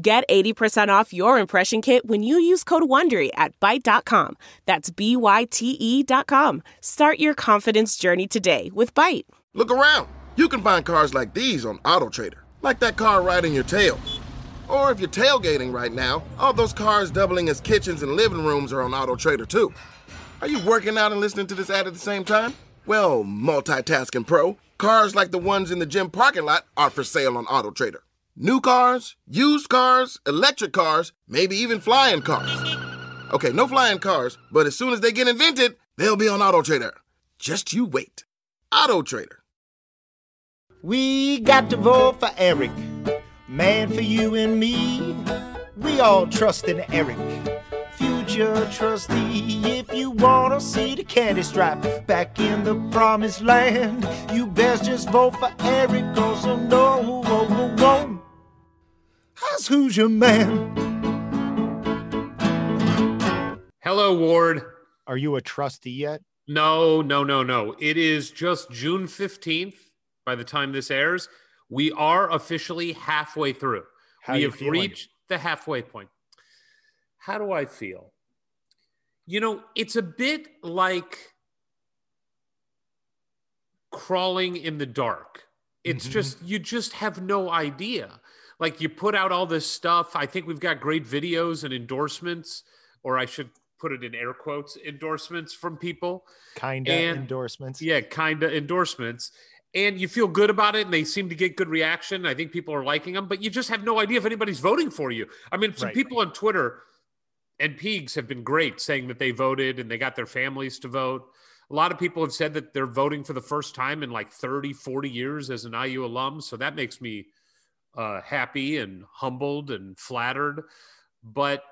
Get 80% off your impression kit when you use code WONDERY at Byte.com. That's B-Y-T-E dot com. Start your confidence journey today with Byte. Look around. You can find cars like these on AutoTrader. Like that car riding your tail. Or if you're tailgating right now, all those cars doubling as kitchens and living rooms are on AutoTrader too. Are you working out and listening to this ad at the same time? Well, multitasking pro, cars like the ones in the gym parking lot are for sale on AutoTrader. New cars, used cars, electric cars, maybe even flying cars. Okay, no flying cars, but as soon as they get invented, they'll be on Auto Trader. Just you wait. Auto Trader. We got to vote for Eric, man for you and me. We all trust in Eric, future trustee. If you want to see the candy stripe back in the promised land, you best just vote for Eric, cause I know who won't. How's who's your man? Hello, Ward. Are you a trustee yet? No, no, no, no. It is just June 15th by the time this airs. We are officially halfway through. How we have feeling? reached the halfway point. How do I feel? You know, it's a bit like crawling in the dark. It's Mhm. just, you just have no idea. Like you put out all this stuff. I think we've got great videos and endorsements, or I should put it in air quotes endorsements from people. Kinda And- endorsements. Yeah, kind of endorsements. And you feel good about it, and they seem to get good reaction. I think people are liking them, but you just have no idea if anybody's voting for you. I mean, some Right. people on Twitter and Peegs have been great saying that they voted and they got their families to vote. A lot of people have said that they're voting for the first time in like 30, 40 years as an IU alum. So that makes me uh, happy and humbled and flattered. But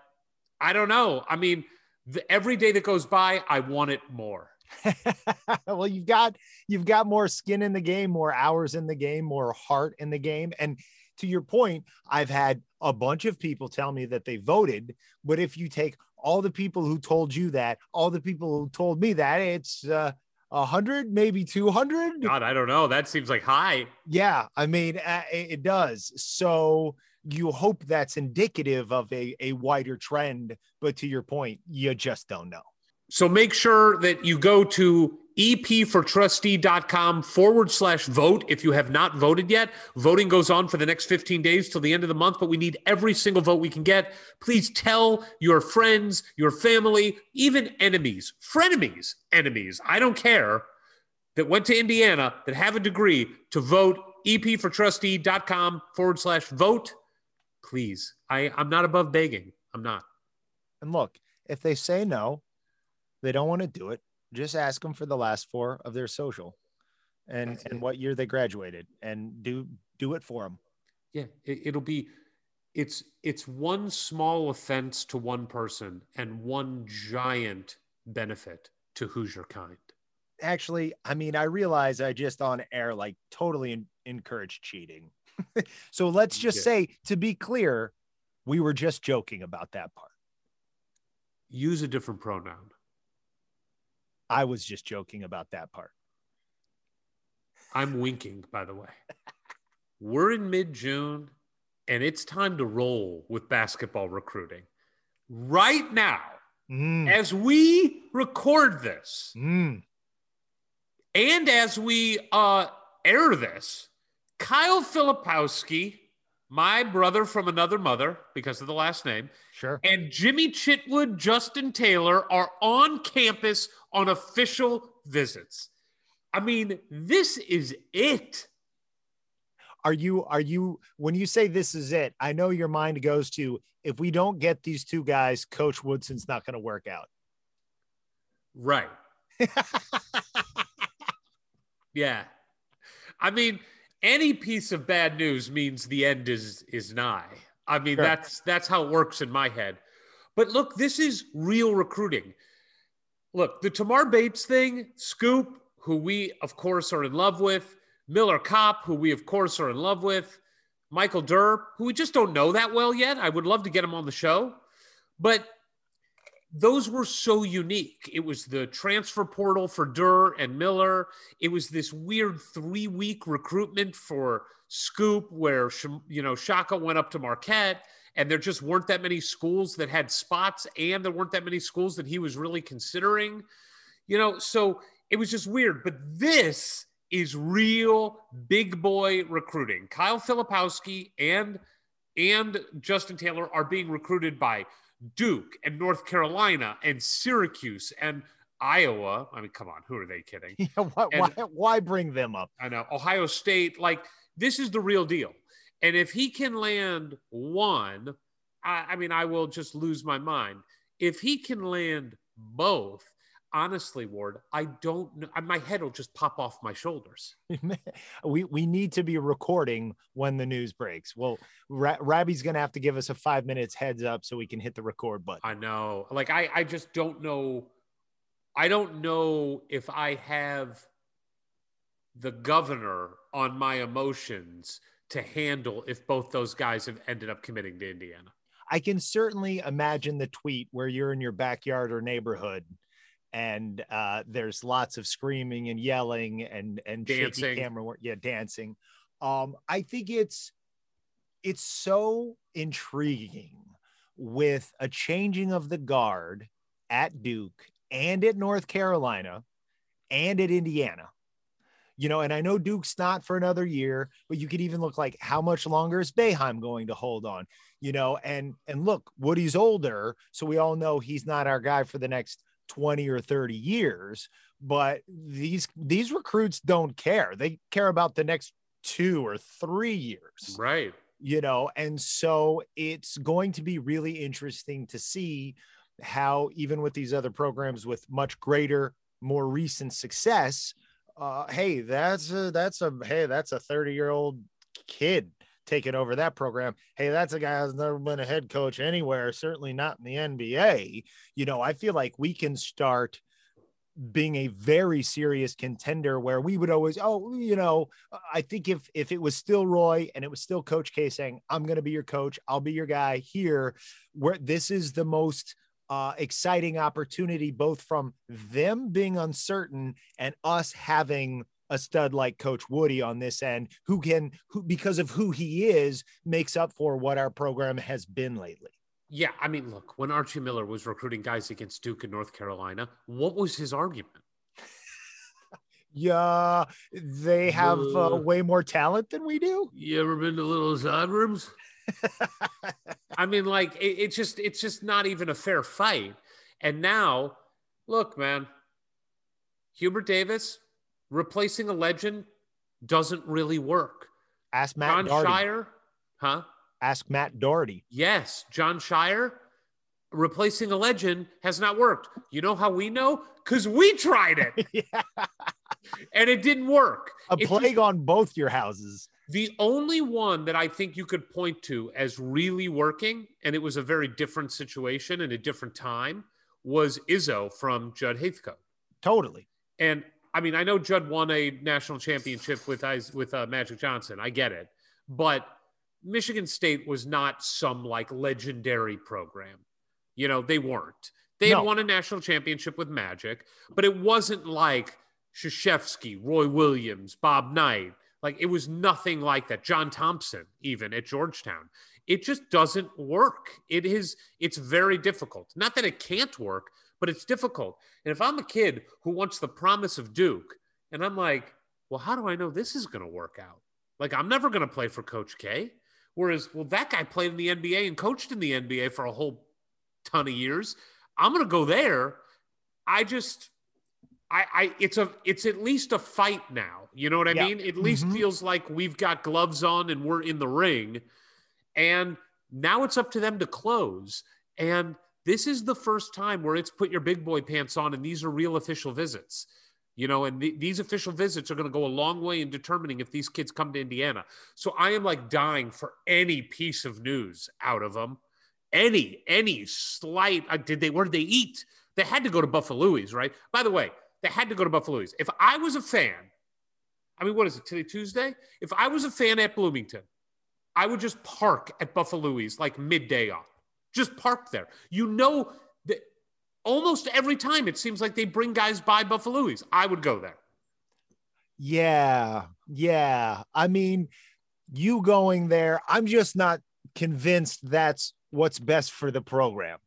I don't know. I mean, the, every day that goes by, I want it more. well, you've got you've got more skin in the game, more hours in the game, more heart in the game. And to your point, I've had a bunch of people tell me that they voted, but if you take all the people who told you that, all the people who told me that, it's uh, a hundred, maybe two hundred. God, I don't know. That seems like high. Yeah, I mean, it it does. So you hope that's indicative of a, a wider trend, but to your point, you just don't know. So make sure that you go to epfortrustee.com forward slash vote if you have not voted yet. Voting goes on for the next 15 days till the end of the month, but we need every single vote we can get. Please tell your friends, your family, even enemies, frenemies, enemies, I don't care, that went to Indiana that have a degree to vote epfortrustee.com forward slash vote. Please. I, I'm not above begging. I'm not. And look, if they say no, they don't want to do it. Just ask them for the last four of their social, and That's and it. what year they graduated, and do do it for them. Yeah, it, it'll be it's it's one small offense to one person and one giant benefit to Hoosier kind. Actually, I mean, I realize I just on air like totally en- encourage cheating. so let's just Yeah. say, to be clear, we were just joking about that part. Use a different pronoun. I was just joking about that part. I'm winking, by the way. We're in mid June and it's time to roll with basketball recruiting. Right now, Mm, as we record this, mm. And as we uh, air this, Kyle Filipowski, my brother from another mother because of the last name, Sure. and Jimmy Chitwood, Justin Taylor are on campus on official visits. I mean, this is it. are you are you when you say this is it i know your mind goes to if we don't get these two guys coach woodson's not going to work out Right. Yeah. I mean, any piece of bad news means the end is is nigh. I mean, Sure. that's that's how it works in my head. But look, this is real recruiting. Look, the Tamar Bates thing, Scoop, who we of course are in love with, Miller Kopp, who we of course are in love with, Michael Durr, who we just don't know that well yet. I would love to get him on the show. But those were so unique. It was the transfer portal for Durr and Miller. It was this weird three week recruitment for Scoop, where you know Shaka went up to Marquette, and there just weren't that many schools that had spots, and there weren't that many schools that he was really considering. You know, so it was just weird. But this is real big boy recruiting. Kyle Filipowski and and Justin Taylor are being recruited by Duke and North Carolina and Syracuse and Iowa. I mean, come on, who are they kidding? Yeah, why, And- why, why bring them up? I know Ohio State. Like this is the real deal. And if he can land one, I, I mean, I will just lose my mind. If he can land both, honestly, Ward, I don't know. My head will just pop off my shoulders. we we need to be recording when the news breaks. Well, Ra- Rabbi's gonna have to give us a five minutes heads up so we can hit the record button. I know. Like I, I just don't know. I don't know if I have the governor on my emotions to handle if both those guys have ended up committing to Indiana. I can certainly imagine the tweet where you're in your backyard or neighborhood and uh, there's lots of screaming and yelling and and Dancing. camera work. Yeah, dancing. Um, I think it's it's so intriguing with a changing of the guard at Duke and at North Carolina and at Indiana. You know, and I know Duke's not for another year, but you could even look like how much longer is Boeheim going to hold on? You know, and and look, Woody's older, so we all know he's not our guy for the next 20 or 30 years, but these these recruits don't care. They care about the next 2 or 3 years Right. you know and so it's going to be really interesting to see how even with these other programs with much greater more recent success uh hey that's a that's a hey that's a 30 year old kid taking over that program. Hey that's a guy who's never been a head coach anywhere certainly not in the nba you know i feel like we can start being a very serious contender where we would always oh you know i think if if it was still roy and it was still coach k saying i'm going to be your coach. I'll be your guy here where this is the most uh, exciting opportunity both from them being uncertain and us having a stud like coach woody on this end who can who because of who he is makes up for what our program has been lately Yeah. I mean, look, when Archie Miller was recruiting guys against Duke and North Carolina, what was his argument? yeah they have uh, Uh. way more talent than we do You ever been to Little Side Rooms? I mean, like it, it's just it's just not even a fair fight. And now, look, man, Hubert Davis replacing a legend doesn't really work. ask matt John Doherty. Shire, huh? ask matt doherty Yes, John Shire replacing a legend has not worked. You know how we know? Because we tried it yeah and it didn't work. a It just- plague on both your houses The only one that I think you could point to as really working, and it was a very different situation and a different time, was Izzo from Judd Heathcote. totally And I mean, I know Judd won a national championship with with uh, Magic Johnson. I get it, but Michigan State was not some like legendary program. You know, they weren't. They had won a national championship with Magic, but it wasn't like Krzyzewski, Roy Williams, Bob Knight. Like it was nothing like that. John Thompson, even at Georgetown. It just doesn't work. It is, it's very difficult. Not that it can't work, but it's difficult. And if I'm a kid who wants the promise of Duke, and I'm like, well, how do I know this is going to work out? Like, I'm never going to play for Coach K. Whereas, well, that guy played in the NBA and coached in the NBA for a whole ton of years. I'm going to go there. I just, I, I, it's a, it's at least a fight now. You know what I Yeah. mean? At least Mhm. feels like we've got gloves on and we're in the ring. And now it's up to them to close. And this is the first time where it's put your big boy pants on and these are real official visits. You know, and th- these official visits are going to go a long way in determining if these kids come to Indiana. So I am like dying for any piece of news out of them. Any, any slight. Uh, did they, where did they eat? They had to go to Buffalo's, right? By the way, they had to go to Buffalo's. If I was a fan, I mean, what is it, today, Tuesday? If I was a fan at Bloomington, I would just park at Buffalo's like midday on. Just park there. You know that almost every time it seems like they bring guys by Buffalo's. I would go there. Yeah. Yeah. I mean, you going there, I'm just not convinced that's what's best for the program.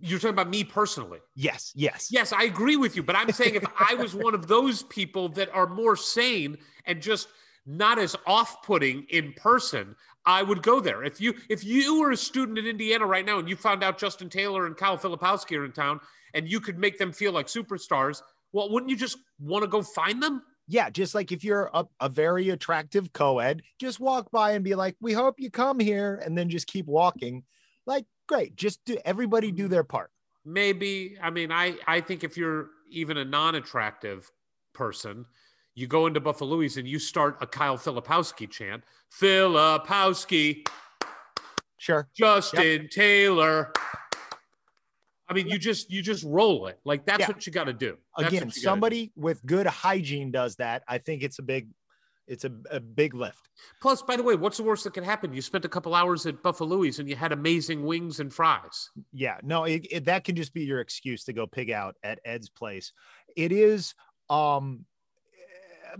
You're talking about me personally. Yes, yes. Yes, I agree with you. But I'm saying if I was one of those people that are more sane and just not as off-putting in person, I would go there. If you if you were a student in Indiana right now and you found out Justin Taylor and Kyle Filipowski are in town and you could make them feel like superstars, well, wouldn't you just want to go find them? Yeah, just like if you're a, a very attractive co-ed, just walk by and be like, "We hope you come here," and then just keep walking. Like, great, just do everybody do mm-hmm. their part. Maybe. I mean, I I think if you're even a non-attractive person, you go into Buffalo's and you start a Kyle Filipowski chant. Filipowski, Sure. Justin Taylor. I mean, you just you just roll it. Like that's Yeah. what you got to do. That's Again, what do. somebody with good hygiene does that. I think it's a big, it's a, a big lift. Plus, by the way, what's the worst that could happen? You spent a couple hours at Buffalo's and you had amazing wings and fries. Yeah, no, it, it, that can just be your excuse to go pig out at Ed's place. It is um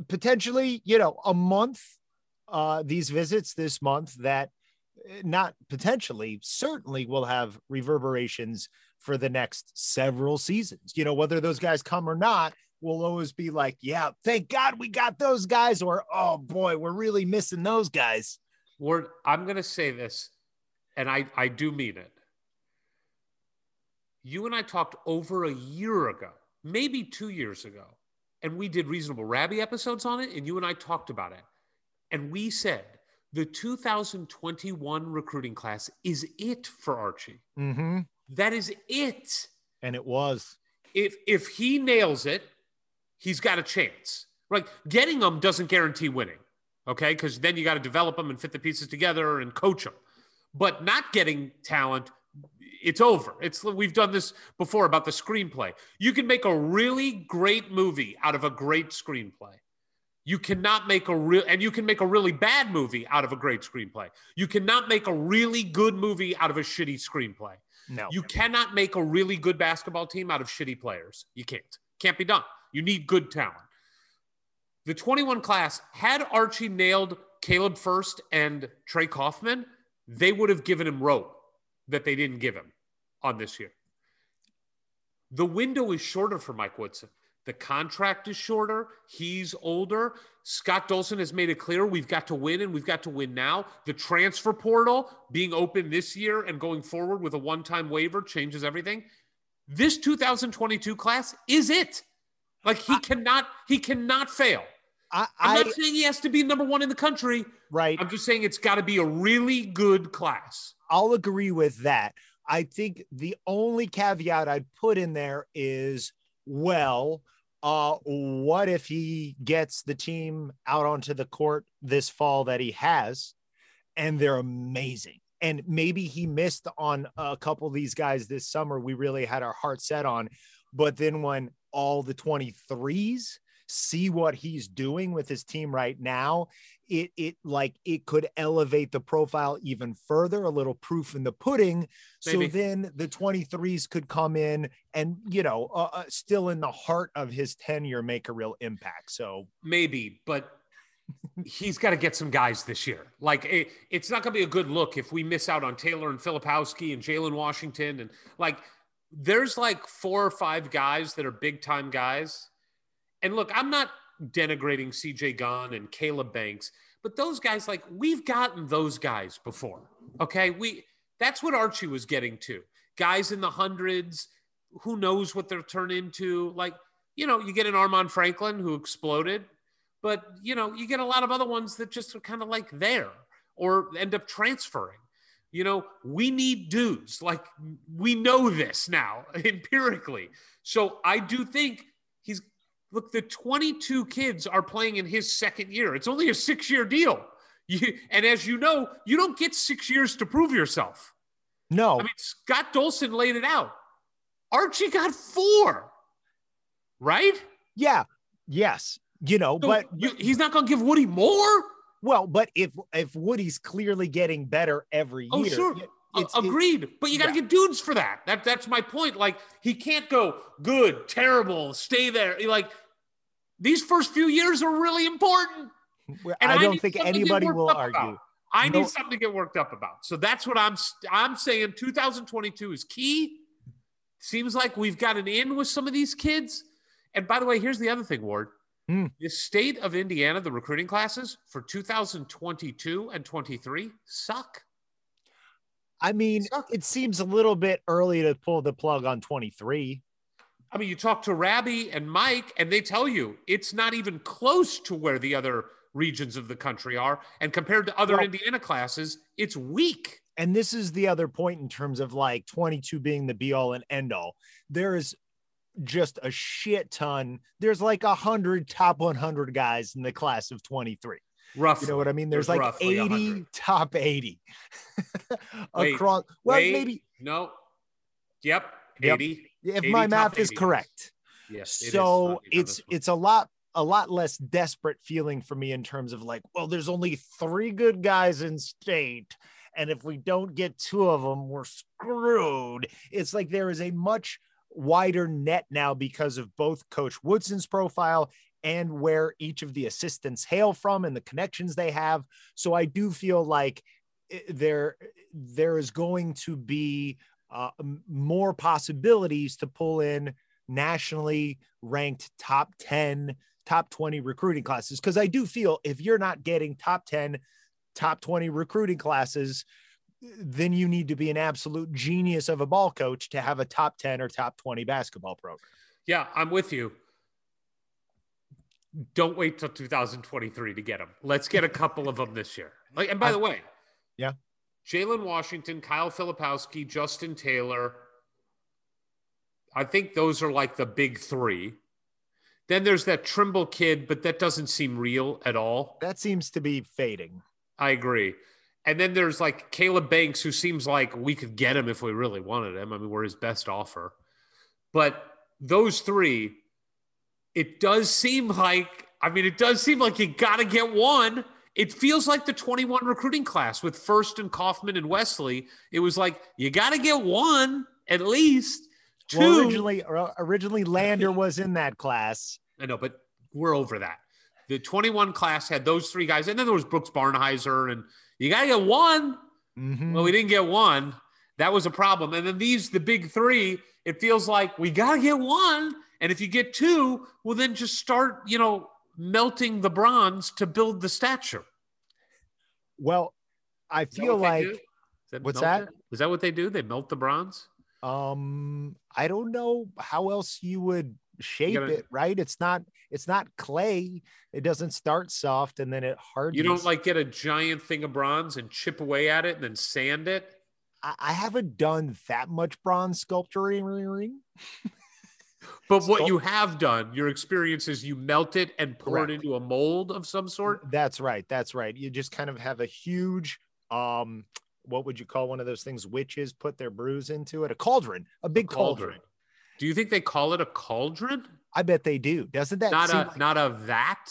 potentially, you know, a month uh these visits this month that eh, not potentially, certainly will have reverberations for the next several seasons. You know, whether those guys come or not, we'll always be like, yeah, thank God we got those guys, or oh boy, we're really missing those guys. I'm going to say this, and I, I do mean it. You and I talked over a year ago, maybe two years ago, and we did Reasonable Rabbi episodes on it, and you and I talked about it. And we said the 2021 recruiting class is it for Archie. Mm-hmm. That is it. And it was. If if he nails it, he's got a chance. Right? Getting them doesn't guarantee winning. Okay, because then you got to develop them and fit the pieces together and coach them. But not getting talent, it's over. It's we've done this before about the screenplay. You can make a really great movie out of a great screenplay. You cannot make a real, and you can make a really bad movie out of a great screenplay. You cannot make a really good movie out of a shitty screenplay. No. You cannot make a really good basketball team out of shitty players. You can't. Can't be done. You need good talent. The 21 class had Archie nailed Caleb Furst and Trey Kaufman, they would have given him rope that they didn't give him on this year. The window is shorter for Mike Woodson. The contract is shorter. He's older. Scott Dolson has made it clear we've got to win and we've got to win now. The transfer portal being open this year and going forward with a one time waiver changes everything. This 2022 class is it. Like he cannot, he cannot fail. I, I'm I not saying he has to be number one in the country. right. I'm just saying it's got to be a really good class. I'll agree with that. I think the only caveat I'd put in there is, well, uh, what if he gets the team out onto the court this fall that he has, and they're amazing? And maybe he missed on a couple of these guys this summer. We really had our heart set on, but then when all the 23s see what he's doing with his team right now, it it like it could elevate the profile even further, a little proof in the pudding. Maybe. So then the 23s could come in and you know, uh, uh, still in the heart of his tenure, make a real impact. So Maybe, but he's got to get some guys this year. Like it, it's not going to be a good look if we miss out on Taylor and Filipowski and Jalen Washington and like there's like four or five guys that are big time guys. And look, I'm not denigrating CJ Gunn and Caleb Banks, but those guys like we've gotten those guys before. Okay, we that's what Archie was getting to. Guys in the hundreds, who knows what they'll turn into? Like you know, you get an Armaan Franklin who exploded but you know you get a lot of other ones that just are kind of like there or end up transferring you know we need dudes like we know this now empirically so i do think he's look, the 22 kids are playing in his second year. It's only a six year deal. You, and as you know, you don't get six years to prove yourself. No, I mean, Scott Dolson laid it out. Archie got four, right? yeah, yes, you know, So but you, he's not going to give Woody more. Well, but if if Woody's clearly getting better every Oh, year, sure. it's- it- Agreed, but you got to yeah. get dudes for that. That that's my point. Like he can't go good, terrible, stay there. Like these first few years are really important. well, And I don't think something to get anybody will argue. about. I No- need something to get worked up about. So that's what I'm I'm saying. 2022 is key. Seems like we've got an in with some of these kids. And by the way, here's the other thing, Ward. Hmm. The state of Indiana, the recruiting classes for 2022 and 23 suck. I mean, Suck. it seems a little bit early to pull the plug on 23. I mean, you talk to Rabbi and Mike, and they tell you it's not even close to where the other regions of the country are. And compared to other Well- Indiana classes, it's weak. And this is the other point in terms of like 22 being the be all and end all. There is just a shit ton. There's like a hundred top 100 guys in the class of 23. Rough. You know what I mean? There's, There's like 80 100. top 80 Wait, across. Well, Wait, maybe No. Yep. Yep. 80. if 80 my math is correct. Yes. it is so it's it's a lot a lot less desperate feeling for me in terms of like well there's only three good guys in state and if we don't get two of them we're screwed it's like there is a much wider net now because of both coach woodson's profile and where each of the assistants hail from and the connections they have. So i do feel like eh, there there is going to be uh, more possibilities to pull in nationally ranked top 10 top 20 recruiting classes. Because i do feel if you're not getting top 10 top 20 recruiting classes then you need to be an absolute genius of a ball coach to have a top 10 or top 20 basketball program Yeah, I'm with you. Don't wait till 2023 to get them. Let's get a couple of them this year. Like, and by I- the way, Yeah. Jalen Washington, Kyle Filipowski, Justin Taylor. I think those are like the big three. Then there's that Trimble kid, but that doesn't seem real at all. that seems to be fading I agree. And then there's like Caleb Banks, who seems like we could get him if we really wanted him. I mean, we're his best offer. But those three, it does seem like, I mean, it does seem like you got to get one. It feels like the 21 recruiting class with Furst and Kaufman and Wesley. It was like, you got to get one at least. Two. well originally originally lander was in that class I know, but we're over that. The 21 class had those three guys, and then there was Brooks Barnhizer, and you got to get one. Mhm. Well, we didn't get one. That was a problem. And then these, the big three, it feels like we got to get one. And if you get two, well, then just start, you know, melting the bronze to build the statue. well i feel like? Is that What's melt that? that what they do? They melt the bronze? um i don't know how else you would shape gotta- it right? It's not it's not clay. It doesn't start soft and then it hardens. You don't like get a giant thing of bronze and chip away at it and then sand it? I, I haven't done that much bronze sculpturing But what Sculpt- you have done, your experience is you melt it and pour Correct. it into a mold of some sort. that's right that's right. You just kind of have a huge um what would you call one of those things? Witches put their brews into it? A cauldron a big cauldron, Do you think they call it a cauldron? i bet they do doesn't that Not seem a like- not a vat?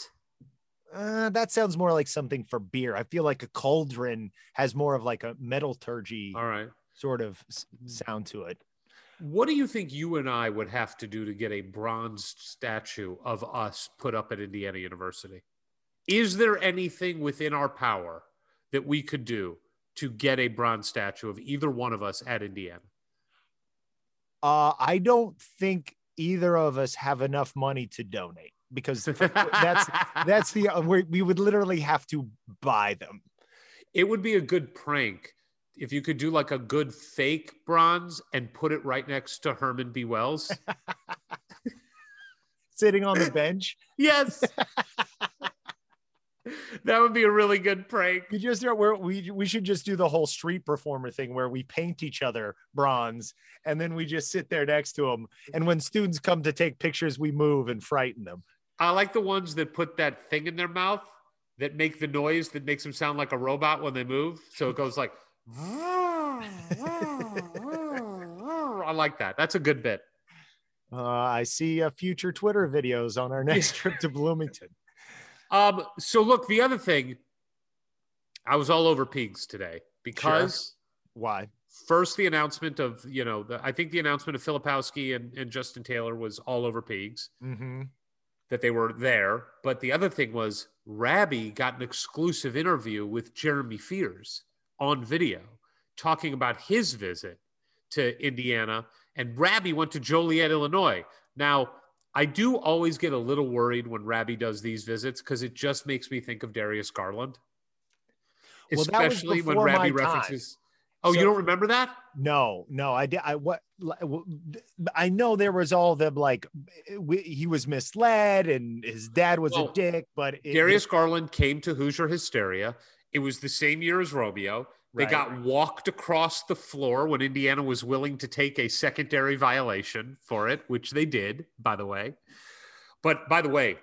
Uh, that sounds more like something for beer. I feel like a cauldron has more of like a metallurgy All right. sort of s- sound to it. What do you think you and I would have to do to get a bronze statue of us put up at Indiana University? Is there anything within our power that we could do to get a bronze statue of either one of us at Indiana? Uh, I don't think either of us have enough money to donate because that's that's the uh, we we would literally have to buy them. it would be a good prank if you could do like a good fake bronze and put it right next to Herman B. Wells. Sitting on the bench. yes. That would be a really good prank. You just where we we should just do the whole street performer thing where we paint each other bronze and then we just sit there next to them. And when students come to take pictures, we move and frighten them. I like the ones that put that thing in their mouth that make the noise that makes them sound like a robot when they move. So it goes like. I like that. That's a good bit. Uh, I see uh, future Twitter videos on our next trip to Bloomington. Um, so look, the other thing, I was all over Peegs today because Sure. Why? first the announcement of you know the, I think the announcement of Filipowski and, and Justin Taylor was all over Peegs Mm-hmm. that they were there, but the other thing was Rabbi got an exclusive interview with Jeremy Fears on video talking about his visit to Indiana, and Rabbi went to Joliet, Illinois. Now. I do always get a little worried when Rabbi does these visits because it just makes me think of Darius Garland. Well, Especially when Rabbi time. references. Oh, So- you don't remember that? No, no, I did. I what I know there was all the like we, he was misled and his dad was Well, a dick, but it, Darius Garland came to Hoosier Hysteria. It was the same year as Romeo. They Right. got walked across the floor when Indiana was willing to take a secondary violation for it, which they did, by the way. But by the way,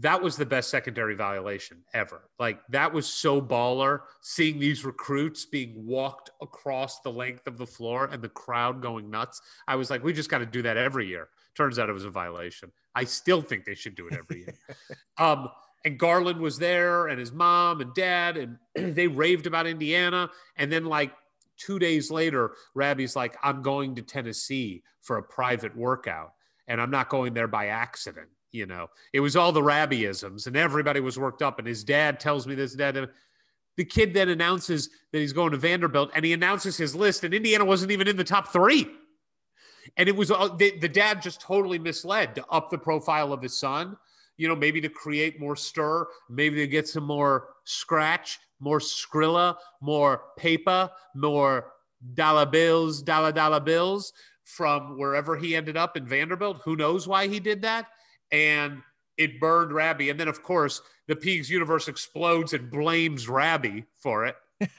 that was the best secondary violation ever. Like that was so baller seeing these recruits being walked across the length of the floor and the crowd going nuts. I was like, we just got to do that every year. Turns out it was a violation. I still think they should do it every year. um, and Garland was there and his mom and dad, and they raved about Indiana. And then, like, two days later, Rabbi's like, I'm going to Tennessee for a private workout, and I'm not going there by accident. You know, it was all the Rabbiisms and everybody was worked up. And his dad tells me this, dad. The kid then announces that he's going to Vanderbilt, and he announces his list, and Indiana wasn't even in the top three. And it was the, the dad just totally misled to up the profile of his son, you know, maybe to create more stir, maybe to get some more scratch, more Skrilla, more paper, more dollar bills, dollar dollar bills from wherever he ended up in Vanderbilt. Who knows why he did that? And it burned Rabbi. And then, of course, the Peegs universe explodes and blames Rabbi for it.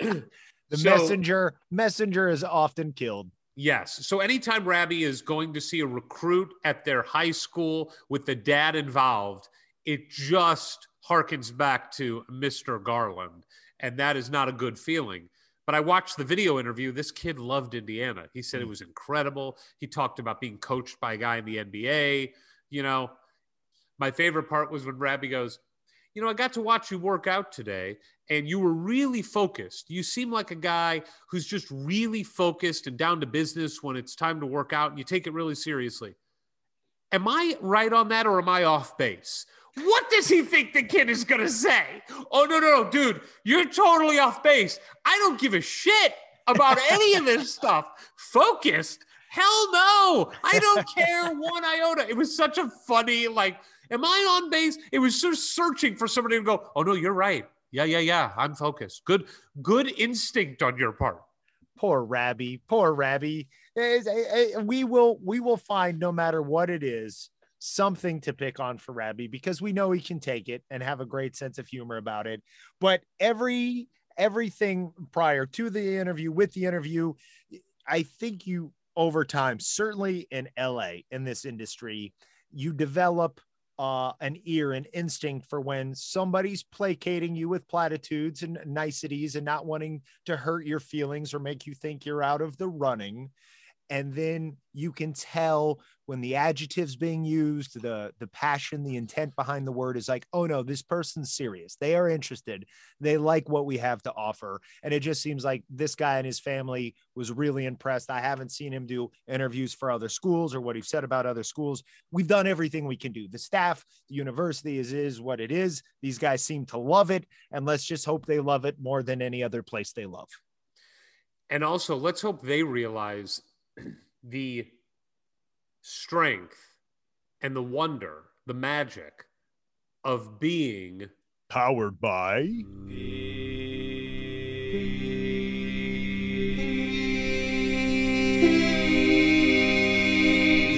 the So- messenger messenger is often killed. Yes. So anytime Rabbi is going to see a recruit at their high school with the dad involved, it just harkens back to Mr. Garland. And that is not a good feeling. But I watched the video interview. This kid loved Indiana. He said it mm. was incredible. He talked about being coached by a guy in the NBA. You know, my favorite part was when Rabbi goes, You know, I got to watch you work out today and you were really focused. You seem like a guy who's just really focused and down to business when it's time to work out and you take it really seriously. Am I right on that or am I off base? What does he think the kid is going to say? Oh, no, no, no, dude, you're totally off base. I don't give a shit about any of this stuff. Focused? Hell no. I don't care one iota. It was such a funny, like, am I on base? It was just searching for somebody to go, oh, no, you're right. Yeah, yeah, yeah. I'm focused. Good, good instinct on your part. Poor Rabbi, poor Rabbi. Eh, eh, We will we will find no matter what it is something to pick on for Rabbi because we know he can take it and have a great sense of humor about it. But every everything prior to the interview, with the interview, I think you over time, certainly in LA in this industry, you develop uh, an ear and instinct for when somebody's placating you with platitudes and niceties and not wanting to hurt your feelings or make you think you're out of the running. And then you can tell when the adjectives being used, the the passion, the intent behind the word is like, oh no, this person's serious. They are interested. They like what we have to offer. And it just seems like this guy and his family was really impressed. I haven't seen him do interviews for other schools or what he's said about other schools. We've done everything we can do. The staff, the university is is what it is. These guys seem to love it. And let's just hope they love it more than any other place they love. And also, let's hope they realize the strength and the wonder, the magic of being Powered by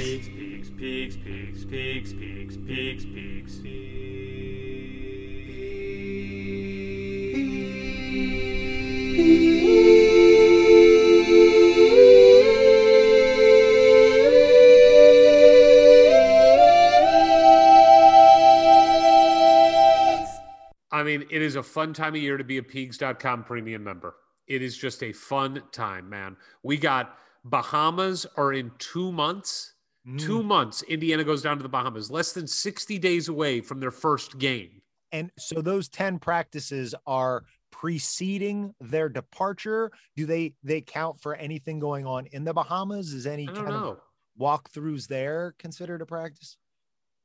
Peegs, peaks, peaks, peaks, peaks, peaks, peaks, peaks. Mean, it is a fun time of year to be a Peegs.com premium member. It is just a fun time, man. We got Bahamas are in two months. Mm. Two months, Indiana goes down to the Bahamas, less than 60 days away from their first game. And so those 10 practices are preceding their departure. Do they they count for anything going on in the Bahamas? Is any kind know. of walkthroughs there considered a practice?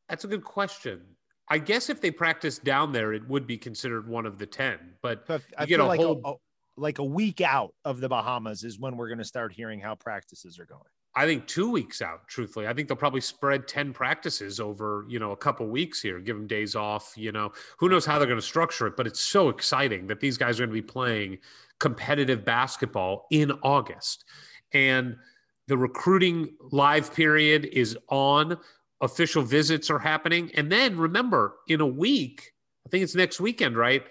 That's a good question. I guess if they practice down there, it would be considered one of the 10. But But I You get feel a like whole- a, a- like a week out of the Bahamas is when we're going to start hearing how practices are going. I think two weeks out, truthfully. I think they'll probably spread 10 practices over, you know, a couple weeks here, give them days off, you know. Who knows how they're going to structure it, but it's so exciting that these guys are going to be playing competitive basketball in August. And the recruiting live period is on, official visits are happening. And then remember, in a week, I think it's next weekend, right?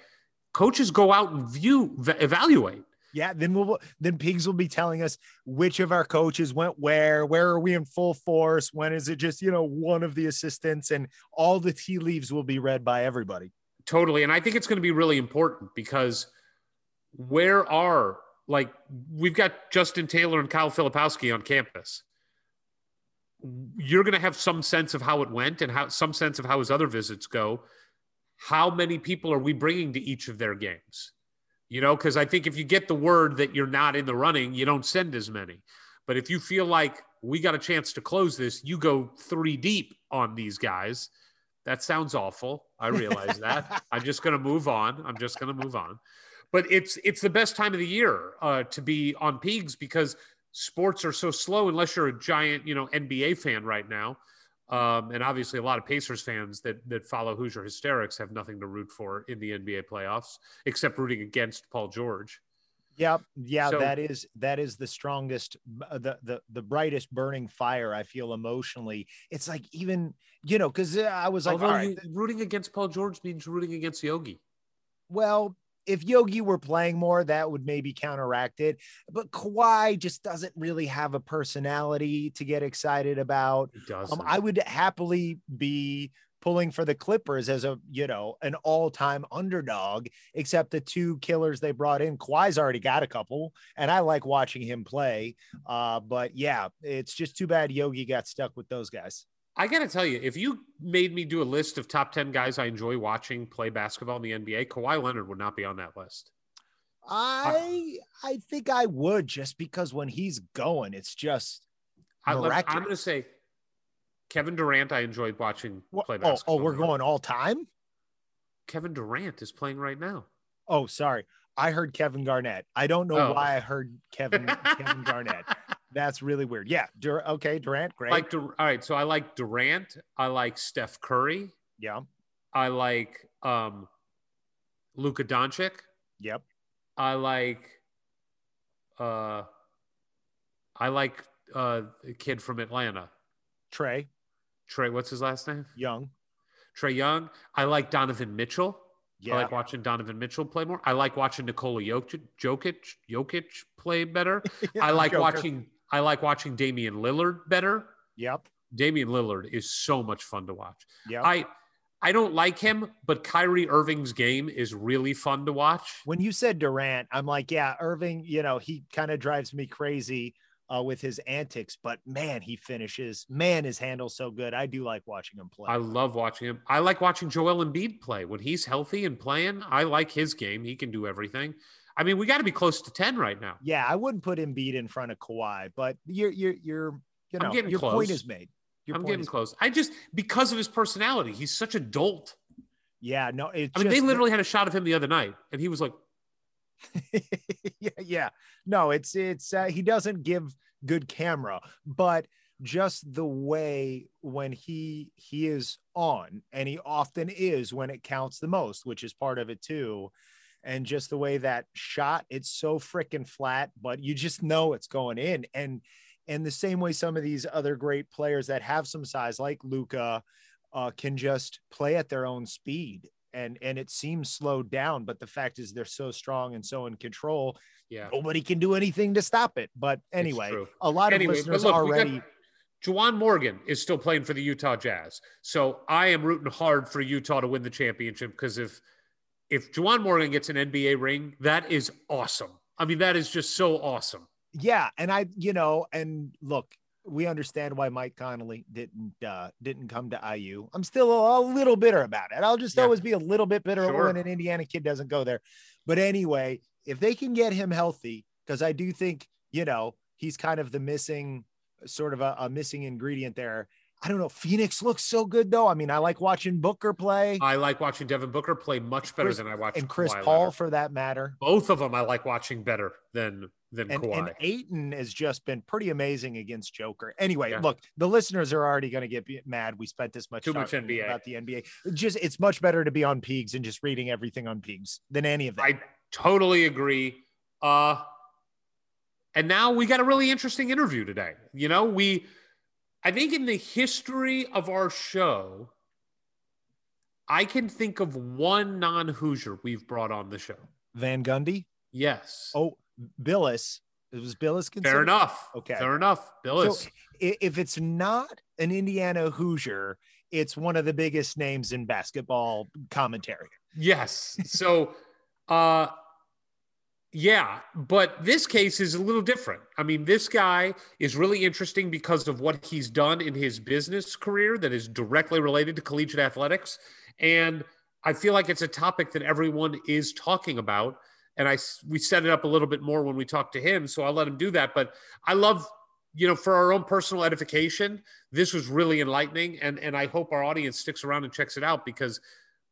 Coaches go out and view, evaluate. Yeah, then we'll then Peegs will be telling us which of our coaches went where, where are we in full force, when is it just, you know, one of the assistants and all the tea leaves will be read by everybody. Totally. And I think it's going to be really important because where are, like, we've got Justin Taylor and Kyle Filipowski on campus. You're going to have some sense of how it went and how some sense of how his other visits go. How many people are we bringing to each of their games? You know, because I think if you get the word that you're not in the running, you don't send as many. But if you feel like we got a chance to close this, you go three deep on these guys. That sounds awful. I realize that. I'm just going to move on. I'm just going to move on. But it's it's the best time of the year uh, to be on Peegs because sports are so slow unless you're a giant, you know, NBA fan right now. Um, and obviously, a lot of Pacers fans that that follow Hoosier Hysterics have nothing to root for in the NBA playoffs except rooting against Paul George. Yep. Yeah, So- that is that is the strongest uh, the the the brightest burning fire I feel emotionally. It's like even, you know, cuz I was like Although all right, you, rooting against Paul George means rooting against Yogi. well, if Yogi were playing more, that would maybe counteract it. But Kawhi just doesn't really have a personality to get excited about. He. Um, I would happily be pulling for the Clippers as a you know an all-time underdog, except the two killers they brought in. Kawhi's already got a couple, and I like watching him play. Uh, but yeah, it's just too bad Yogi got stuck with those guys. I got to tell you, if you made me do a list of top 10 guys I enjoy watching play basketball in the NBA, Kawhi Leonard would not be on that list. I I think I would just because when he's going, it's just I, am going to say Kevin Durant, I enjoyed watching What- play oh, basketball. oh, we're going all time. Kevin Durant is playing right now. Oh, sorry. I heard Kevin Garnett. I don't know Oh. why I heard Kevin Kevin Garnett. That's really weird. Yeah. Dur- okay, Durant, great. Like, Dur- all right. So I like Durant. I like Steph Curry. yeah. I like um, Luka Doncic. Yep. I like, uh, I like uh, the kid from Atlanta. Trae Trae, what's his last name? Young. Trae Young. I like Donovan Mitchell. Yeah. I like watching Donovan Mitchell play more. I like watching Nikola Jokic, Jokic, Jokic play better. I like Joker. watching. I like watching Damian Lillard better. Yep. Damian Lillard is so much fun to watch. Yep. I I don't like him, but Kyrie Irving's game is really fun to watch. when you said Durant, I'm like, yeah, Irving, you know, he kind of drives me crazy uh, with his antics, but man, he finishes. Man, his handle's so good. I do like watching him play. I love watching him. I like watching Joel Embiid play when he's healthy and playing. I like his game. He can do everything. I mean, we got to be close to ten right now. yeah, I wouldn't put Embiid in front of Kawhi, but you're you're you're you know your close. point is made. Your I'm getting close. I just because of his personality, he's such a dolt. Yeah, no, it's I mean, they literally had a shot of him the other night, and he was like, yeah, yeah. No, it's it's uh, he doesn't give good camera, but just the way when he he is on, and he often is when it counts the most, which is part of it too. And just the way that shot, it's so freaking flat, but you just know it's going in. And and the same way some of these other great players that have some size, like Luka, uh, can just play at their own speed. And and it seems slowed down, but the fact is they're so strong and so in control. "Yeah." Nobody can do anything to stop it. But anyway, a lot of Anyway, but listeners look, got- already. Juwan Morgan is still playing for the Utah Jazz, so I am rooting hard for Utah to win the championship because if if Juwan Morgan gets an NBA ring, that is awesome. I mean, that is just so awesome. Yeah, and I, you know, and look, we understand why Mike Conley didn't uh, didn't come to IU. I'm still a, a little bitter about it. I'll just yeah. always be a little bit bitter sure. when an Indiana kid doesn't go there. But anyway, if they can get him healthy, because I do think you know he's kind of the missing sort of a, a missing ingredient there. I don't know. Phoenix looks so good though. I mean, I like watching Booker play. I like watching Devin Booker play much better Chris, than I watch and Chris Kawhi Paul Leonard. for that matter. Both of them I like watching better than than and, Kawhi. And Ayton has just been pretty amazing against Joker. Anyway, yeah. look, the listeners are already going to get mad. We spent this much too much NBA about the NBA. Just it's much better to be on Peegs and just reading everything on Peegs than any of that. I totally agree. Uh, and now we got a really interesting interview today. You know, we I think in the history of our show, I can think of one non Hoosier we've brought on the show. Van Gundy? Yes. Oh, Bilas. It was Bilas. considered? Fair enough. Okay. Fair enough. Bilas. So if it's not an Indiana Hoosier, it's one of the biggest names in basketball commentary. Yes. So uh yeah, but this case is a little different. I mean, this guy is really interesting because of what he's done in his business career that is directly related to collegiate athletics. And I feel like it's a topic that everyone is talking about. And I we set it up a little bit more when we talked to him, so I'll let him do that. But I love, you know, for our own personal edification, this was really enlightening, and and I hope our audience sticks around and checks it out because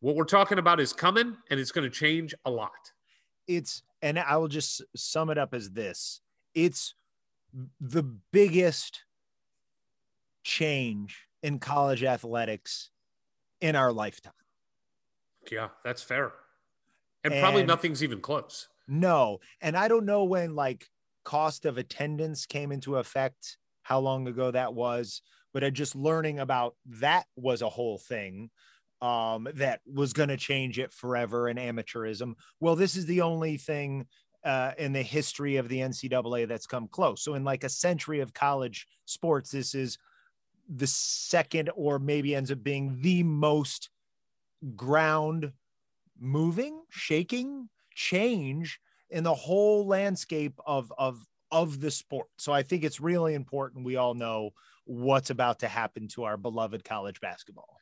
what we're talking about is coming, and it's going to change a lot. It's and I will just sum it up as this it's the biggest change in college athletics in our lifetime. Yeah, that's fair. And, and, probably nothing's even close. No. And I don't know when like cost of attendance came into effect, how long ago that was, but I just learning about that was a whole thing um, that was going to change it forever in amateurism. Well, this is the only thing uh, in the history of the NCAA that's come close. So, in like a century of college sports, this is the second, or maybe ends up being the most ground moving, shaking change in the whole landscape of of of the sport. So I think it's really important we all know what's about to happen to our beloved college basketball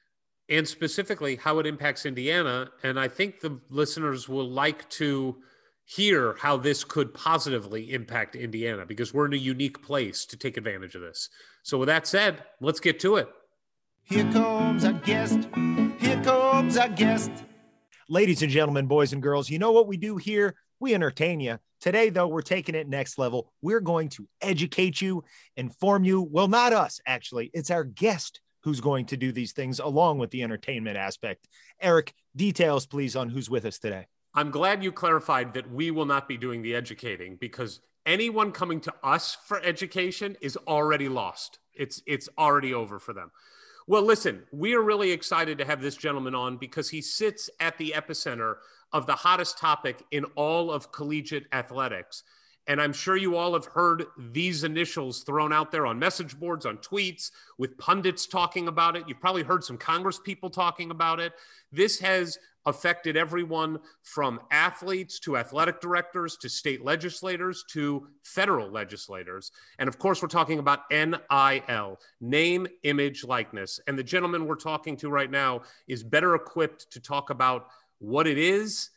and specifically how it impacts Indiana. And I think the listeners will like to hear how this could positively impact Indiana because we're in a unique place to take advantage of this. So, with that said, let's get to it. Here comes our guest. Here comes our guest. Ladies and gentlemen, boys and girls, you know what we do here? We entertain you. Today, though, we're taking it next level. We're going to educate you, inform you. Well, not us, actually. It's our guest who's going to do these things along with the entertainment aspect. Eric, details, please, on who's with us today. I'm glad you clarified that we will not be doing the educating because anyone coming to us for education is already lost. It's it's already over for them. Well, listen, we are really excited to have this gentleman on because he sits at the epicenter of the hottest topic in all of collegiate athletics. And I'm sure you all have heard these initials thrown out there on message boards, on tweets, with pundits talking about it. You've probably heard some Congress people talking about it. This has affected everyone from athletes to athletic directors to state legislators to federal legislators. And of course, we're talking about NIL, name, image, likeness. And the gentleman we're talking to right now is better equipped to talk about what it is,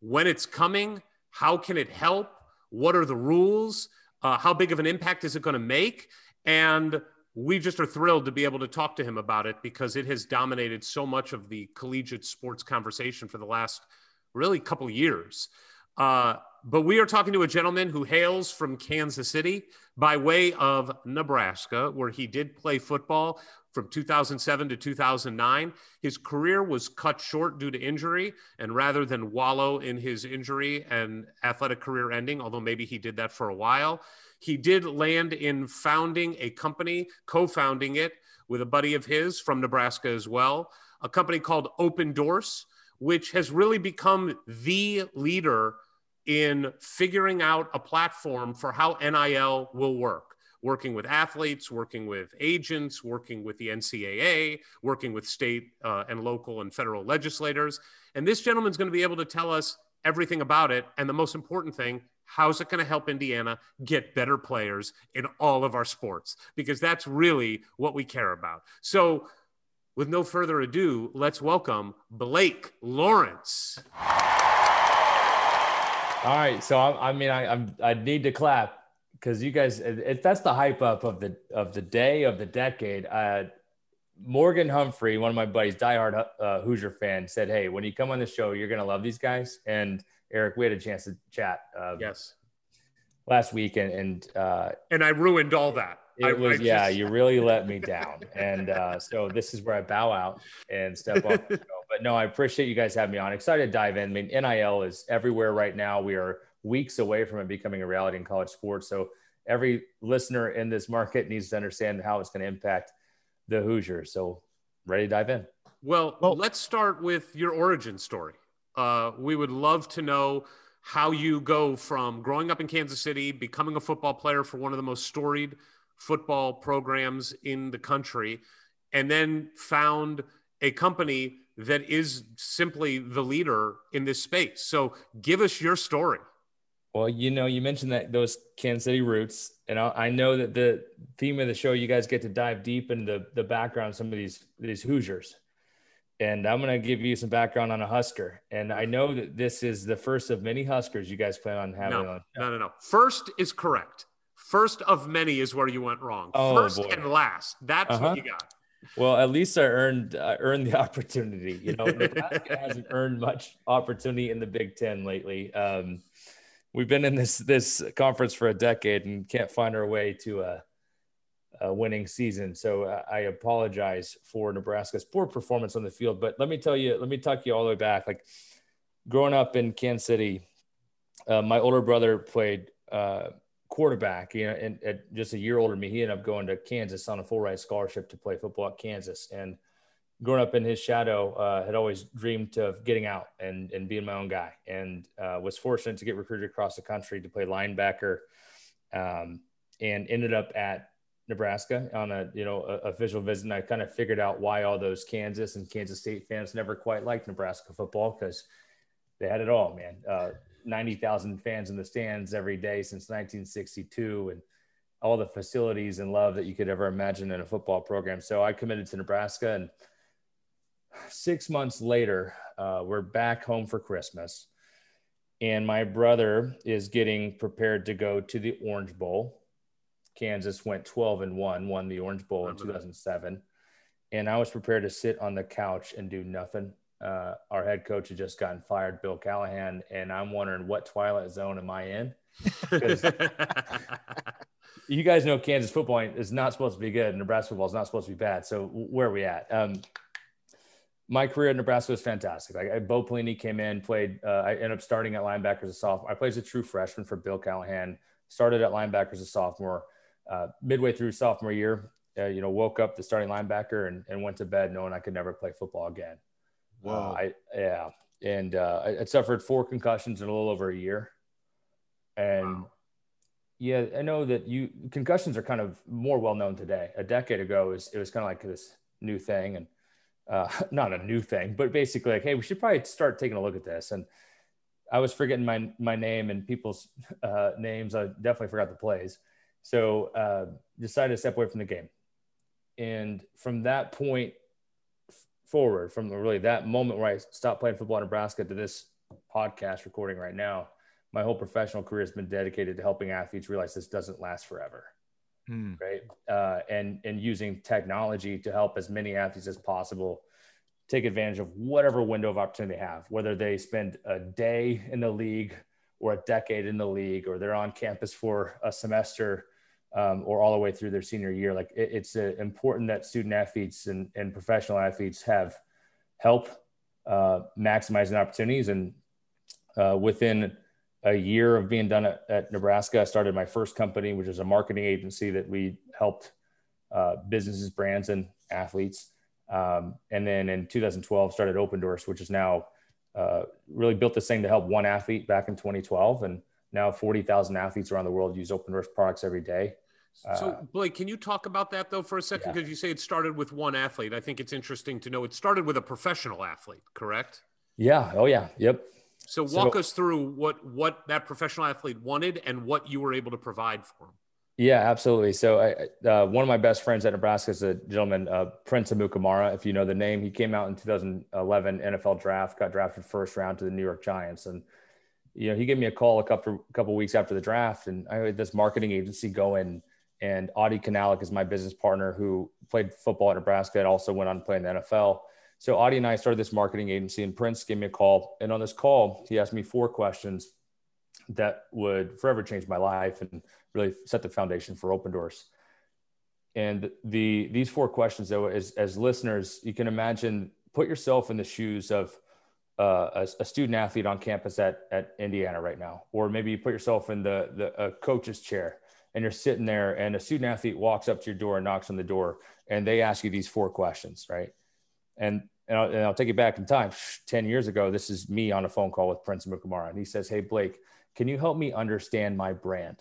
when it's coming, how can it help what are the rules? Uh, how big of an impact is it going to make? And we just are thrilled to be able to talk to him about it because it has dominated so much of the collegiate sports conversation for the last really couple years. Uh, but we are talking to a gentleman who hails from Kansas City by way of Nebraska, where he did play football from 2007 to 2009. His career was cut short due to injury. And rather than wallow in his injury and athletic career ending, although maybe he did that for a while, he did land in founding a company, co founding it with a buddy of his from Nebraska as well, a company called Opendorse, which has really become the leader in figuring out a platform for how NIL will work working with athletes, working with agents, working with the NCAA, working with state uh, and local and federal legislators. And this gentleman's going to be able to tell us everything about it. And the most important thing, how's it going to help Indiana get better players in all of our sports? Because that's really what we care about. So, with no further ado, let's welcome Blake Lawrence. All right, so I, I mean, I, I'm I need to clap because you guys, if that's the hype up of the of the day of the decade. Uh, Morgan Humphrey, one of my buddies, diehard uh, Hoosier fan, said, "Hey, when you come on the show, you're gonna love these guys." And Eric, we had a chance to chat. Uh, yes. Last week, and and uh, and I ruined all that. It I, was I yeah, just... you really let me down, and uh, so this is where I bow out and step off the show. But no, I appreciate you guys having me on. Excited to dive in. I mean, NIL is everywhere right now. We are weeks away from it becoming a reality in college sports. So every listener in this market needs to understand how it's going to impact the Hoosiers. So ready to dive in. Well, well let's start with your origin story. Uh, we would love to know how you go from growing up in Kansas City, becoming a football player for one of the most storied football programs in the country, and then found a company that is simply the leader in this space. So give us your story. Well, you know, you mentioned that those Kansas City roots, and I, know that the theme of the show, you guys get to dive deep into the, the background of some of these these Hoosiers, and I'm going to give you some background on a Husker. And I know that this is the first of many Huskers you guys plan on having. No, on. no, no, no. First is correct. First of many is where you went wrong. Oh, First boy. and last. That's Uh-huh. what you got. Well, at least I earned I earned the opportunity. You know, Nebraska hasn't earned much opportunity in the Big Ten lately. Um, we've been in this this conference for a decade and can't find our way to a, a winning season. So uh, I apologize for Nebraska's poor performance on the field. But let me tell you, let me talk you all the way back. Like growing up in Kansas City, uh, my older brother played uh, quarterback. You know, and just a year older than me, he ended up going to Kansas on a full ride scholarship to play football at Kansas. And growing up in his shadow, uh, had always dreamed of getting out and and being my own guy, and uh, was fortunate to get recruited across the country to play linebacker, um, and ended up at Nebraska on a you know a, official visit. And I kind of figured out why all those Kansas and Kansas State fans never quite liked Nebraska football because they had it all, man. Uh, 90,000 fans in the stands every day since 1962 and all the facilities and love that you could ever imagine in a football program. So I committed to Nebraska and six months later, uh, we're back home for Christmas. And my brother is getting prepared to go to the Orange Bowl. Kansas went 12 and 1, won the Orange Bowl in 2007. And I was prepared to sit on the couch and do nothing. Uh, our head coach had just gotten fired, Bill Callahan. And I'm wondering what twilight zone am I in? you guys know Kansas football is not supposed to be good. Nebraska football is not supposed to be bad. So where are we at? Um, my career at Nebraska was fantastic. Like I, Bo Pelini came in, played. Uh, I ended up starting at linebacker as a sophomore. I played as a true freshman for Bill Callahan. Started at linebacker as a sophomore. Uh, midway through sophomore year, uh, you know, woke up the starting linebacker and, and went to bed knowing I could never play football again. Whoa. I yeah, and uh, I, I suffered four concussions in a little over a year, and yeah, I know that you concussions are kind of more well known today. A decade ago, it was, it was kind of like this new thing, and uh, not a new thing, but basically like, hey, we should probably start taking a look at this. And I was forgetting my my name and people's uh, names. I definitely forgot the plays, so uh, decided to step away from the game. And from that point forward, from really that moment where I stopped playing football in Nebraska to this podcast recording right now, my whole professional career has been dedicated to helping athletes realize this doesn't last forever Hmm. right? Uh, and and using technology to help as many athletes as possible take advantage of whatever window of opportunity they have, whether they spend a day in the league or a decade in the league, or they're on campus for a semester, um, or all the way through their senior year. Like it, it's uh, important that student athletes and, and professional athletes have help uh, maximizing opportunities. And uh, within a year of being done at, at, Nebraska, I started my first company, which is a marketing agency that we helped uh, businesses, brands, and athletes. Um, and then in 2012, started Opendorse, which is now uh, really built this thing to help one athlete back in 2012. And now 40,000 athletes around the world use Opendorse products every day. So, Uh, Blake, can you talk about that though for a second? Yeah. Because you say it started with one athlete. I think it's interesting to know it started with a professional athlete, correct? yeah. Oh yeah. Yep. So, So- walk us through what what that professional athlete wanted and what you were able to provide for him. Yeah, absolutely. So, I, uh, one of my best friends at Nebraska is a gentleman, uh, Prince Amukamara. If you know the name, he came out in 2011 NFL draft, got drafted first round to the New York Giants, and you know he gave me a call a couple couple weeks after the draft, and I had this marketing agency going, and Audie Kanalik is my business partner who played football at Nebraska and also went on to play in the NFL. So Audie and I started this marketing agency, and Prince gave me a call, and on this call, he asked me four questions that would forever change my life and really set the foundation for Opendorse and the these four questions though as, as listeners you can imagine put yourself in the shoes of uh, a, a student athlete on campus at, at indiana right now. Or maybe you put yourself in the, the coach's chair and you're sitting there and a student athlete walks up to your door and knocks on the door and they ask you these four questions right? And and I'll, and I'll take you back in time. 10 years ago this is me on a phone call with prince mukamara and he says hey blake can you help me understand my brand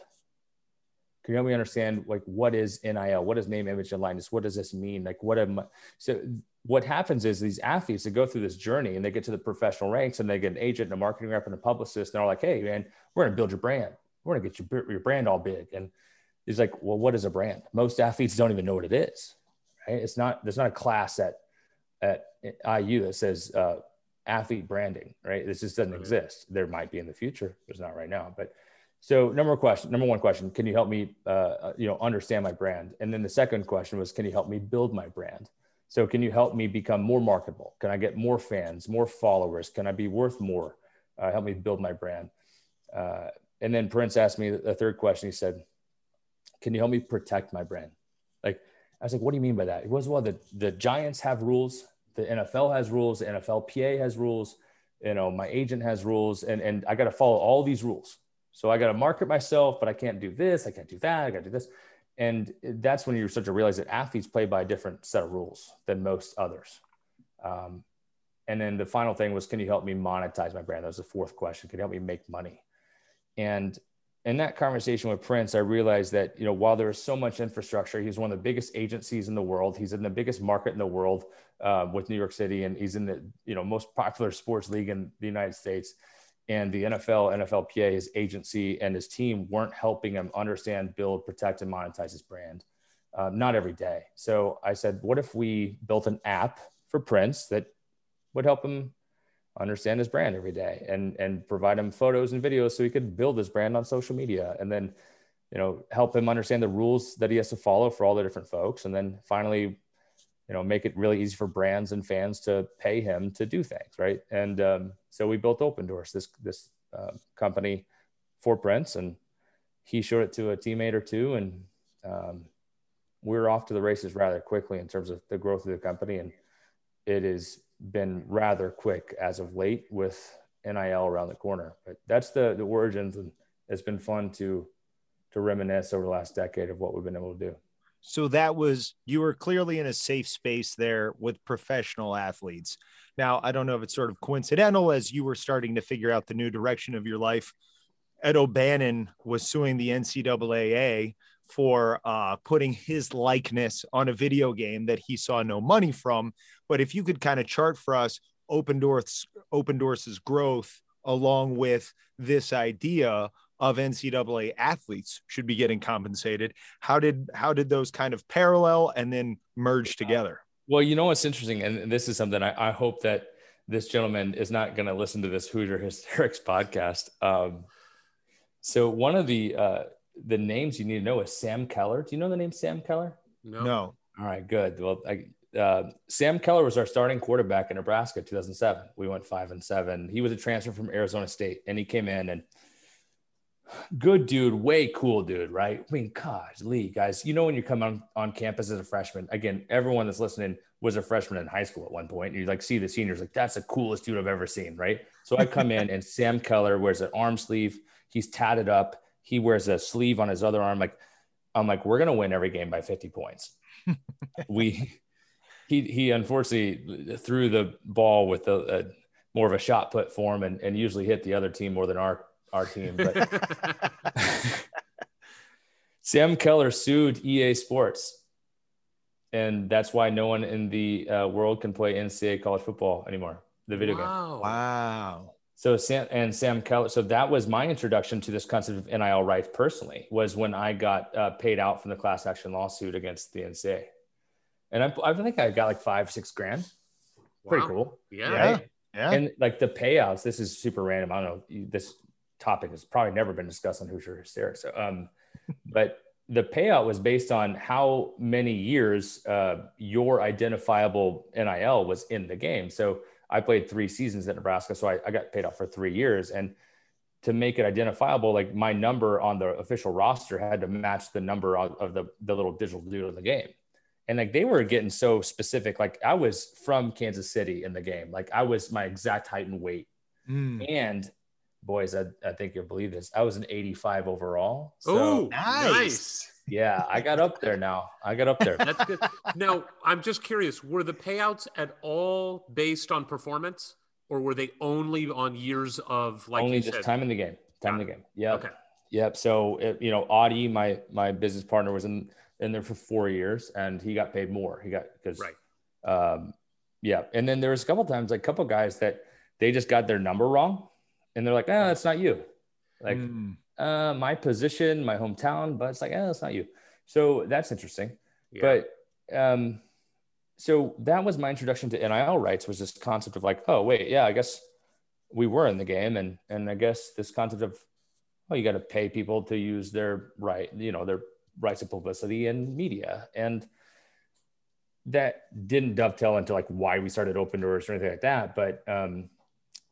can you help me understand like what is NIL? What is name, image, and likeness? What does this mean? Like what am I? So what happens is these athletes that go through this journey and they get to the professional ranks and they get an agent and a marketing rep and a publicist and they're like, hey man, we're gonna build your brand. We're gonna get your your brand all big. And he's like, well, what is a brand? Most athletes don't even know what it is. Right? It's not. There's not a class at at IU that says uh, athlete branding. Right? This just doesn't exist. There might be in the future. There's not right now, but so number question, number one question, can you help me, uh, you know, understand my brand? And then the second question was, can you help me build my brand? So can you help me become more marketable? Can I get more fans, more followers? Can I be worth more? Uh, help me build my brand. Uh, and then Prince asked me the third question. He said, can you help me protect my brand? Like, I was like, what do you mean by that? It was, well, the, the Giants have rules. The NFL has rules. The NFLPA has rules. You know, my agent has rules and, and I got to follow all these rules. So I got to market myself, but I can't do this. I can't do that. I got to do this. And that's when you start to realize that athletes play by a different set of rules than most others. Um, and then the final thing was, can you help me monetize my brand? That was the fourth question. Can you help me make money? And in that conversation with Prince, I realized that, you know, while there is so much infrastructure, he's one of the biggest agencies in the world. He's in the biggest market in the world uh, with New York City, and he's in the, you know, most popular sports league in the United States and the NFL, NFLPA, his agency, and his team weren't helping him understand, build, protect, and monetize his brand. Uh, not every day. So I said, what if we built an app for Prince that would help him understand his brand every day and and provide him photos and videos so he could build his brand on social media and then you know help him understand the rules that he has to follow for all the different folks and then finally you know make it really easy for brands and fans to pay him to do things right? And um, so we built Opendorse this this uh, company for prince and he showed it to a teammate or two and um, we're off to the races rather quickly in terms of the growth of the company and it has been rather quick as of late with nil around the corner. But that's the the origins and it's been fun to to reminisce over the last decade of what we've been able to do So that was you were clearly in a safe space there with professional athletes. Now, I don't know if it's sort of coincidental as you were starting to figure out the new direction of your life. Ed O'Bannon was suing the NCAA for uh, putting his likeness on a video game that he saw no money from. But if you could kind of chart for us Opendorse, Open Doors' growth along with this idea of NCAA athletes should be getting compensated. How did how did those kind of parallel and then merge together? Well, you know what's interesting, and this is something I, I hope that this gentleman is not going to listen to this Hoosier Hysterics podcast. Um, so one of the uh, the names you need to know is Sam Keller. Do you know the name Sam Keller? No. No. All right, good. Well, I, uh, Sam Keller was our starting quarterback in Nebraska 2007. We went five and seven. He was a transfer from Arizona State, and he came in and good dude, way cool dude, right? I mean, gosh, Lee, guys, you know when you come on, on campus as a freshman, again, everyone that's listening was a freshman in high school at one point. And you like see the seniors, like that's the coolest dude I've ever seen, right? So I come in and Sam Keller wears an arm sleeve. He's tatted up. He wears a sleeve on his other arm. Like, I'm like, we're gonna win every game by 50 points. we he he unfortunately threw the ball with a, a more of a shot put form and, and usually hit the other team more than our our team. But Sam Keller sued EA Sports, and that's why no one in the uh, world can play NCAA college football anymore. The video game. Wow. Wow. So Sam and Sam Keller. So that was my introduction to this concept of NIL rights personally. Was when I got uh, paid out from the class action lawsuit against the NCAA, and I, I think I got like five, six grand. Pretty cool. Yeah. Yeah. Yeah. And like the payouts, this is super random. I don't know. This topic has probably never been discussed on Hoosier Hysteria. So, um, but the payout was based on how many years uh, your identifiable NIL was in the game. So I played three seasons at Nebraska, so I, I got paid out for three years. And to make it identifiable, like my number on the official roster had to match the number of, of the, the little digital dude in the game. And like they were getting so specific. Like I was from Kansas City in the game. Like I was my exact height and weight. Mm. And boys, I, I think you'll believe this. I was an 85 overall. So Oh, nice. nice. yeah, I got up there now. I got up there. That's good. now, I'm just curious: were the payouts at all based on performance, or were they only on years of like Only you just said? time in the game. Time in the game. Yeah. Okay. Yep. So it, you know, Audie, my my business partner, was in in there for four years, and he got paid more. He got because Right. um, yeah. And then there was a couple times, like a couple guys that they just got their number wrong, and they're like, "Ah, that's not you." Like, Mm. uh, my position, my hometown, but it's like, eh, that's not you. So that's interesting. Yeah. But um, so that was my introduction to NIL rights was this concept of like, oh wait, yeah, I guess we were in the game, and and I guess this concept of, oh, you got to pay people to use their right, you know, their rights of publicity and media, and that didn't dovetail into like why we started Opendorse or anything like that, but um,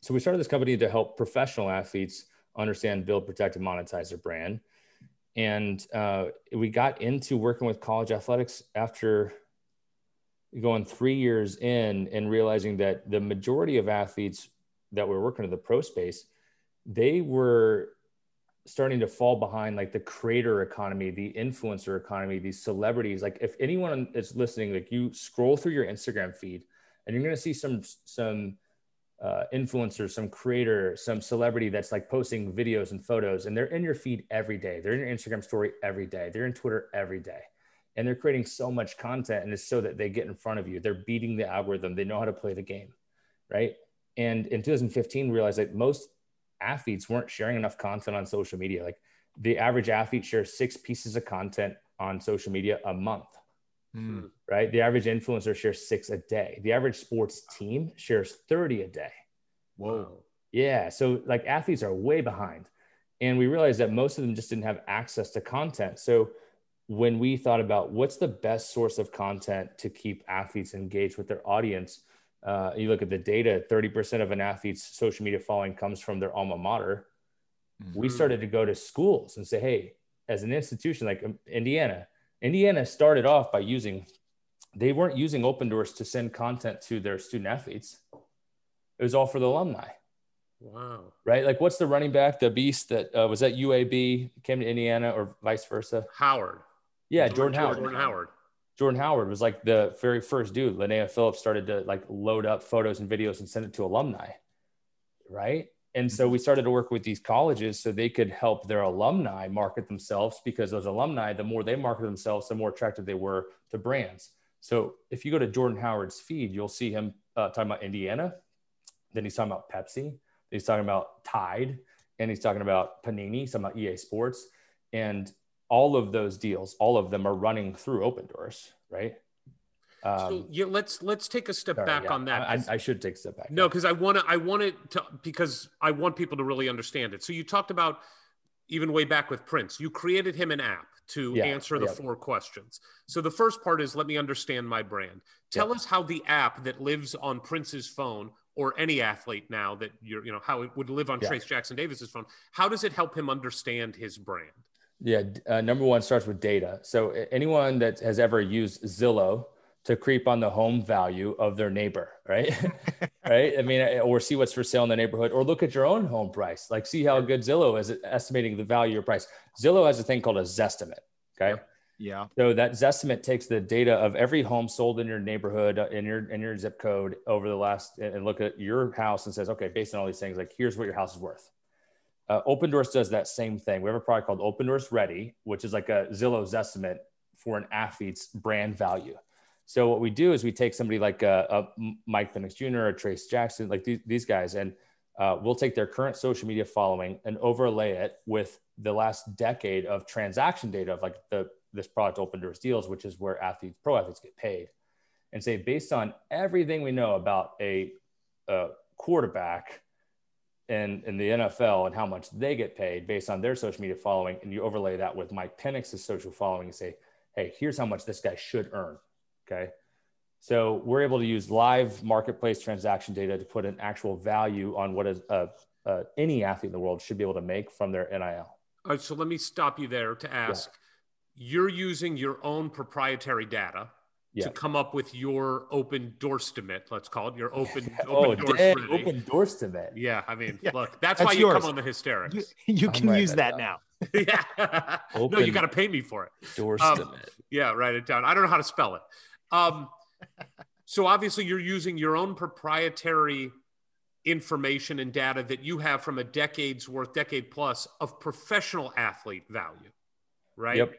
so we started this company to help professional athletes understand, build, protect, and monetize their brand. And uh, we got into working with college athletics after going three years in and realizing that the majority of athletes that were working in the pro space, they were starting to fall behind like the creator economy, the influencer economy, these celebrities. Like if anyone is listening, like you scroll through your Instagram feed and you're going to see some, some, uh, influencer, some creator, some celebrity that's like posting videos and photos, and they're in your feed every day. They're in your Instagram story every day. They're in Twitter every day. And they're creating so much content, and it's so that they get in front of you. They're beating the algorithm. They know how to play the game, right? And in 2015, we realized that most athletes weren't sharing enough content on social media. Like the average athlete shares six pieces of content on social media a month Mm. right? The average influencer shares six a day. The average sports team shares 30 a day. Whoa. Yeah. So like athletes are way behind. And we realized that most of them just didn't have access to content. So when we thought about what's the best source of content to keep athletes engaged with their audience, uh, you look at the data 30% of an athlete's social media following comes from their alma mater. We Mhm. started to go to schools and say, hey, as an institution like um, Indiana, Indiana started off by using, they weren't using Opendorse to send content to their student athletes. It was all for the alumni, Wow. right? Like, what's the running back, the beast that uh, was at UAB, came to Indiana, or vice versa? Howard. Yeah, Jordan Howard. Jordan Howard. Jordan Howard was like the very first dude. Linnea Phillips started to like load up photos and videos and send it to alumni, right? And so we started to work with these colleges so they could help their alumni market themselves because those alumni, the more they market themselves, the more attractive they were to brands. So if you go to Jordan Howard's feed, you'll see him uh, talking about Indiana. Then he's talking about Pepsi. He's talking about Tide, and he's talking about Panini. He's talking about EA Sports, and all of those deals, all of them are running through Opendorse, right? Um, so yeah, let's let's take a step sorry, back yeah, on that. I, I should take a step back. No, because I want to. I want it to because I want people to really understand it. So you talked about even way back with Prince. You created him an app to Yeah, answer the four questions. So the first part is let me understand my brand. Tell us how the app that lives on Prince's phone or any athlete now that you're, you know, how it would live on. Trayce Jackson Davis's phone. How does it help him understand his brand? Yeah, uh, number one starts with data. So anyone that has ever used Zillow to creep on the home value of their neighbor, right? right? I mean, uh, or see what's for sale in the neighborhood, or look at your own home price. Like, see how good Zillow is at estimating the value of your price. Zillow has a thing called a Zestimate. Okay. Yeah. So that Zestimate takes the data of every home sold in your neighborhood, uh, in your in your zip code over the last, and look at your house and says, okay, based on all these things, like here's what your house is worth. Uh, Doors does that same thing. We have a product called Opendorse Ready, which is like a Zillow's estimate for an athlete's brand value. So what we do is we take somebody like a, uh, a Mike Penix Jr. or Trayce Jackson, like these, these guys, and uh, we'll take their current social media following and overlay it with the last decade of transaction data of like the this product Opendorse deals, which is where athletes, pro athletes get paid, and say based on everything we know about a, a quarterback in, in the NFL and how much they get paid based on their social media following, and you overlay that with Mike Penix's social following and say, hey, here's how much this guy should earn. Okay. So we're able to use live marketplace transaction data to put an actual value on what is, uh, uh, any athlete in the world should be able to make from their NIL. All right. So let me stop you there to ask. Yeah. You're using your own proprietary data yeah. to come up with your open door estimate. Let's call it your open oh, open door open door. Yeah, I mean, yeah. look, that's, that's why you come on the hysterics. You, you can use that, that now. yeah, no, you got to pay me for it. Door um, yeah, write it down. I don't know how to spell it. Um, so obviously, you're using your own proprietary information and data that you have from a decade's worth, decade plus of professional athlete value, right? Yep.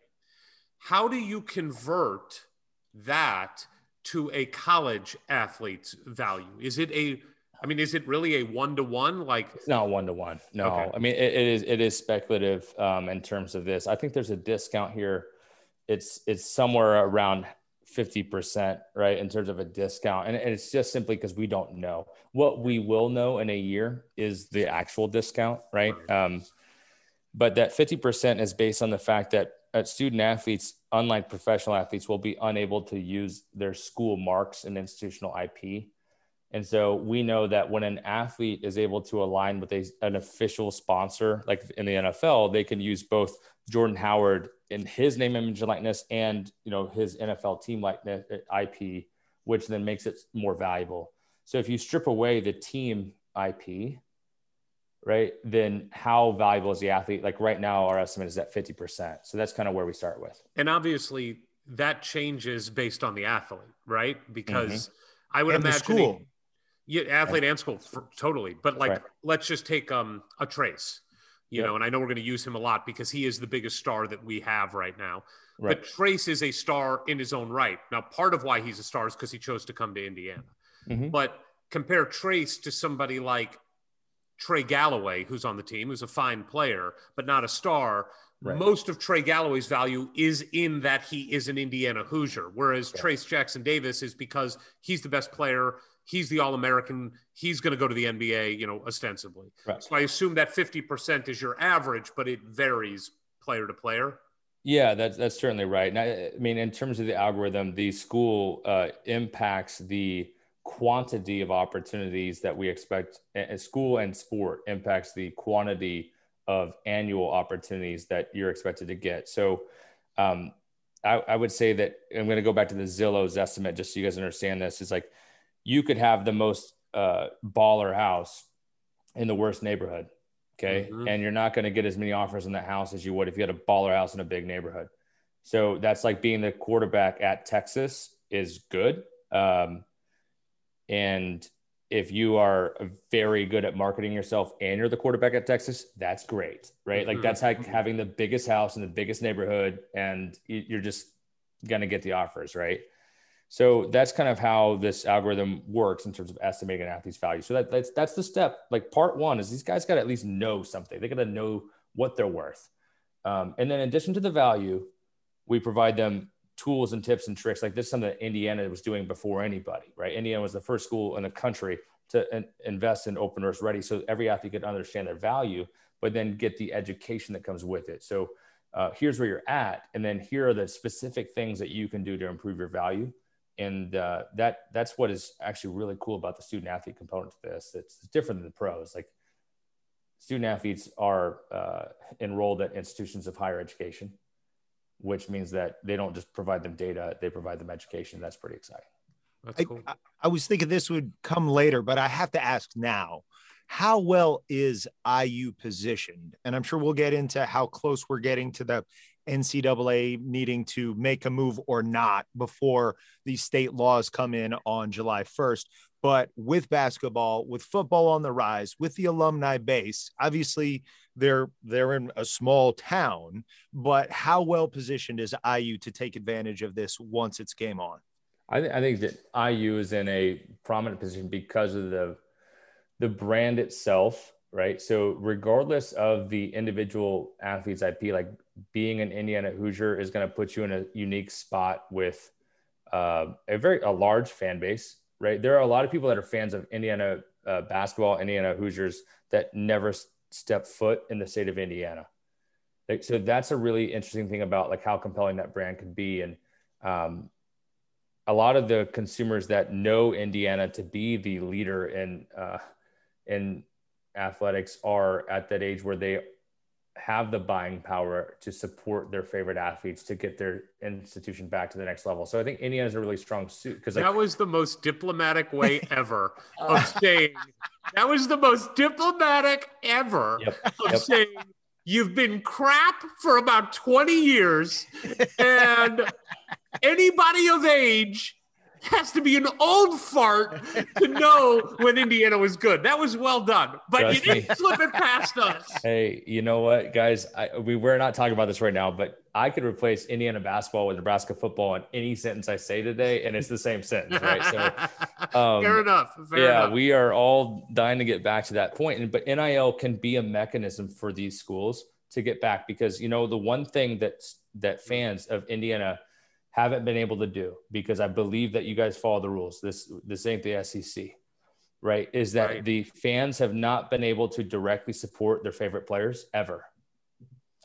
How do you convert? that to a college athlete's value? Is it a I mean, is it really a one to one? Like it's not one to one. No, okay. I mean it, it is it is speculative um, in terms of this. I think there's a discount here. It's it's somewhere around fifty percent, right, in terms of a discount, and, and it's just simply because we don't know. What we will know in a year is the actual discount, right? Um, but that fifty percent is based on the fact that uh, student athletes, unlike professional athletes, will be unable to use their school marks and institutional IP. And so we know that when an athlete is able to align with a, an official sponsor, like in the NFL, they can use both Jordan Howard in his name, image, and likeness, and you know his NFL team likeness uh, IP, which then makes it more valuable. So if you strip away the team IP, right, then how valuable is the athlete? Like right now, our estimate is at 50%. So that's kind of where we start with. And obviously, that changes based on the athlete, right? Because mm-hmm. I would and imagine school. yeah, athlete and school, for, totally. But like, right. let's just take um, a Trayce, you yep. know, and I know we're going to use him a lot because he is the biggest star that we have right now. Right. But Trayce is a star in his own right. Now, part of why he's a star is because he chose to come to Indiana. Mm-hmm. But compare Trayce to somebody like Trey Galloway, who's on the team, who's a fine player, but not a star. Right. Most of Trey Galloway's value is in that he is an Indiana Hoosier, whereas yeah. Trayce Jackson Davis is because he's the best player. He's the All American. He's going to go to the NBA, you know, ostensibly. Right. So I assume that 50% is your average, but it varies player to player. Yeah, that's that's certainly right. And I, I mean, in terms of the algorithm, the school uh, impacts the quantity of opportunities that we expect school and sport impacts the quantity of annual opportunities that you're expected to get. So um, I, I, would say that I'm going to go back to the Zillow's estimate just so you guys understand this is like you could have the most uh, baller house in the worst neighborhood. Okay. Mm-hmm. And you're not going to get as many offers in that house as you would if you had a baller house in a big neighborhood. So that's like being the quarterback at Texas is good. Um, and if you are very good at marketing yourself and you're the quarterback at Texas, that's great, right? Mm-hmm. Like that's like having the biggest house in the biggest neighborhood, and you're just gonna get the offers, right? So that's kind of how this algorithm works in terms of estimating an athlete's value. So that, that's that's the step. Like part one is these guys got to at least know something. They got to know what they're worth, um, and then in addition to the value, we provide them tools and tips and tricks. Like this is something that Indiana was doing before anybody, right? Indiana was the first school in the country to in, invest in Opendorse Ready, so every athlete could understand their value, but then get the education that comes with it. So uh, here's where you're at, and then here are the specific things that you can do to improve your value. And uh, that that's what is actually really cool about the student athlete component to this. It's different than the pros. Like student athletes are uh, enrolled at institutions of higher education which means that they don't just provide them data, they provide them education. That's pretty exciting. That's cool. I, I was thinking this would come later, but I have to ask now how well is IU positioned? And I'm sure we'll get into how close we're getting to the NCAA needing to make a move or not before these state laws come in on July 1st. But with basketball, with football on the rise, with the alumni base, obviously they're they're in a small town, but how well positioned is IU to take advantage of this once it's game on? I, th- I think that IU is in a prominent position because of the the brand itself, right? So regardless of the individual athlete's IP, like being an Indiana Hoosier is going to put you in a unique spot with uh, a very a large fan base, right? There are a lot of people that are fans of Indiana uh, basketball, Indiana Hoosiers that never step foot in the state of Indiana. Like, so that's a really interesting thing about like how compelling that brand could be, and um, a lot of the consumers that know Indiana to be the leader in uh, in athletics are at that age where they have the buying power to support their favorite athletes to get their institution back to the next level. So I think Indiana is a really strong suit because like, that was the most diplomatic way ever of saying that was the most diplomatic ever yep, of yep. saying you've been crap for about 20 years and anybody of age has to be an old fart to know when Indiana was good. That was well done, but Trust you didn't me. slip it past us. Hey, you know what, guys? I, we we're not talking about this right now, but I could replace Indiana basketball with Nebraska football in any sentence I say today, and it's the same sentence, right? So, um, fair enough. Fair yeah, enough. we are all dying to get back to that point, but NIL can be a mechanism for these schools to get back because you know the one thing that that fans of Indiana haven't been able to do because I believe that you guys follow the rules. This this ain't the SEC, right? Is that right. the fans have not been able to directly support their favorite players ever,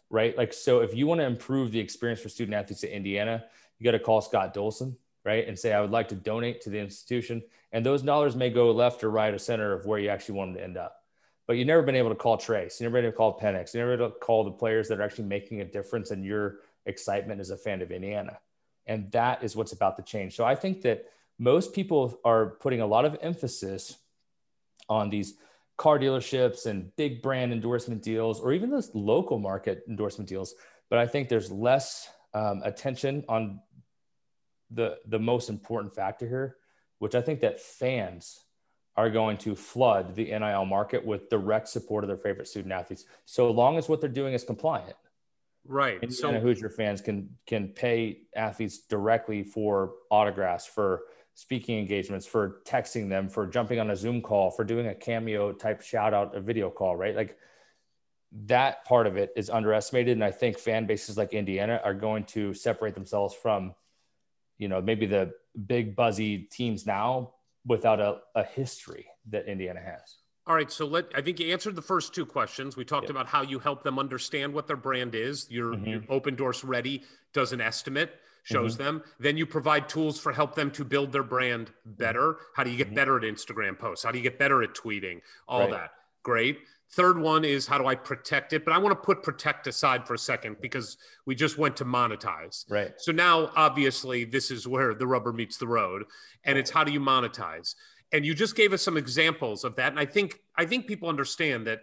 right? Like so, if you want to improve the experience for student athletes at Indiana, you got to call Scott Dolson, right, and say I would like to donate to the institution, and those dollars may go left or right or center of where you actually want them to end up. But you've never been able to call Trayce. You never been able to call Penix. You never been able to call the players that are actually making a difference in your excitement as a fan of Indiana. And that is what's about to change. So I think that most people are putting a lot of emphasis on these car dealerships and big brand endorsement deals, or even those local market endorsement deals. But I think there's less um, attention on the the most important factor here, which I think that fans are going to flood the NIL market with direct support of their favorite student athletes, so long as what they're doing is compliant. Right. Indiana so Hoosier fans can can pay athletes directly for autographs, for speaking engagements, for texting them, for jumping on a Zoom call, for doing a cameo type shout out, a video call, right? Like that part of it is underestimated. And I think fan bases like Indiana are going to separate themselves from, you know, maybe the big buzzy teams now without a, a history that Indiana has. All right, so let I think you answered the first two questions. We talked yep. about how you help them understand what their brand is. Your, mm-hmm. your Opendorse Ready does an estimate, shows mm-hmm. them. Then you provide tools for help them to build their brand better. How do you get mm-hmm. better at Instagram posts? How do you get better at tweeting? All right. that. Great. Third one is how do I protect it? But I want to put protect aside for a second because we just went to monetize. Right. So now obviously this is where the rubber meets the road and it's how do you monetize? And you just gave us some examples of that. And i think i think people understand that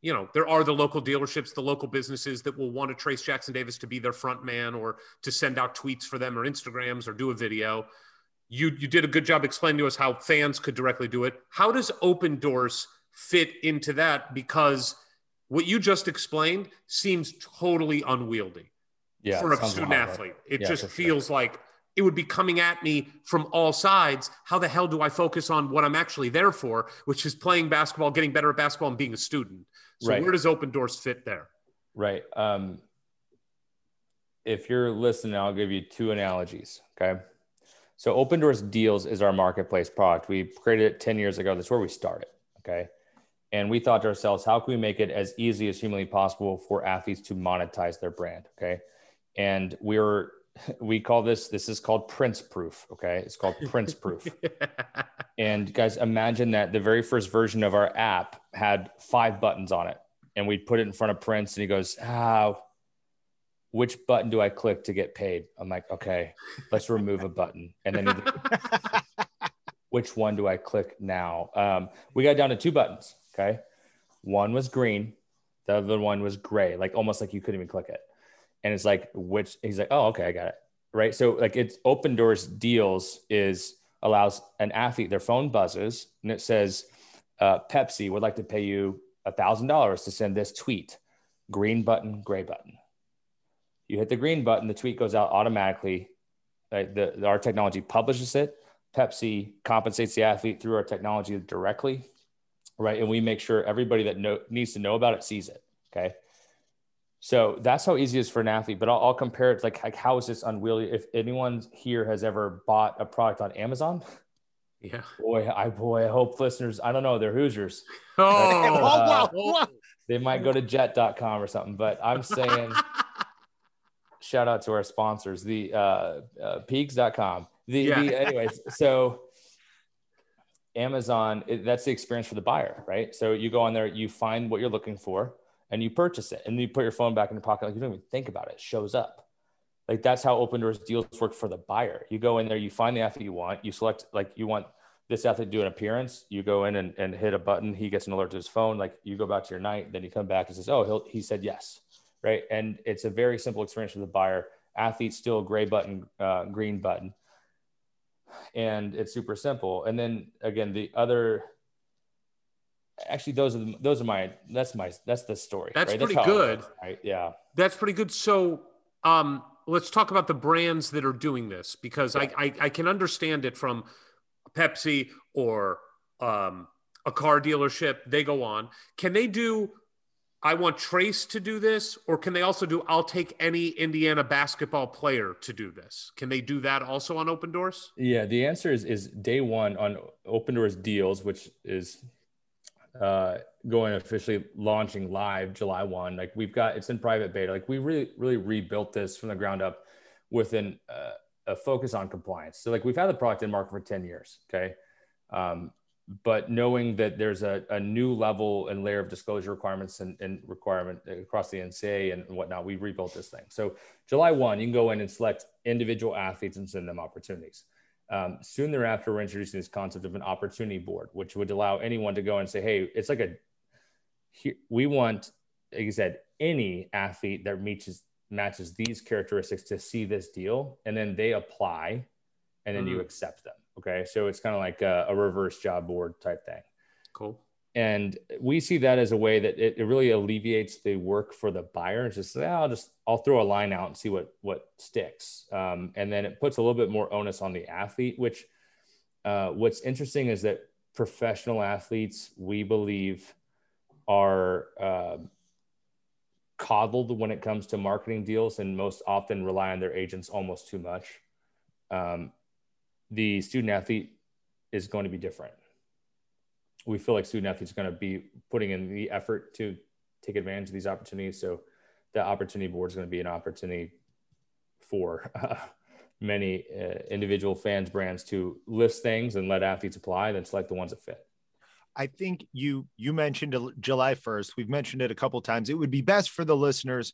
you know there are the local dealerships the local businesses that will want to trayce jackson davis to be their front man or to send out tweets for them or instagrams or do a video. You you did a good job explaining to us how fans could directly do it. How does Opendorse fit into that? Because what you just explained seems totally unwieldy yeah, for a student athlete. it. Yeah, just feels sure. like it would be coming at me from all sides. How the hell do I focus on what I'm actually there for, which is playing basketball, getting better at basketball, and being a student? So right. where does Opendorse fit there? Right. Um, if you're listening, I'll give you two analogies. Okay. So Opendorse Deals is our marketplace product. We created it 10 years ago. That's where we started. Okay. And we thought to ourselves, how can we make it as easy as humanly possible for athletes to monetize their brand? Okay. And we are we call this this is called prince proof okay? It's called prince proof. And guys imagine that the very first version of our app had five buttons on it. And we put it in front of prince and he goes ah which button do i click to get paid? I'm like okay let's remove a button. And then which one do i click now? Um, we got down to two buttons okay? One was green the other one was gray like almost like you couldn't even click it and it's like which he's like oh okay i got it right so like it's Opendorse deals is allows an athlete, their phone buzzes and it says, uh, Pepsi would like to pay you a $1,000 to send this tweet green button, gray button. You hit the green button, the tweet goes out automatically. Right? The, our technology publishes it. Pepsi compensates the athlete through our technology directly, right? And we make sure everybody that know, needs to know about it sees it. Okay. So that's how easy it is for an athlete. But I'll, I'll compare it like, like how is this unwieldy? If anyone here has ever bought a product on Amazon, Yeah. boy, I boy, I hope listeners, I don't know, they're Hoosiers. Oh, Uh, wow. They might go to jet.com or something, but I'm saying shout out to our sponsors, the uh, uh peegs.com. The, Yeah. the anyways, so Amazon, it, that's the experience for the buyer, right? So you go on there, you find what you're looking for, and you purchase it, and you put your phone back in your pocket, like you don't even think about it. It shows up. Like that's how Opendorse Deals work for the buyer. You go in there, you find the athlete you want, you select like you want this athlete to do an appearance. You go in and, and hit a button. He gets an alert to his phone. Like you go back to your night, then you come back and says, "Oh, he'll, he said yes." Right, and it's a very simple experience for the buyer. Athlete still gray button, uh, green button, and it's super simple. And then again, the other, actually, those are the, those are my that's my that's the story. That's right? pretty it good. right? Yeah. That's pretty good. So, um, let's talk about the brands that are doing this because I, I I can understand it from Pepsi or um, a car dealership. They go on. Can they do? I want Trayce to do this, or can they also do? I'll take any Indiana basketball player to do this. Can they do that also on Opendorse? Yeah, the answer is is day one on Opendorse Deals, which is uh, going officially launching live July one. Like we've got it's in private beta. Like we really really rebuilt this from the ground up with an uh, a focus on compliance. So like we've had the product in market for ten years. Okay. Um, but knowing that there's a, a new level and layer of disclosure requirements and, and requirement across the NCAA and whatnot, we rebuilt this thing. So July 1, you can go in and select individual athletes and send them opportunities. Um, soon thereafter, we're introducing this concept of an opportunity board, which would allow anyone to go and say, hey, it's like a, we want, like you said, any athlete that matches, matches these characteristics to see this deal. And then they apply and then you Mhm. accept them. Okay. So it's kind of like a, a reverse job board type thing Cool. And we see that as a way that it, it really alleviates the work for the buyer it's just "Ah, i'll just i'll throw a line out and see what what sticks. Um, and then it puts a little bit more onus on the athlete which uh, what's interesting is that professional athletes we believe are uh, coddled when it comes to marketing deals and most often rely on their agents almost too much. Um, the student athlete is going to be different we feel like student athletes are going to be putting in the effort to take advantage of these opportunities. So the opportunity board is going to be an opportunity for uh, many uh, individual fans, brands to list things and let athletes apply, then select the ones that fit. I think you you mentioned July 1st. We've mentioned it a couple times. It would be best for the listeners.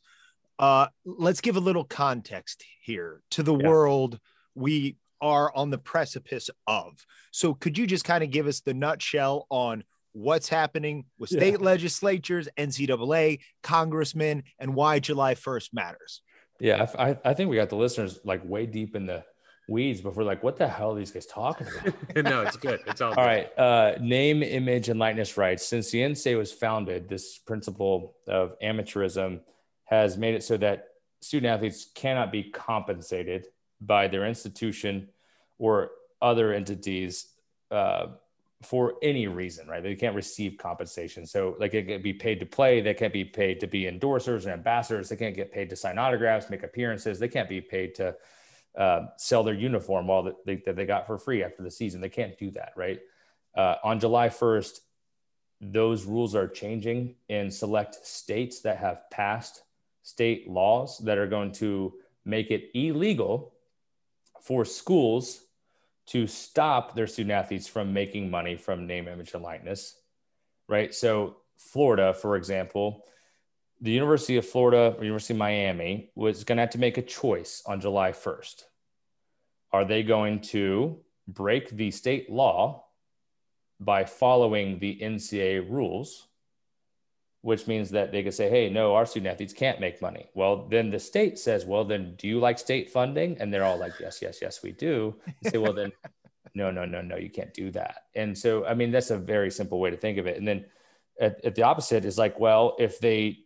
Uh, let's give a little context here to the Yeah. world we are on the precipice of. So, could you just kind of give us the nutshell on what's happening with Yeah. state legislatures, NCAA, congressmen, and why July 1st matters? Yeah, I, I- I think we got the listeners like way deep in the weeds before like, what the hell are these guys talking about? no, it's good. It's all, All right. Uh, name, image, and likeness rights. Since the NCAA was founded, this principle of amateurism has made it so that student athletes cannot be compensated by their institution or other entities uh, for any reason, right? They can't receive compensation. So, like, it can be paid to play. They can't be paid to be endorsers and ambassadors. They can't get paid to sign autographs, make appearances. They can't be paid to uh, sell their uniform while that they, that they got for free after the season. They can't do that, right? Uh, on July 1st, those rules are changing in select states that have passed state laws that are going to make it illegal for schools to stop their student athletes from making money from name, image, and likeness, right? So, Florida, for example, the University of Florida or University of Miami was going to have to make a choice on July 1st. Are they going to break the state law by following the NCAA rules, which means that they could say, hey, no, our student athletes can't make money. Well, then the state says, well, then do you like state funding? And they're all like, yes, yes, yes, we do. You say, well, then no, no, no, no, you can't do that. And so, I mean, that's a very simple way to think of it. And then at, at the opposite is like, well, if they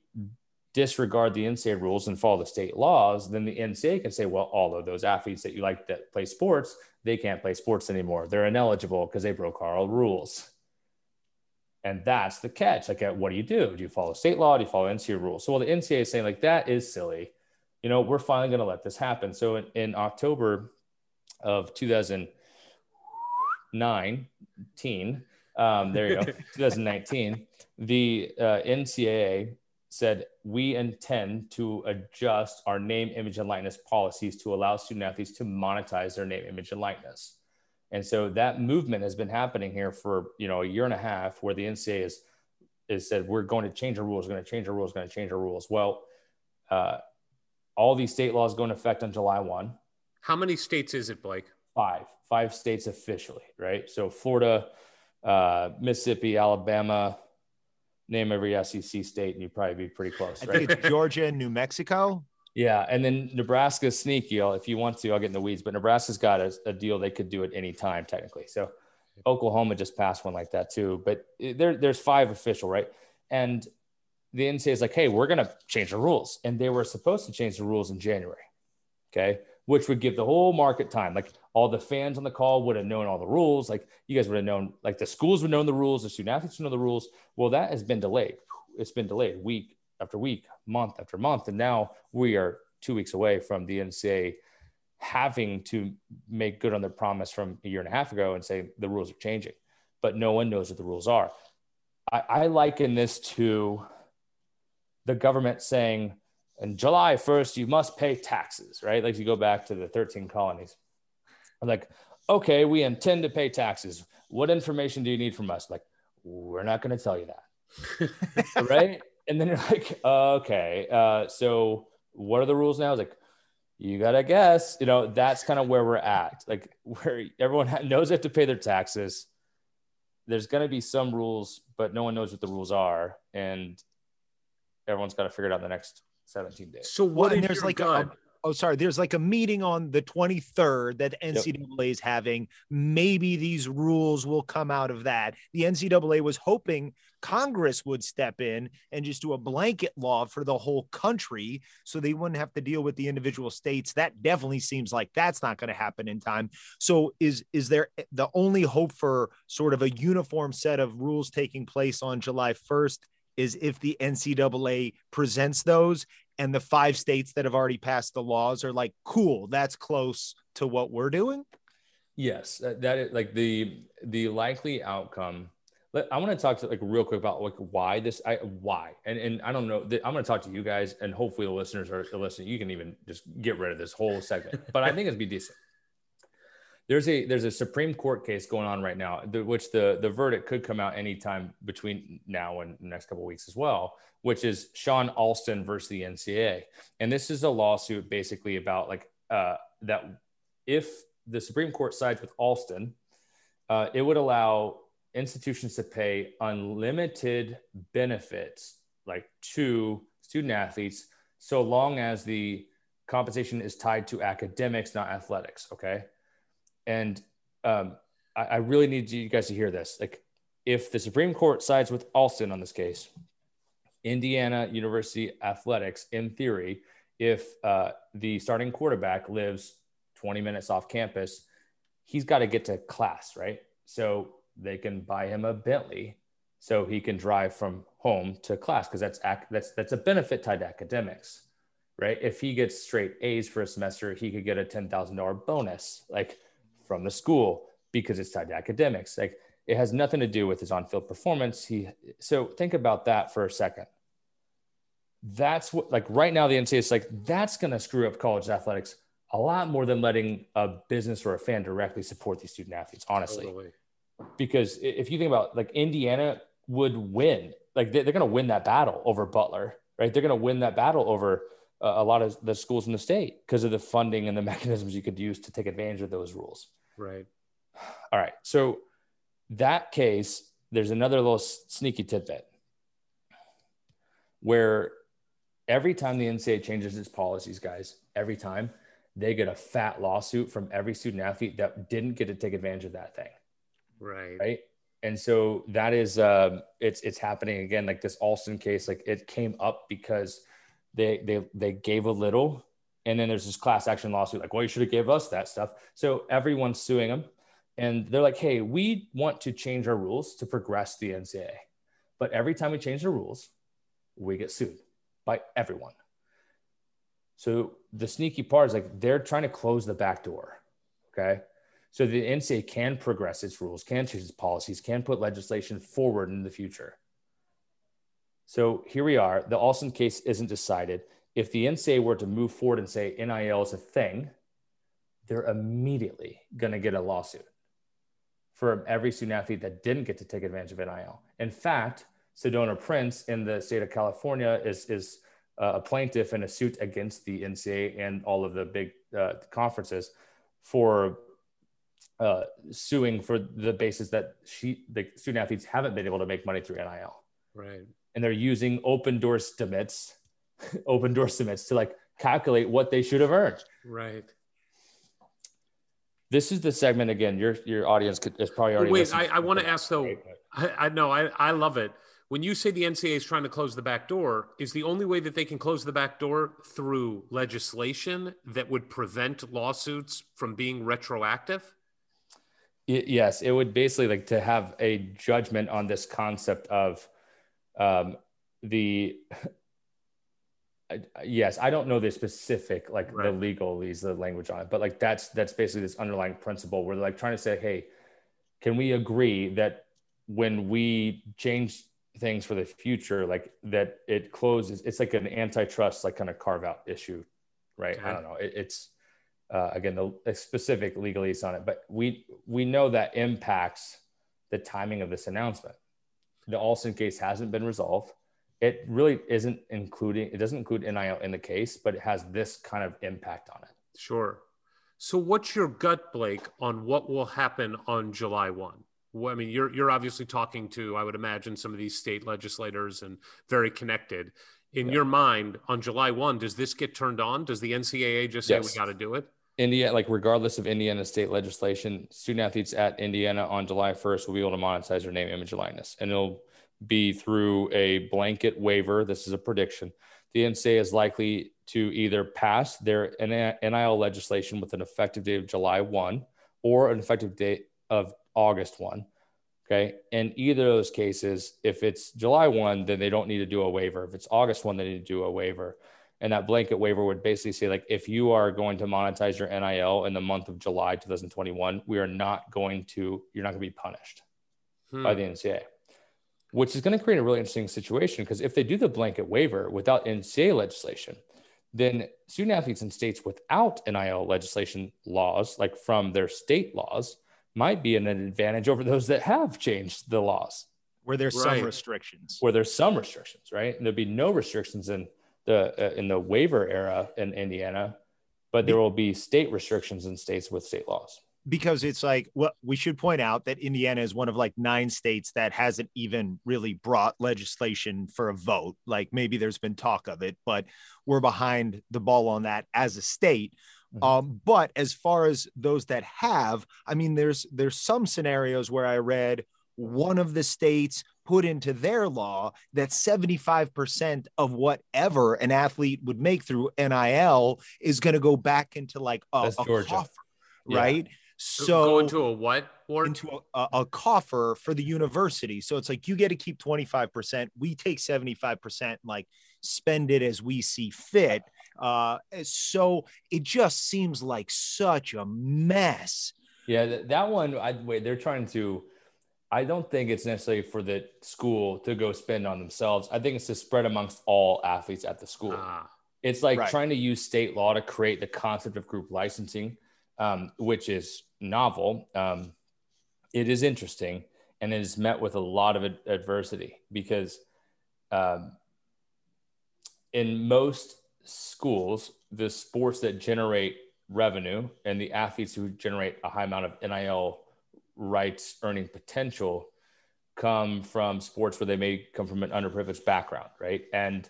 disregard the NCAA rules and follow the state laws, then the NCAA can say, well, all of those athletes that you like that play sports, they can't play sports anymore. They're ineligible because they broke our rules. And that's the catch. Like, what do you do? Do you follow state law? Do you follow NCAA rules? So, well, the NCAA is saying, like, that is silly. You know, we're finally going to let this happen. So, in, in October of 2019, um, there you go, 2019, the uh, NCAA said, we intend to adjust our name, image, and likeness policies to allow student athletes to monetize their name, image, and likeness. And so that movement has been happening here for you know a year and a half, where the NCAA is is said we're going to change our rules, going to change our rules, going to change our rules. Well, uh, all these state laws go into effect on July one. How many states is it, Blake? Five, five states officially, right? So Florida, uh, Mississippi, Alabama, name every SEC state, and you'd probably be pretty close. Right? I think it's Georgia and New Mexico. Yeah, and then Nebraska's sneaky. If you want to, I'll get in the weeds. But Nebraska's got a, a deal; they could do it any time, technically. So Oklahoma just passed one like that too. But there, there's five official, right? And the NCAA is like, hey, we're going to change the rules, and they were supposed to change the rules in January, okay, which would give the whole market time. Like all the fans on the call would have known all the rules. Like you guys would have known, like the schools would know the rules, the student athletes would know the rules. Well, that has been delayed. It's been delayed week after week, month after month. And now we are two weeks away from the NCAA having to make good on their promise from a year and a half ago and say the rules are changing, but no one knows what the rules are. I, I liken this to the government saying, in July 1st, you must pay taxes, right? Like you go back to the 13 colonies. I'm like, okay, we intend to pay taxes. What information do you need from us? Like, we're not going to tell you that. right and then you're like, okay, uh, so what are the rules now? It's like, you gotta guess. You know, that's kind of where we're at. Like where everyone knows they have to pay their taxes. There's gonna be some rules, but no one knows what the rules are, and everyone's got to figure it out in the next 17 days. So what? Well, and there's like a, oh sorry there's like a meeting on the 23rd that ncaa yep. is having. Maybe these rules will come out of that. The ncaa was hoping congress would step in and just do a blanket law for the whole country so they wouldn't have to deal with the individual states. That definitely seems like that's not going to happen in time. So is is there eh, the only hope for sort of a uniform set of rules taking place on july 1st is if the NCAA presents those and the five states that have already passed the laws are like, cool, that's close to what we're doing. Yes, that is like the the likely outcome. I want to talk to like real quick about like why this I why and and I don't know I'm going to talk to you guys and hopefully the listeners are listening. You can even just get rid of this whole segment, but I think it'd be decent there's a there's a Supreme Court case going on right now, which the the verdict could come out anytime between now and the next couple weeks as well, which is Shawne Alston versus the NCAA, and this is a lawsuit basically about like uh, that if the Supreme Court sides with Alston, uh, it would allow institutions to pay unlimited benefits like to student athletes so long as the compensation is tied to academics, not athletics. Okay and um, I, I really need you guys to hear this. Like, if the Supreme Court sides with Alston on this case, Indiana University athletics, in theory, if uh, the starting quarterback lives 20 minutes off campus, he's got to get to class, right? So they can buy him a Bentley so he can drive from home to class because that's that's that's a benefit tied to academics, right? If he gets straight A's for a semester, he could get a ten thousand dollar bonus. Like from the school because it's tied to academics. Like it has nothing to do with his on-field performance. He so think about that for a second. That's what like right now the NCAA is like that's going to screw up college athletics a lot more than letting a business or a fan directly support these student athletes. Honestly, totally. because if you think about like Indiana would win, like they're going to win that battle over Butler, right? They're going to win that battle over uh, a lot of the schools in the state because of the funding and the mechanisms you could use to take advantage of those rules. Right. All right. So that case, there's another little sneaky tidbit where every time the NCAA changes its policies, guys, every time they get a fat lawsuit from every student athlete that didn't get to take advantage of that thing. Right. Right. And so that is um it's it's happening again. Like this Alston case, like it came up because they they they gave a little and then there's this class action lawsuit, like, well, you should have gave us that stuff. So everyone's suing them. And they're like, hey, we want to change our rules to progress the NCAA. But every time we change the rules, we get sued by everyone. So the sneaky part is like they're trying to close the back door. Okay. So the NCAA can progress its rules, can change its policies, can put legislation forward in the future. So here we are. The Alston case isn't decided. If the NCAA were to move forward and say NIL is a thing, they're immediately going to get a lawsuit for every student athlete that didn't get to take advantage of NIL. In fact, Sedona Prince in the state of California is, is uh, a plaintiff in a suit against the NCAA and all of the big uh, conferences for uh, suing for the basis that she the student athletes haven't been able to make money through NIL. Right. And they're using open door Opendorse estimates, door submits to like calculate what they should have earned. Right. This is the segment again. Your your audience could, is probably already. Wait, I, I want to ask though. I, know I, I love it. When you say the NCAA is trying to close the back door, is the only way that they can close the back door through legislation that would prevent lawsuits from being retroactive? yes, it would basically like to have a judgment on this concept of um, the. Yes, I don't know the specific like right. the legalese, the language on it, but like that's that's basically this underlying principle where they're like trying to say, hey, can we agree that when we change things for the future, like that it closes, it's like an antitrust like kind of carve out issue, right? Okay. I don't know. It, it's uh, again the specific legalese on it, but we we know that impacts the timing of this announcement. The Alston case hasn't been resolved. It really isn't including. It doesn't include NIL in the case, but it has this kind of impact on it. Sure. So, what's your gut, Blake, on what will happen on July one? Well, I mean, you're you're obviously talking to, I would imagine, some of these state legislators and very connected. In yeah. your mind, on July one, does this get turned on? Does the NCAA just say yes. we got to do it? India, like regardless of Indiana state legislation, student athletes at Indiana on July 1st will be able to monetize their name, image, and likeness. And it'll be through a blanket waiver. This is a prediction. The NCAA is likely to either pass their NIL legislation with an effective date of July 1 or an effective date of August 1. Okay. In either of those cases, if it's July 1, then they don't need to do a waiver. If it's August 1, they need to do a waiver. And that blanket waiver would basically say, like, if you are going to monetize your NIL in the month of July 2021, we are not going to, you're not going to be punished hmm. by the NCAA, which is going to create a really interesting situation because if they do the blanket waiver without NCAA legislation, then student athletes in states without NIL legislation laws, like from their state laws, might be an advantage over those that have changed the laws. Where there's right. some restrictions. Where there's some restrictions, right? And there'll be no restrictions in the uh, in the waiver era in Indiana, but there will be state restrictions in states with state laws. Because it's like, well, we should point out that Indiana is one of like nine states that hasn't even really brought legislation for a vote. Like maybe there's been talk of it, but we're behind the ball on that as a state. Mm-hmm. Um, but as far as those that have, I mean, there's there's some scenarios where I read one of the states put into their law that 75% of whatever an athlete would make through NIL is going to go back into like a, a coffer, right? Yeah. So go into a what? Or into a, a, coffer for the university. So it's like you get to keep 25%. We take 75%, like spend it as we see fit. Uh, so it just seems like such a mess. Yeah, that one. I wait. They're trying to I don't think it's necessarily for the school to go spend on themselves. I think it's to spread amongst all athletes at the school. Ah, it's like right. trying to use state law to create the concept of group licensing, um, which is novel. Um, it is interesting and it is met with a lot of ad- adversity because um, in most schools, the sports that generate revenue and the athletes who generate a high amount of NIL rights earning potential come from sports where they may come from an underprivileged background, right? And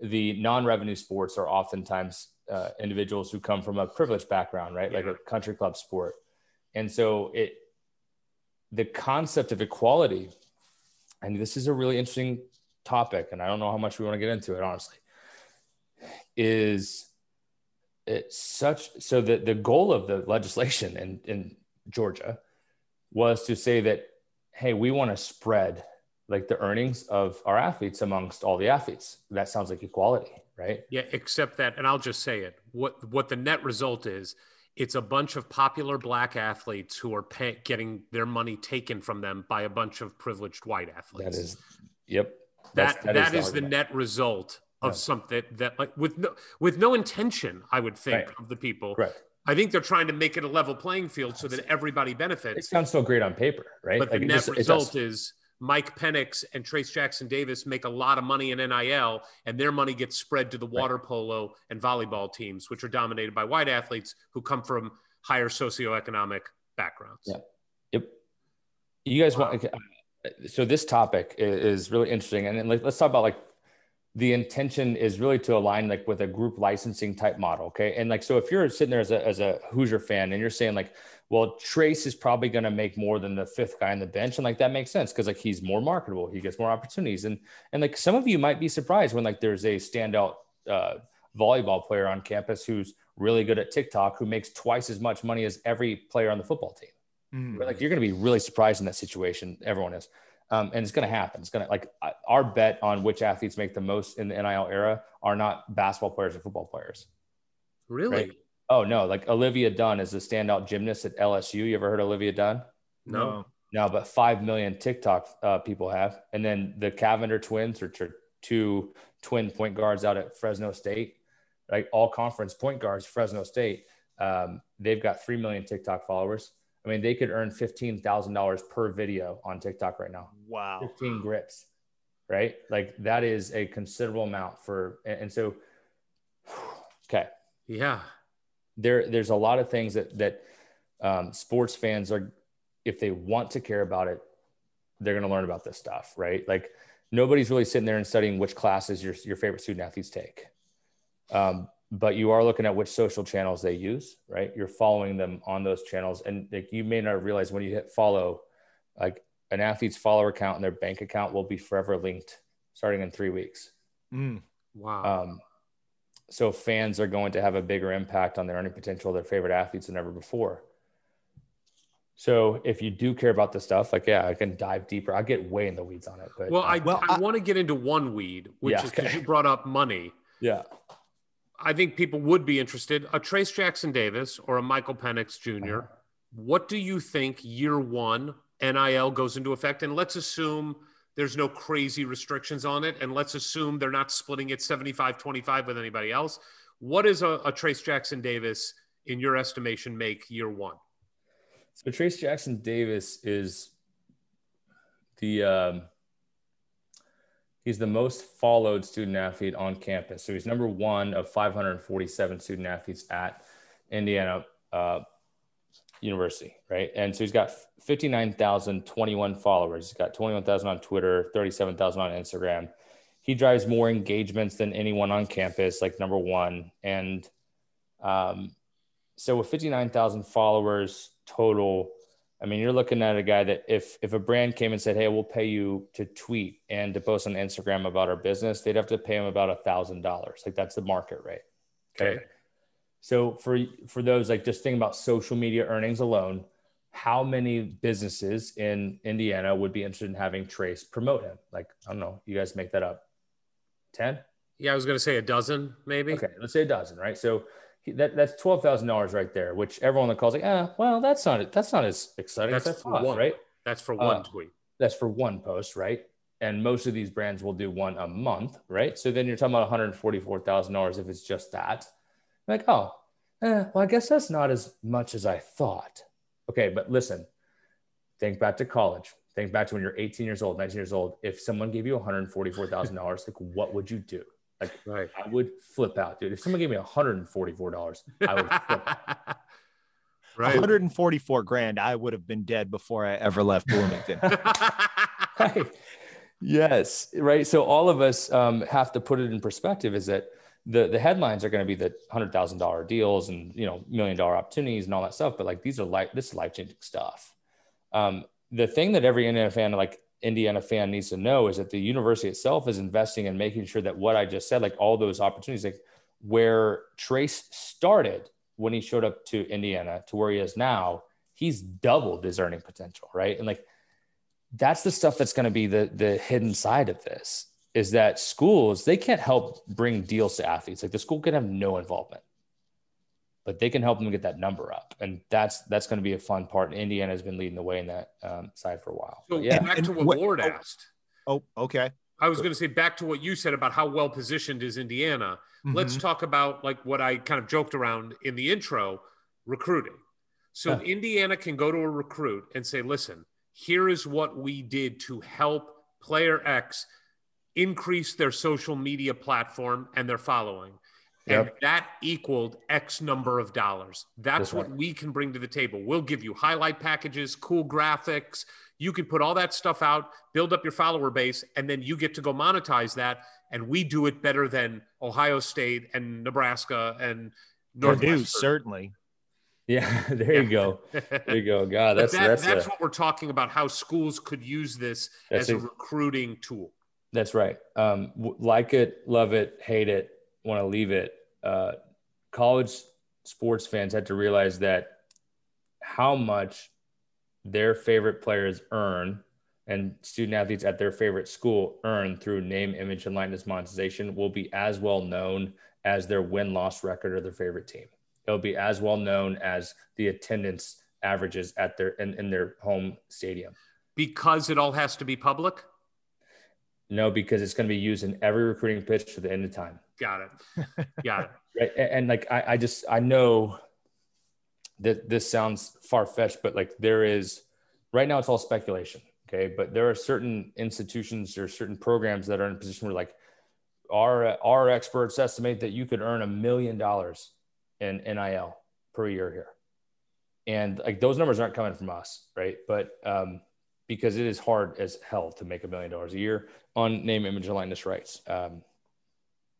the non-revenue sports are oftentimes uh, individuals who come from a privileged background, right? Yeah. Like a country club sport. And so it, the concept of equality, and this is a really interesting topic, and I don't know how much we want to get into it, honestly, is it's such so that the goal of the legislation in, in Georgia was to say that, hey, we want to spread like the earnings of our athletes amongst all the athletes. That sounds like equality, right? Yeah, except that, and I'll just say it. What what the net result is, it's a bunch of popular black athletes who are pay, getting their money taken from them by a bunch of privileged white athletes. That is, yep. That that, that is, is the, the net result of right. something that like with no with no intention, I would think right. of the people. Right. I think they're trying to make it a level playing field so that everybody benefits. It sounds so great on paper, right? But like the net just, result is Mike Penix and Trayce Jackson Davis make a lot of money in NIL, and their money gets spread to the water polo and volleyball teams, which are dominated by white athletes who come from higher socioeconomic backgrounds. Yeah. Yep. You guys wow. want uh, so this topic is really interesting, and let's talk about like the intention is really to align like with a group licensing type model. Okay. And like, so if you're sitting there as a, as a Hoosier fan and you're saying like, well, Trayce is probably going to make more than the fifth guy on the bench. And like, that makes sense. Cause like he's more marketable. He gets more opportunities. And, and like some of you might be surprised when like there's a standout uh, volleyball player on campus who's really good at TikTok, who makes twice as much money as every player on the football team. Mm. Like you're going to be really surprised in that situation. Everyone is. Um, and it's going to happen. It's going to like our bet on which athletes make the most in the NIL era are not basketball players or football players. Really? Right? Oh no! Like Olivia Dunne is a standout gymnast at LSU. You ever heard Olivia Dunne? No. No, but five million TikTok uh, people have, and then the Cavender twins, which are two twin point guards out at Fresno State, like all conference point guards, Fresno State. Um, they've got three million TikTok followers. I mean, they could earn fifteen thousand dollars per video on TikTok right now. Wow, fifteen grips, right? Like that is a considerable amount for, and so, okay, yeah, there there's a lot of things that that um, sports fans are, if they want to care about it, they're going to learn about this stuff, right? Like nobody's really sitting there and studying which classes your your favorite student athletes take. Um, but you are looking at which social channels they use, right? You're following them on those channels. And like, you may not realize when you hit follow, like an athlete's follower account and their bank account will be forever linked starting in three weeks. Mm, wow. Um, so fans are going to have a bigger impact on their earning potential of their favorite athletes than ever before. So if you do care about this stuff, like yeah, I can dive deeper. I get way in the weeds on it, but well, I, well, I, I want to get into one weed, which yeah, is because okay. you brought up money. Yeah. I think people would be interested. A Trayce Jackson Davis or a Michael Penix junior uh-huh. What do you think year one NIL goes into effect? And let's assume there's no crazy restrictions on it. And let's assume they're not splitting it 75 25 with anybody else. What is a, a Trayce Jackson Davis, in your estimation, make year one? So Trayce Jackson Davis is the um, He's the most followed student athlete on campus. So he's number one of 547 student athletes at Indiana uh, University, right? And so he's got 59,021 followers. He's got 21,000 on Twitter, 37,000 on Instagram. He drives more engagements than anyone on campus, like number one. And um, so with 59,000 followers total, I mean, you're looking at a guy that if if a brand came and said, "Hey, we'll pay you to tweet and to post on Instagram about our business," they'd have to pay him about a thousand dollars. Like that's the market rate. Okay. okay. So for for those like just think about social media earnings alone, how many businesses in Indiana would be interested in having Trayce promote him? Like I don't know, you guys make that up. Ten? Yeah, I was going to say a dozen, maybe. Okay, let's say a dozen, right? So that that's twelve thousand dollars right there, which everyone that calls like, ah, well, that's not that's not as exciting that's thought, one, right? That's for one uh, tweet. That's for one post, right? And most of these brands will do one a month, right? So then you're talking about one hundred forty-four thousand dollars if it's just that. Like, oh, eh, well, I guess that's not as much as I thought. Okay, but listen, think back to college. Think back to when you're 18 years old, 19 years old. If someone gave you $144,000, like what would you do? Like right. I would flip out, dude. If someone gave me $144, I would flip out. Right. 144 grand, I would have been dead before I ever left Bloomington. right. Yes. Right. So all of us um, have to put it in perspective is that the the headlines are going to be the hundred thousand dollar deals and you know million dollar opportunities and all that stuff. But like these are like this life changing stuff. Um, the thing that every Indiana fan like Indiana fan needs to know is that the university itself is investing in making sure that what I just said, like all those opportunities, like where Trayce started when he showed up to Indiana to where he is now, he's doubled his earning potential, right? And like that's the stuff that's going to be the the hidden side of this is that schools they can't help bring deals to athletes. Like the school can have no involvement, but they can help them get that number up, and that's that's going to be a fun part. And Indiana has been leading the way in that um, side for a while. So yeah, back to what, what Ward oh, asked. Oh, okay. I was going to say back to what you said about how well positioned is Indiana. Mm-hmm. Let's talk about like what I kind of joked around in the intro, recruiting. So yeah. Indiana can go to a recruit and say, "Listen, here is what we did to help player X increase their social media platform and their following. Yep. And that equaled X number of dollars. That's, That's what right. we can bring to the table. We'll give you highlight packages, cool graphics. You can put all that stuff out, build up your follower base, and then you get to go monetize that. And we do it better than Ohio State and Nebraska and Purdue, certainly. Yeah, there you go. There you go. God, that's that, that's, that's a, what we're talking about. How schools could use this as a, a, recruiting tool. That's right. Um, like it, love it, hate it, want to leave it. Uh, college sports fans had to realize that how much their favorite players earn and student athletes at their favorite school earn through name, image, and likeness monetization will be as well known as their win loss record or their favorite team it'll be as well known as the attendance averages at their in, in their home stadium. Because it all has to be public? No, because it's going to be used in every recruiting pitch to the end of time. Got it. Got it. right. And, and like I, I just I know that this sounds far fetched, but like there is right now it's all speculation. Okay. But there are certain institutions or certain programs that are in a position where like our our experts estimate that you could earn a million dollars in NIL per year here. And like those numbers aren't coming from us, right? But um, because it is hard as hell to make a million dollars a year on name, image, and likeness rights, um,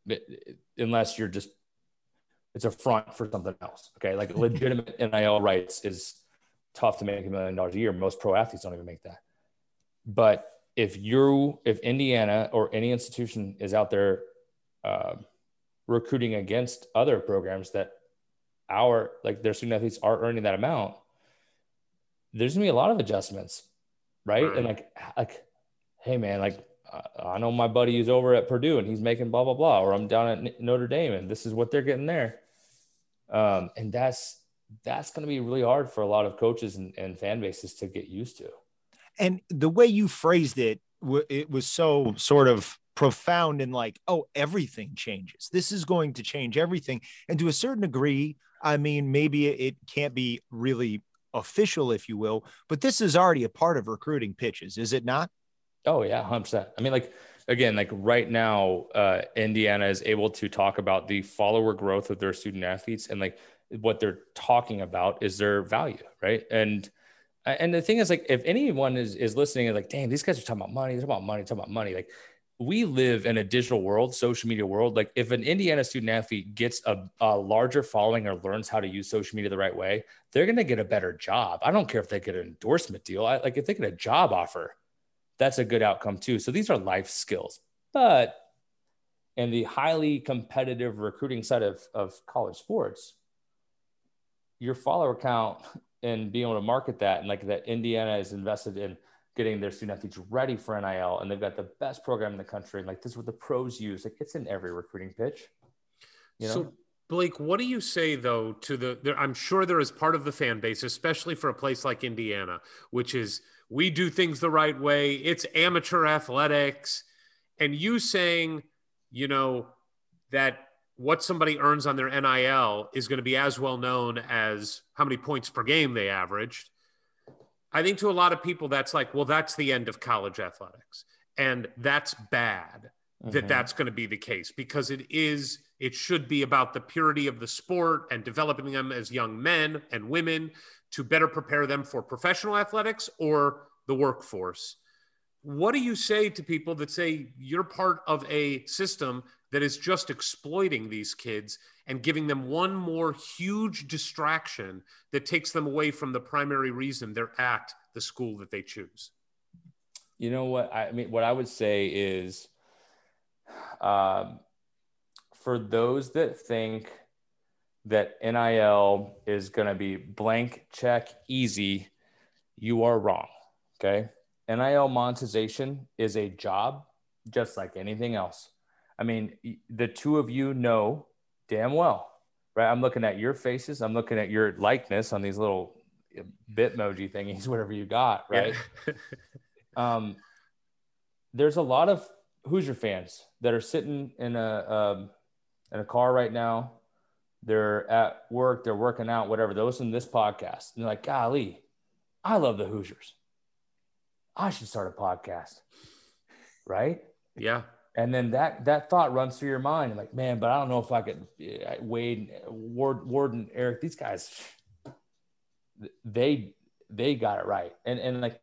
it, unless you're just it's a front for something else. Okay, like legitimate NIL rights is tough to make a million dollars a year. Most pro athletes don't even make that. But if you, if Indiana or any institution is out there uh, recruiting against other programs that our like their student athletes are earning that amount, there's gonna be a lot of adjustments, right? right. And like like, hey man, like I know my buddy is over at Purdue and he's making blah blah blah, or I'm down at Notre Dame and this is what they're getting there. Um, and that's that's going to be really hard for a lot of coaches and, and fan bases to get used to. And the way you phrased it, it was so sort of profound and like, oh, everything changes. This is going to change everything. And to a certain degree, I mean, maybe it can't be really official, if you will, but this is already a part of recruiting pitches, is it not? Oh yeah, hundred percent. I mean, like again, like right now, uh, Indiana is able to talk about the follower growth of their student athletes, and like what they're talking about is their value, right? And and the thing is, like, if anyone is is listening and like, damn, these guys are talking about money, they're talking about money, talking about money, like we live in a digital world, social media world. Like if an Indiana student athlete gets a, a, larger following or learns how to use social media the right way, they're going to get a better job. I don't care if they get an endorsement deal. I, like if they get a job offer, that's a good outcome too. So these are life skills. But in the highly competitive recruiting side of, of college sports, your follower count and being able to market that and like that Indiana is invested in – getting their student athletes ready for NIL, and they've got the best program in the country. Like this is what the pros use. Like it's in every recruiting pitch. You know? So Blake, what do you say though to the? There, I'm sure there is part of the fan base, especially for a place like Indiana, which is we do things the right way. It's amateur athletics, and you saying, you know, that what somebody earns on their NIL is going to be as well known as how many points per game they averaged I think to a lot of people, that's like, well, that's the end of college athletics. And that's bad mm-hmm. that that's going to be the case because it is, it should be about the purity of the sport and developing them as young men and women to better prepare them for professional athletics or the workforce. What do you say to people that say you're part of a system that is just exploiting these kids and giving them one more huge distraction that takes them away from the primary reason they're at the school that they choose. You know what I mean? What I would say is, um, for those that think that NIL is going to be blank check easy, you are wrong. Okay. NIL monetization is a job just like anything else. I mean, the two of you know damn well, right? I'm looking at your faces. I'm looking at your likeness on these little Bitmoji thingies, whatever you got, right? Yeah. um, there's a lot of Hoosier fans that are sitting in a um, in a car right now. They're at work, they're working out, whatever. Those in this podcast, and they're like, "Golly, I love the Hoosiers. I should start a podcast." Right? Yeah. And then that that thought runs through your mind, like, man, but I don't know if I could. Eh, Wade, Ward, Warden, Eric, these guys, they they got it right, and and like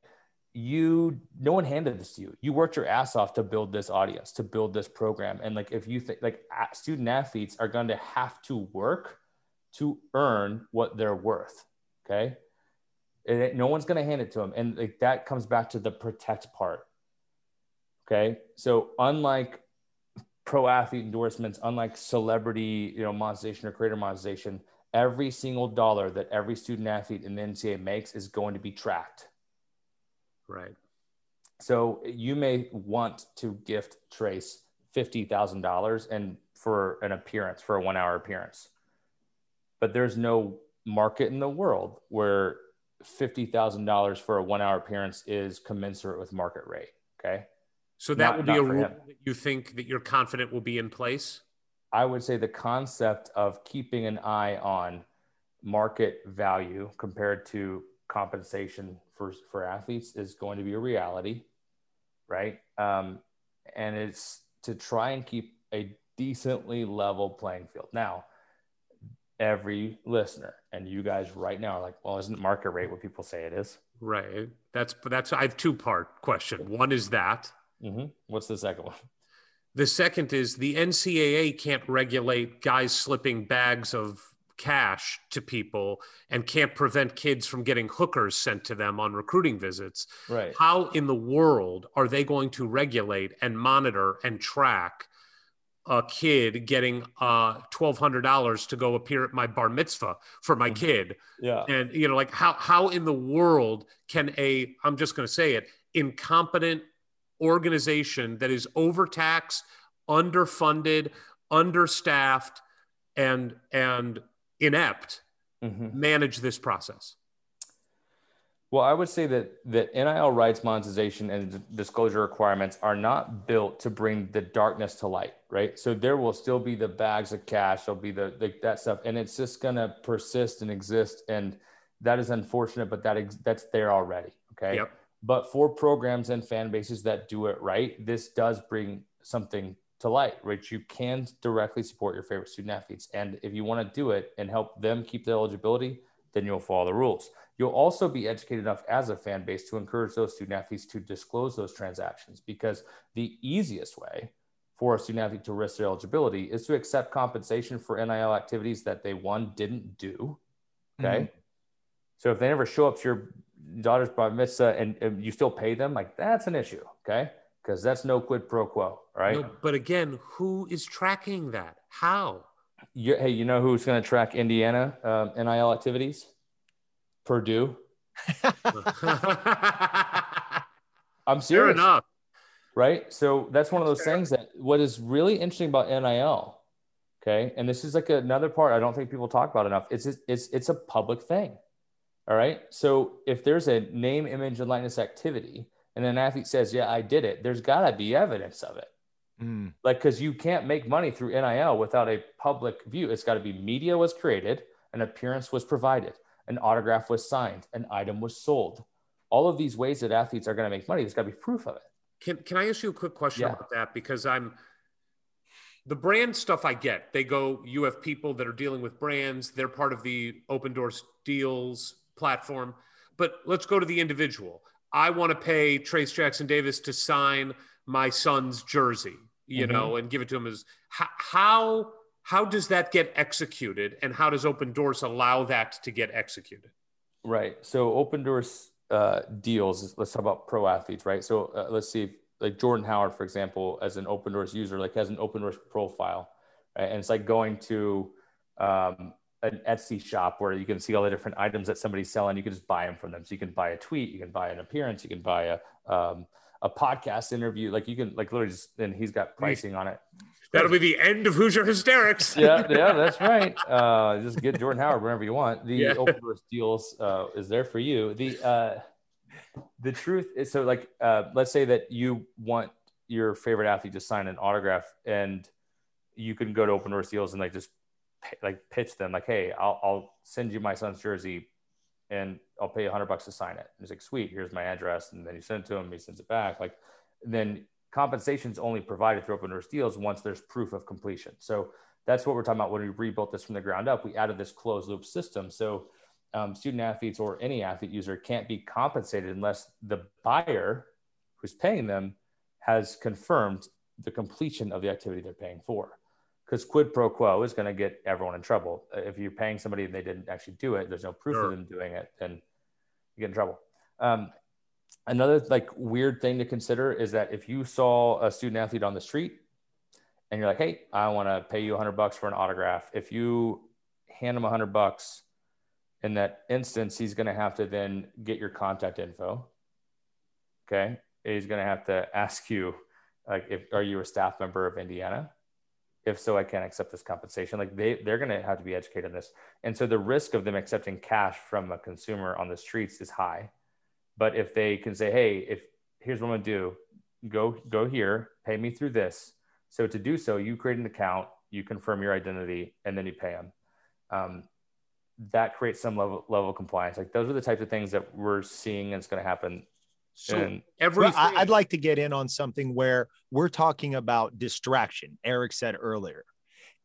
you no one handed this to you. You worked your ass off to build this audience to build this program. And like if you think like student athletes are going to have to work to earn what they're worth okay? And no one's going to hand it to them and like that comes back to the protect part okay so unlike pro athlete endorsements unlike celebrity you know monetization or creator monetization every single dollar that every student athlete in the ncaa makes is going to be tracked Right. So you may want to gift Trayce fifty thousand dollars and for an appearance for a one hour appearance, but there's no market in the world where fifty thousand dollars for a one hour appearance is commensurate with market rate. Okay. So that not, would be a rule him. that you think that you're confident will be in place. I would say the concept of keeping an eye on market value compared to compensation for for athletes is going to be a reality, right? Um, and it's to try and keep a decently level playing field. Now, every listener and you guys right now are like, well, isn't market rate what people say it is? Right. That's that's I have two part question. One is that. Mm-hmm. What's the second one? The second is the NCAA can't regulate guys slipping bags of cash to people and can't prevent kids from getting hookers sent to them on recruiting visits. Right. How in the world are they going to regulate and monitor and track a kid getting uh twelve hundred dollars to go appear at my bar mitzvah for my mm-hmm. kid? Yeah. And you know, like how how in the world can a I'm just gonna say it, incompetent organization that is overtaxed, underfunded, understaffed, and and inept mm-hmm. manage this process? Well, I would say that that NIL rights monetization and disclosure requirements are not built to bring the darkness to light, right? So there will still be the bags of cash, there'll be the, the that stuff, and it's just gonna persist and exist, and that is unfortunate, but that ex- that's there already. Okay. Yep. But for programs and fan bases that do it right, this does bring something to light, right? you can directly support your favorite student athletes. And if you want to do it and help them keep the eligibility, then you'll follow the rules. You'll also be educated enough as a fan base to encourage those student athletes to disclose those transactions because the easiest way for a student athlete to risk their eligibility is to accept compensation for NIL activities that they one didn't do. Okay. Mm-hmm. So if they never show up to your daughter's bar mitzvah and, and you still pay them, like that's an issue. Okay because that's no quid pro quo, right? No, but again, who is tracking that? How? You, hey, you know who's going to track Indiana um, NIL activities? Purdue. I'm serious. Fair enough. Right. So that's one of those things that what is really interesting about NIL, okay, and this is like another part I don't think people talk about enough. It's it's it's a public thing. All right. So if there's a name, image, and likeness activity and an athlete says, "Yeah, I did it," there's got to be evidence of it. Mm. Like, because you can't make money through NIL without a public view. It's got to be media was created, an appearance was provided, an autograph was signed, an item was sold. All of these ways that athletes are going to make money, there's got to be proof of it. Can Can I ask you a quick question yeah. about that? Because I'm the brand stuff I get. They go, you have people that are dealing with brands. They're part of the Opendorse Deals platform. But let's go to the individual. I want to pay Trayce Jackson Davis to sign my son's jersey. you Mhm. know, and give it to him as how, how how does that get executed, and how does Opendorse allow that to get executed? Right. So Opendorse uh, deals. Let's talk about pro athletes, right? So uh, let's see, if, like Jordan Howard, for example, as an Opendorse user, like has an Opendorse profile, right? and it's like going to um, an Etsy shop where you can see all the different items that somebody's selling. You can just buy them from them. So you can buy a tweet, you can buy an appearance, you can buy a um, a podcast interview. Like you can like literally just and he's got pricing on it. That'll be the end of Hoosier Hysterics. yeah, yeah, that's right. Uh, just get Jordan Howard whenever you want. The Yeah. open source deals uh, is there for you. The uh, the truth is so like uh, let's say that you want your favorite athlete to sign an autograph, and you can go to Opendorse Deals and like just like pitch them like, hey, I'll, I'll send you my son's jersey, and I'll pay a hundred bucks to sign it. And he's like, sweet, here's my address, and then you send it to him, he sends it back. Like then compensation is only provided through Opendorse deals once there's proof of completion. So that's what we're talking about when we rebuilt this from the ground up. We added this closed loop system. So um, student athletes or any athlete user can't be compensated unless the buyer who's paying them has confirmed the completion of the activity they're paying for. Because quid pro quo is going to get everyone in trouble. Uh, If you're paying somebody and they didn't actually do it, there's no proof Sure. of them doing it, then you get in trouble. Um, another like weird thing to consider is that if you saw a student athlete on the street and you're like, "Hey, I want to pay you 100 bucks for an autograph," if you hand him 100 bucks, in that instance, he's going to have to then get your contact info. Okay, he's going to have to ask you, like, if are you a staff member of Indiana? If so, I can't accept this compensation. Like they they're going to have to be educated in this, and so the risk of them accepting cash from a consumer on the streets is high. But if they can say, "Hey, if here's what I'm going to do, go go here, pay me through this." So to do so, you create an account, you confirm your identity, and then you pay them. Um, that creates some level level of compliance. Like those are the types of things that we're seeing and it's going to happen. So And- everything. I, I'd like to get in on something where we're talking about distraction. Eric said earlier,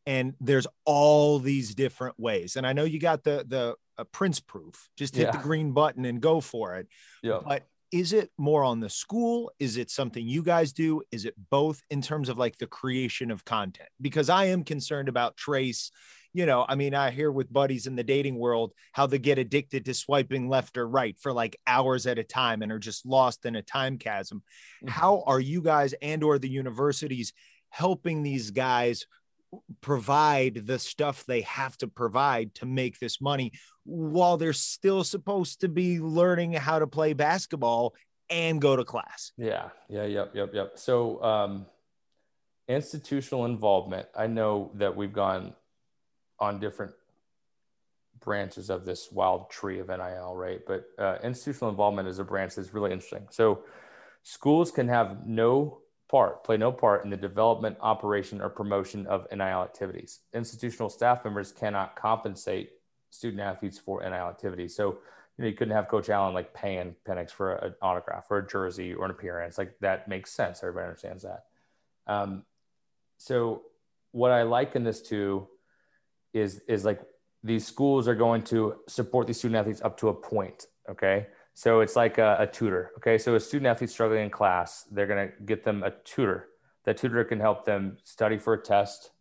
and there's all these different ways. And I know you got the the uh, Prince proof. Just hit the green button and go for it. Yeah. But is it more on the school? Is it something you guys do? Is it both in terms of like the creation of content? Because I am concerned about Trayce. You know, I mean, I hear with buddies in the dating world how they get addicted to swiping left or right for like hours at a time and are just lost in a time chasm. Mhm. How are you guys and or the universities helping these guys provide the stuff they have to provide to make this money while they're still supposed to be learning how to play basketball and go to class. Yeah, yeah, yep, yep, yep. So, um, institutional involvement. I know that we've gone on different branches of this wild tree of NIL, right? But uh, institutional involvement is a branch that's really interesting. So, schools can have no part, play no part in the development, operation, or promotion of NIL activities. Institutional staff members cannot compensate student athletes for NIL activities. So, you know, you couldn't have Coach Allen like paying Penix for an autograph or a jersey or an appearance. Like that makes sense. Everybody understands that. Um, so what I liken this to is is like these schools are going to support these student athletes up to a point. Okay. So it's like a, a tutor. Okay. So a student athlete struggling in class, they're going to get them a tutor. That tutor can help them study for a test.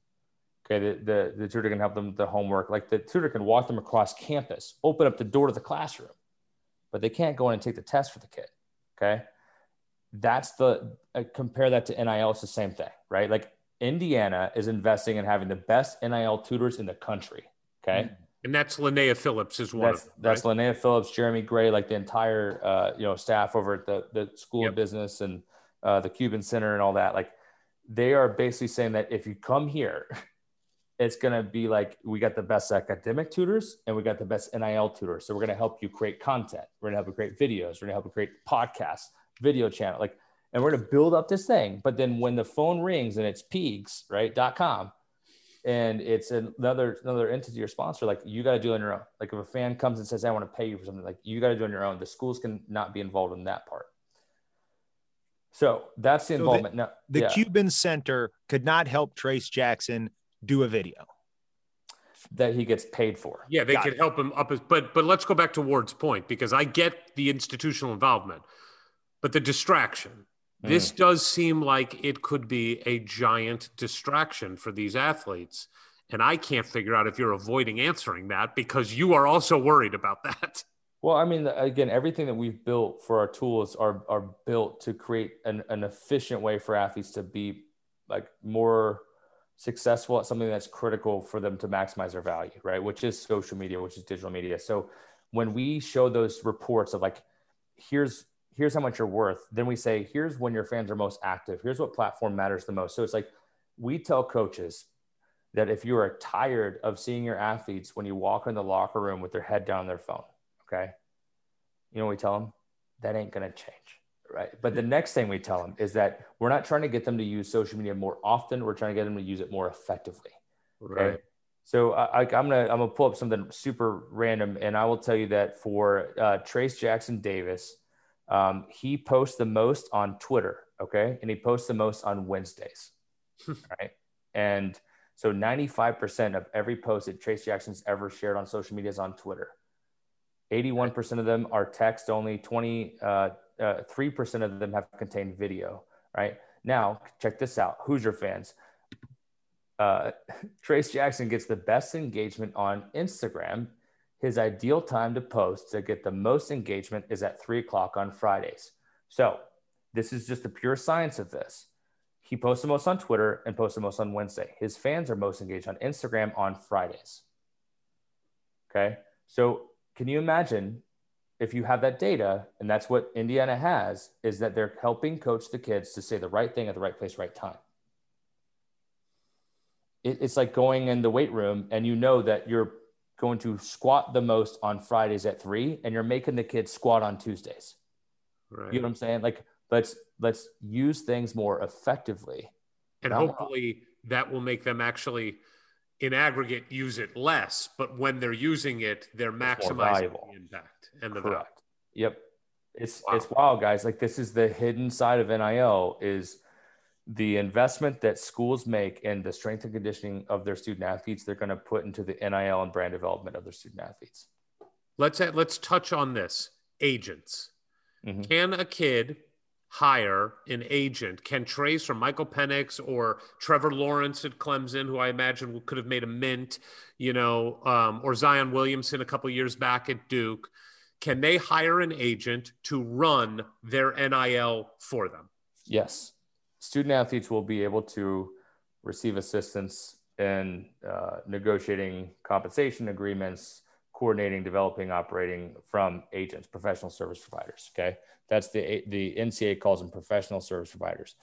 Okay. The, the, the tutor can help them with the homework. Like the tutor can walk them across campus, open up the door to the classroom, but they can't go in and take the test for the kid. Okay. That's the, uh, compare that to NIL. It's the same thing, right? Like Indiana is investing in having the best NIL tutors in the country. Okay. and that's Linnea Phillips is one That's of them. that's right? Linnea Phillips, Jeremy Gray, like the entire uh, you know staff over at the the School Yep. of Business and uh, the Cuban Center and all that. Like they are basically saying that if you come here, it's gonna be like we got the best academic tutors and we got the best NIL tutors. So we're gonna help you create content. We're gonna help you create videos. We're gonna help you create podcasts, video channel, like, and we're gonna build up this thing. But then when the phone rings and it's Peegs, right? dot com, and it's another another entity or sponsor, like you got to do it on your own. Like if a fan comes and says, "I want to pay you for something," like you got to do it on your own. The schools can not be involved in that part. So that's the So the- involvement. now, The yeah, Cuban Center could not help Trayce Jackson do a video. that he gets paid for. Yeah, they Got could it. help him up. His, but but let's go back to Ward's point because I get the institutional involvement, but the distraction. This mm. does seem like it could be a giant distraction for these athletes. And I can't figure out if you're avoiding answering that because you are also worried about that. Well, I mean, again, everything that we've built for our tools are are built to create an, an efficient way for athletes to be like more successful at something that's critical for them to maximize their value, right? Which is social media, which is digital media. So when we show those reports of like, here's here's how much you're worth, then we say, here's when your fans are most active. Here's what platform matters the most. So it's like we tell coaches that if you are tired of seeing your athletes when you walk in the locker room with their head down their phone, okay, you know what we tell them? That ain't gonna change right? But the next thing we tell them is that we're not trying to get them to use social media more often. We're trying to get them to use it more effectively. Right. So I, am gonna I'm gonna pull up something super random, and I will tell you that for uh, Trayce Jackson Davis, um, he posts the most on Twitter, okay, and he posts the most on Wednesdays, right? And so 95% of every post that Trayce Jackson's ever shared on social media is on Twitter. 81% of them are text only. 20 uh, uh, 3% of them have contained video, right? Now, check this out Hoosier fans. Uh, Trayce Jackson gets the best engagement on Instagram. His ideal time to post to get the most engagement is at three o'clock on Fridays. So, this is just the pure science of this. He posts the most on Twitter and posts the most on Wednesday. His fans are most engaged on Instagram on Fridays. Okay. So, can you imagine if you have that data, and that's what Indiana has, is that they're helping coach the kids to say the right thing at the right place, right time. It, it's like going in the weight room and you know that you're going to squat the most on Fridays at three, and you're making the kids squat on Tuesdays. Right. You know what I'm saying? Like let's let's use things more effectively, and um, hopefully that will make them actually in aggregate use it less, but when they're using it, they're maximizing the impact and the Correct. value. Yep. It's wow. it's wild, guys. Like this is the hidden side of NIL is the investment that schools make in the strength and conditioning of their student athletes, they're going to put into the NIL and brand development of their student athletes. Let's let's touch on this. Agents. Mm-hmm. Can a kid hire an agent. Can Trayce or Michael Penix or Trevor Lawrence at Clemson, who I imagine could have made a mint, you know, um, or Zion Williamson a couple years back at Duke. Can they hire an agent to run their NIL for them? Yes. Student athletes will be able to receive assistance in uh, negotiating compensation agreements, coordinating, developing, operating from agents, professional service providers. Okay. That's the, the NCAA calls them professional service providers.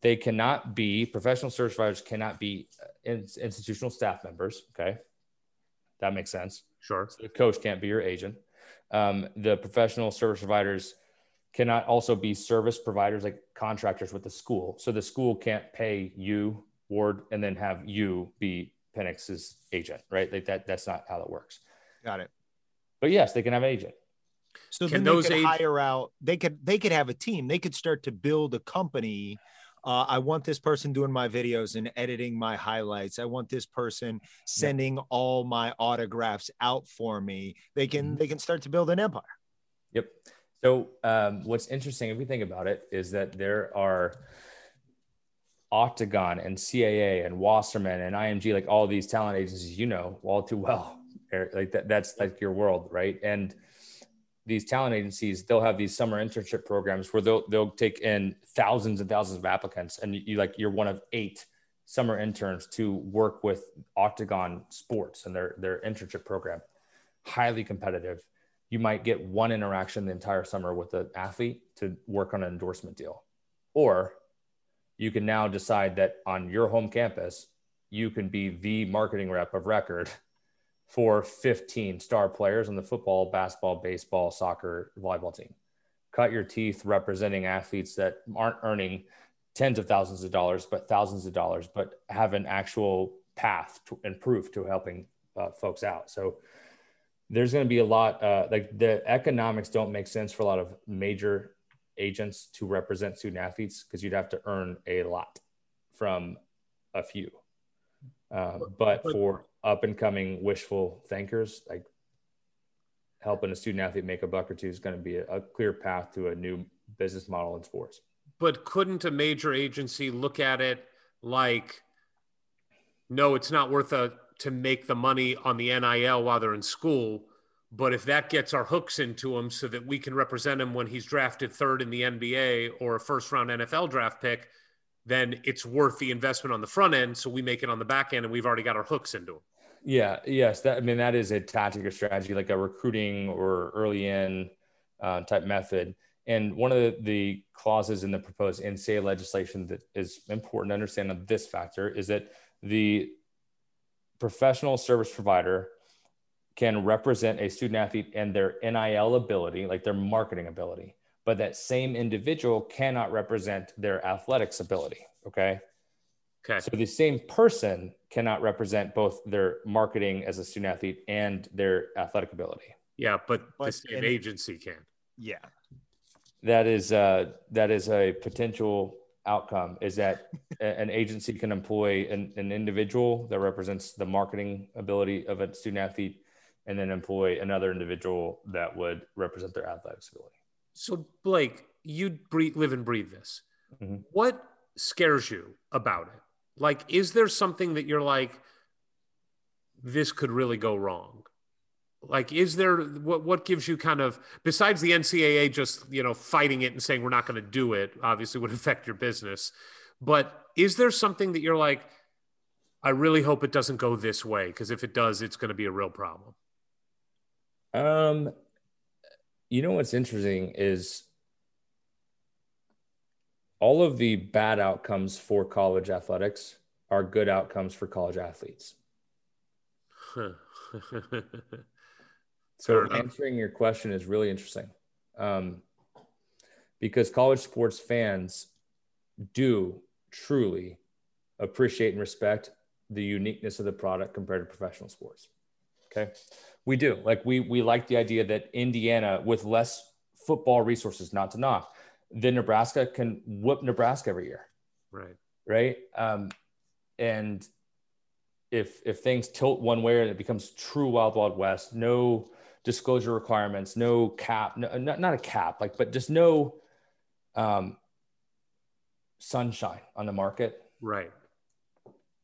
They cannot be, professional service providers cannot be uh, in, institutional staff members. Okay. That makes sense. Sure. So the coach can't be your agent. Um, the professional service providers cannot also be service providers like contractors with the school. So the school can't pay you, Ward, and then have you be Penix's agent, right? Like that, that's not how that works. Got it. But yes, they can have an agent. So can those they could age- hire out? They could they could have a team. They could start to build a company. Uh, I want this person doing my videos and editing my highlights. I want this person sending yep. all my autographs out for me. They can mm-hmm. they can start to build an empire. Yep. So um, what's interesting, if we think about it, is that there are Octagon and CAA and Wasserman and IMG, like all these talent agencies, you know all too well like that, that's like your world, right? And these talent agencies, they'll have these summer internship programs where they'll they'll take in thousands and thousands of applicants, and you, you like you're one of eight summer interns to work with Octagon Sports and their their internship program. Highly competitive. You might get one interaction the entire summer with an athlete to work on an endorsement deal, or you can now decide that on your home campus you can be the marketing rep of record for 15 star players on the football, basketball, baseball, soccer, volleyball team. Cut your teeth representing athletes that aren't earning tens of thousands of dollars, but thousands of dollars, but have an actual path to, and proof to helping uh, folks out. So there's going to be a lot, uh, like the economics don't make sense for a lot of major agents to represent student athletes because you'd have to earn a lot from a few. Uh, but for up and coming wishful thinkers, like helping a student athlete make a buck or two is going to be a, a clear path to a new business model in sports. but couldn't a major agency look at it like, no, it's not worth a to make the money on the NIL while they're in school. But if that gets our hooks into him so that we can represent him when he's drafted third in the NBA or a first round NFL draft pick, then it's worth the investment on the front end. So we make it on the back end and we've already got our hooks into him. Yeah. Yes. That, I mean, that is a tactic or strategy, like a recruiting or early in uh, type method. And one of the, the, clauses in the proposed NCAA legislation that is important to understand on this factor is that the professional service provider can represent a student athlete and their NIL ability, like their marketing ability, but that same individual cannot represent their athletics ability. Okay. Okay. So the same person cannot represent both their marketing as a student athlete and their athletic ability. Yeah, but, but the same agency can. Yeah. That is uh that is a potential outcome is that an agency can employ an, an individual that represents the marketing ability of a student athlete and then employ another individual that would represent their athletics ability. So, Blake, you breathe, live and breathe this. Mm-hmm. What scares you about it? Like, is there something that you're like, this could really go wrong? Like, is there what what gives you kind of besides the NCAA just you know fighting it and saying we're not going to do it? Obviously, would affect your business, but is there something that you're like, I really hope it doesn't go this way because if it does, it's going to be a real problem. Um, you know what's interesting is all of the bad outcomes for college athletics are good outcomes for college athletes. So answering your question is really interesting, um, because college sports fans do truly appreciate and respect the uniqueness of the product compared to professional sports. Okay, we do like we we like the idea that Indiana with less football resources, not to knock, then Nebraska can whoop Nebraska every year. Right. Right. Um, and if if things tilt one way and it becomes true wild wild west, no disclosure requirements, no cap, no, not, not a cap, like, but just no um, sunshine on the market. Right.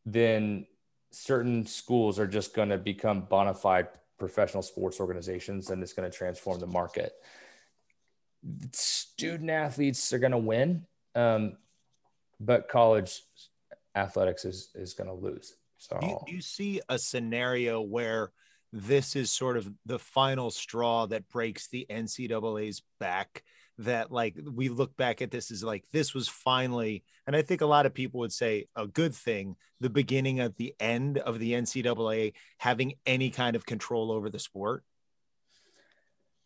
Then certain schools are just going to become bona fide professional sports organizations and it's going to transform the market. Student athletes are going to win, um, but college athletics is, is going to lose. So, do you, do you see a scenario where this is sort of the final straw that breaks the NCAA's back. That like we look back at this as like this was finally, and I think a lot of people would say a good thing, the beginning of the end of the NCAA having any kind of control over the sport.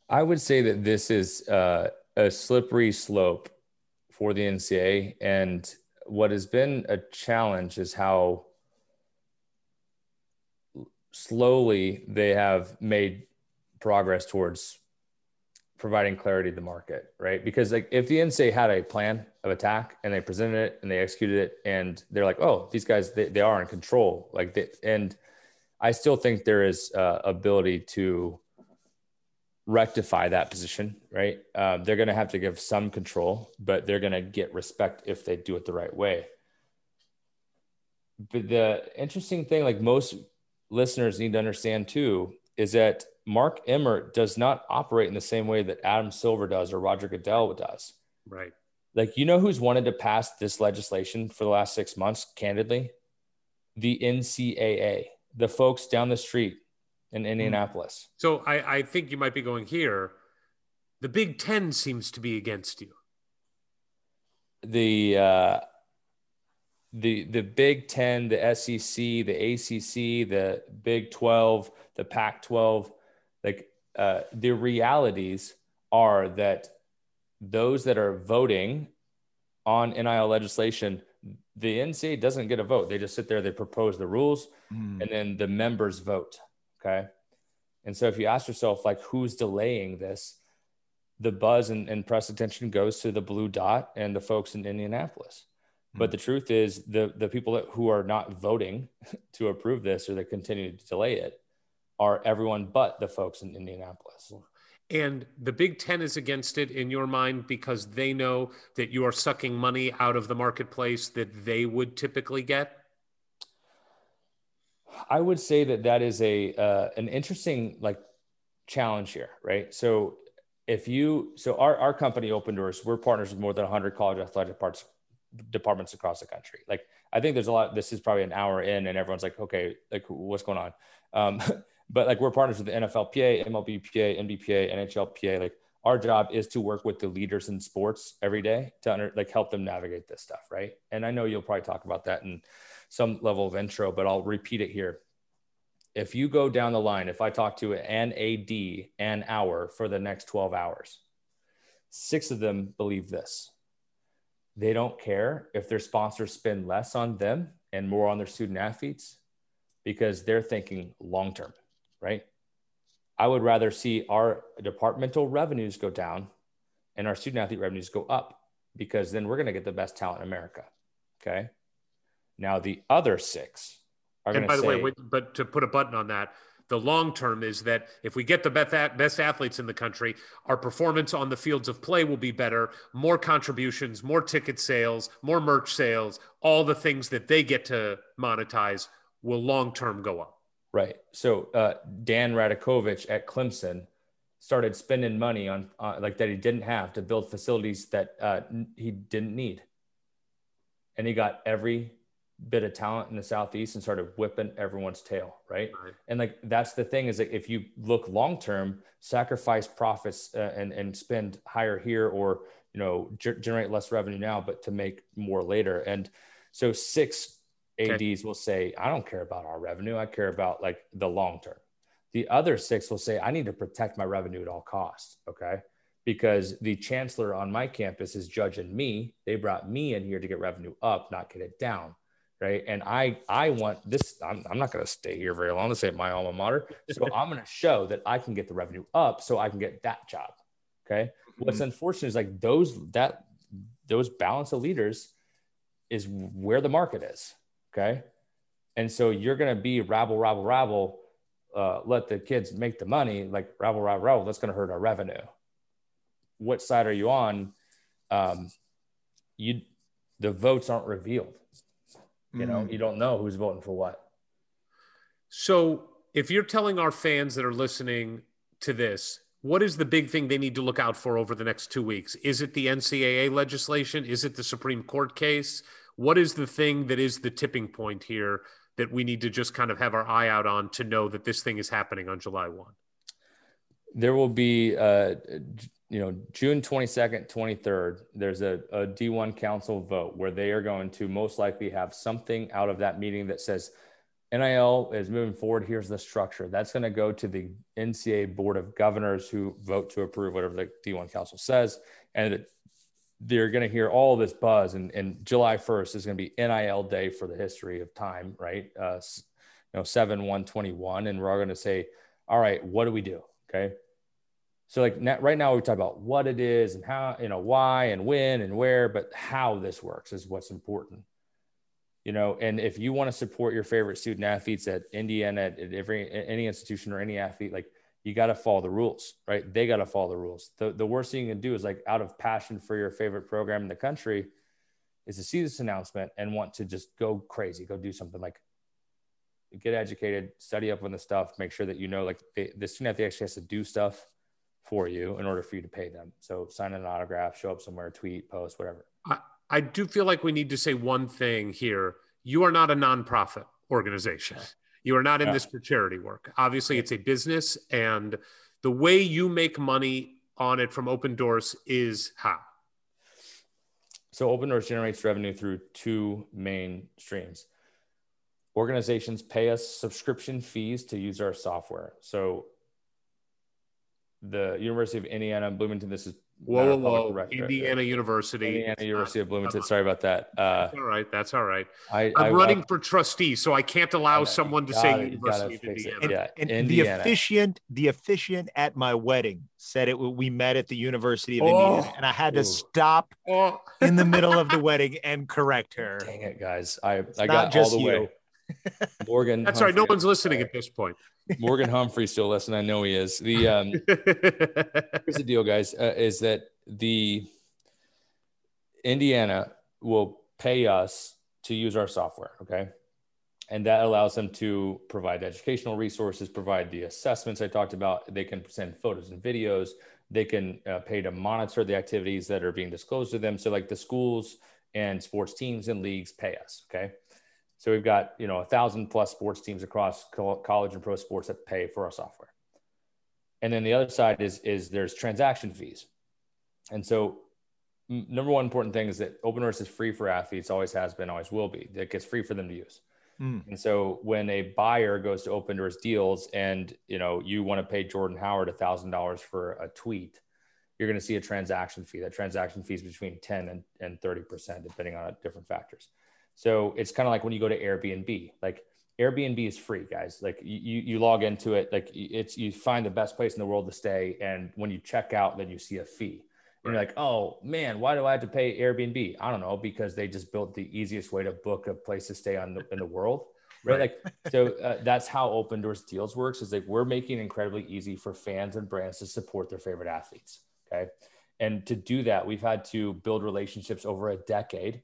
I would say that this is uh, a slippery slope for the NCAA, and what has been a challenge is how slowly they have made progress towards providing clarity to the market, right? Because like if the NCAA had a plan of attack and they presented it and they executed it and they're like, oh, these guys they, they are in control, like they, and I still think there is uh, ability to rectify that position, right? Um, they're going to have to give some control, but they're going to get respect if they do it the right way. But the interesting thing, like most listeners need to understand too is that Mark Emmert does not operate in the same way that Adam Silver does or Roger Goodell does. Right. Like, you know who's wanted to pass this legislation for the last six months, candidly? The NCAA, the folks down the street in hmm. Indianapolis. So I, I think you might be going here. The Big Ten seems to be against you. The, uh, the the Big Ten, the SEC, the ACC, the Big Twelve, the Pac twelve, like uh, the realities are that those that are voting on NIL legislation, the NCAA doesn't get a vote. They just sit there, they propose the rules, mm. and then the members vote. Okay. And so if you ask yourself, like, who's delaying this, the buzz and, and press attention goes to the blue dot and the folks in Indianapolis. But the truth is, the the people that, who are not voting to approve this or that continue to delay it are everyone but the folks in Indianapolis. and the Big Ten is against it in your mind because they know that you are sucking money out of the marketplace that they would typically get? I would say that that is a uh, an interesting like challenge here, right? So if you so our, our company Opendorse we're partners with more than 100 college athletic parts, departments across the country. Like i think there's a lot this is probably an hour in and everyone's like okay like what's going on? Um, but like we're partners with the nflpa mlbpa nbpa nhlpa like our job is to work with the leaders in sports every day to under, like help them navigate this stuff right? And i know you'll probably talk about that in some level of intro but i'll repeat it here. If you go down the line, if I talk to an AD an hour for the next 12 hours, six of them believe this. They don't care if their sponsors spend less on them and more on their student athletes because they're thinking long term, right? I would rather see our departmental revenues go down and our student athlete revenues go up because then we're going to get the best talent in America. Okay. Now, the other six, are going and by the say, way, but to put a button on that, the long term is that if we get the best, athletes in the country, our performance on the fields of play will be better, more contributions, more ticket sales, more merch sales, all the things that they get to monetize will long term go up. Right. So uh, Dan Radakovich at Clemson started spending money on uh, like that he didn't have to build facilities that uh, he didn't need, and he got every bit of talent in the southeast and started whipping everyone's tail right, right. and like that's the thing is that if you look long term sacrifice profits uh, and and spend higher here or you know g- generate less revenue now but to make more later. And so six ads will say i don't care about our revenue. I care about like the long term the other six will say i need to protect my revenue at all costs okay? Because the chancellor on my campus is judging me. They brought me in here to get revenue up not get it down right? And I I want this. I'm, I'm not going to stay here very long to say my alma mater. So I'm going to show that I can get the revenue up, so I can get that job. Okay. Mm-hmm. What's unfortunate is like those that those balance of leaders is where the market is. Okay. And so you're going to be rabble, rabble, rabble. Uh, let the kids make the money, like rabble, rabble, rabble. That's going to hurt our revenue. What side are you on? Um, you, the votes aren't revealed you know, mm. you don't know who's voting for what. So, if you're telling our fans that are listening to this, what is the big thing they need to look out for over the next two weeks? Is it the NCAA legislation? Is it the Supreme Court case? What is the thing that is the tipping point here that we need to just kind of have our eye out on to know that this thing is happening on July 1? There will be uh, you know, June 22nd, 23rd, there's a a D1 council vote where they are going to most likely have something out of that meeting that says NIL is moving forward. Here's the structure. That's going to go to the NCAA board of governors who vote to approve whatever the D1 council says. And they're going to hear all this buzz. And, and July 1st is going to be NIL day for the history of time, right? Uh, you know, 7 121. And we're all going to say, all right, what do we do? Okay. So like now, right now we talk about what it is and how, you know, why and when and where, but how this works is what's important. You know, and if you want to support your favorite student athletes at Indiana, at, every any institution or any athlete, like you got to follow the rules, right? They got to follow the rules. The, the worst thing you can do is like out of passion for your favorite program in the country is to see this announcement and want to just go crazy, go do something like get educated, study up on the stuff, make sure that you know like they, the student athlete actually has to do stuff for you in order for you to pay them. So sign an autograph, show up somewhere, tweet, post, whatever. I, I do feel like we need to say one thing here. You are not a nonprofit organization. You are not in yeah. this for charity work. Obviously, it's a business, and the way you make money on it from Opendorse is how? So, Opendorse generates revenue through two main streams. Organizations pay us subscription fees to use our software. So, the University of Indiana Bloomington. This is whoa, whoa, whoa. Indiana University. Indiana University of Bloomington. Sorry about that. Uh, that's all right. That's all right. I, am running I, for trustee, so I can't allow someone to say it, University of Indiana. And, yeah, and Indiana. the officiant, the officiant at my wedding said it. We met at the University of oh, Indiana, and I had to ooh. stop oh. in the middle of the wedding and correct her. Dang it, guys! I it's I got all the you. way. Morgan. That's right. No one's listening at this point. Morgan Humphrey still listening. I know he is. The um, here's the deal, guys. Uh, is that the Indiana will pay us to use our software, okay? And that allows them to provide educational resources, provide the assessments I talked about. They can send photos and videos. They can uh, pay to monitor the activities that are being disclosed to them. So, like the schools and sports teams and leagues pay us, okay? So we've got you know a thousand plus sports teams across co- college and pro sports that pay for our software. And then the other side is is there's transaction fees. And so m- number one important thing is that Opendorse is free for athletes, always has been, always will be. It gets free for them to use. Mm. And so when a buyer goes to Opendorse deals and you know you want to pay Jordan Howard a thousand dollars for a tweet, you're going to see a transaction fee. That transaction fee is between 10 and, and 30%, depending on different factors. So it's kind of like when you go to Airbnb, like Airbnb is free, guys. Like you, you log into it, like it's, you find the best place in the world to stay. And when you check out, then you see a fee. And you're like, oh man, why do I have to pay Airbnb? I don't know, because they just built the easiest way to book a place to stay on the, in the world. Right. Like, so uh, that's how Opendorse Deals works is like we're making it incredibly easy for fans and brands to support their favorite athletes. Okay. And to do that, we've had to build relationships over a decade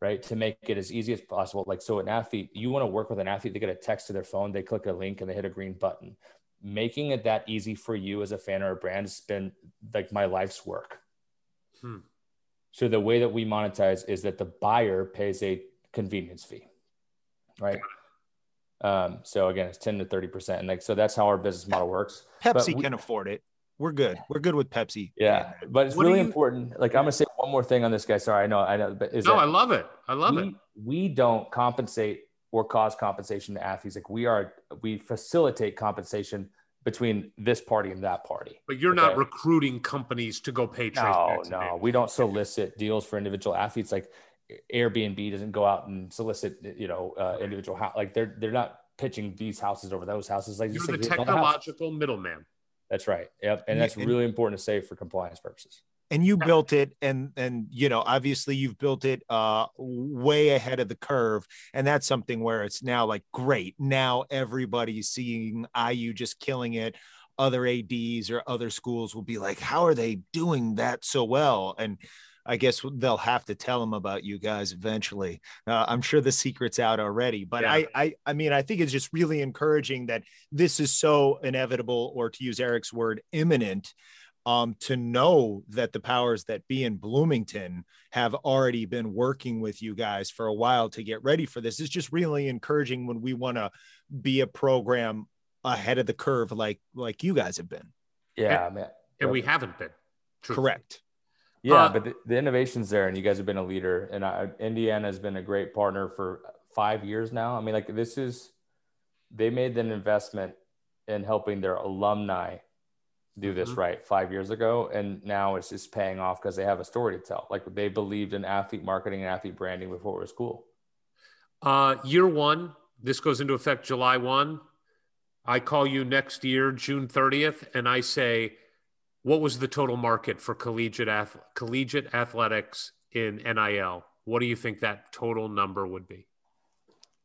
right? To make it as easy as possible. Like, so an athlete, you want to work with an athlete, they get a text to their phone, they click a link and they hit a green button. Making it that easy for you as a fan or a brand has been like my life's work. Hmm. So the way that we monetize is that the buyer pays a convenience fee, right? Um, so again, it's 10 to 30%. And like, so that's how our business model works. Pepsi we- can afford it. We're good. We're good with Pepsi. Yeah. But it's What really you- important. Like, I'm going to say one more thing on this guy. Sorry. I know, I know, but is no, I love it. I love we, it. we don't compensate or cause compensation to athletes. Like we are, we facilitate compensation between this party and that party. But you're not recruiting companies to go pay No, no, we don't solicit deals for individual athletes. Like Airbnb doesn't go out and solicit, you know, uh, individual house. Like they're they're not pitching these houses over those houses. Like You're the like, here's all the houses. technological middleman. That's right. Yep, and And- that's and- really important to say for compliance purposes. And you built it and and you know obviously you've built it uh way ahead of the curve and that's something where it's now like great now everybody's seeing IU just killing it other ads or other schools will be like how are they doing that so well and I guess they'll have to tell them about you guys eventually. Uh, I'm sure the secret's out already, but Yeah. I, I, I mean, I think it's just really encouraging that this is so inevitable, or to use Eric's word, imminent, um, to know that the powers that be in Bloomington have already been working with you guys for a while to get ready for this is just really encouraging when we want to be a program ahead of the curve like like you guys have been. Yeah, man. And we haven't been. truthfully. Correct. Yeah, Uh, but the, the innovation's there, and you guys have been a leader. And I, Indiana has been a great partner for five years now. I mean, like this is, they made an investment in helping their alumni do this Mhm. right five years ago, and now it's just paying off because they have a story to tell. Like they believed in athlete marketing and athlete branding before it was cool. Uh, year one, this goes into effect July 1. I call you next year, June 30th, and I say, what was the total market for collegiate, ath- collegiate athletics in NIL? What do you think that total number would be?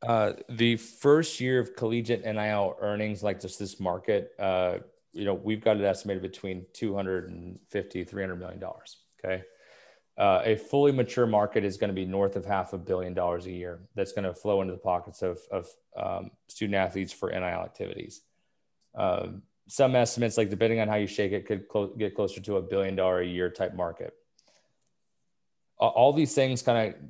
Uh, the first year of collegiate NIL earnings, like just this market, uh, you know, we've got it estimated between 250, 300 million dollars. Okay. Uh, a fully mature market is going to be north of half a billion dollars a year. That's going to flow into the pockets of, of um, student athletes for NIL activities. Um, some estimates, like depending on how you shake it, could clo- get closer to a billion dollar a year type market. All these things kind of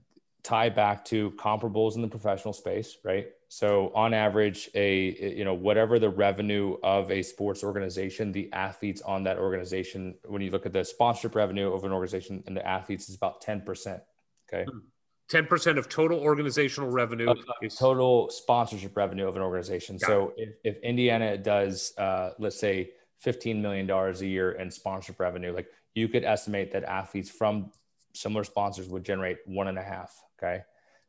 tie back to comparables in the professional space, right? So on average, a you know whatever the revenue of a sports organization, the athletes on that organization, when you look at the sponsorship revenue of an organization and the athletes is about ten percent. Okay, 10% of total organizational revenue of is total sponsorship revenue of an organization. Got so if, if Indiana does, uh, let's say, fifteen million dollars a year in sponsorship revenue, like you could estimate that athletes from similar sponsors would generate one and a half. Okay.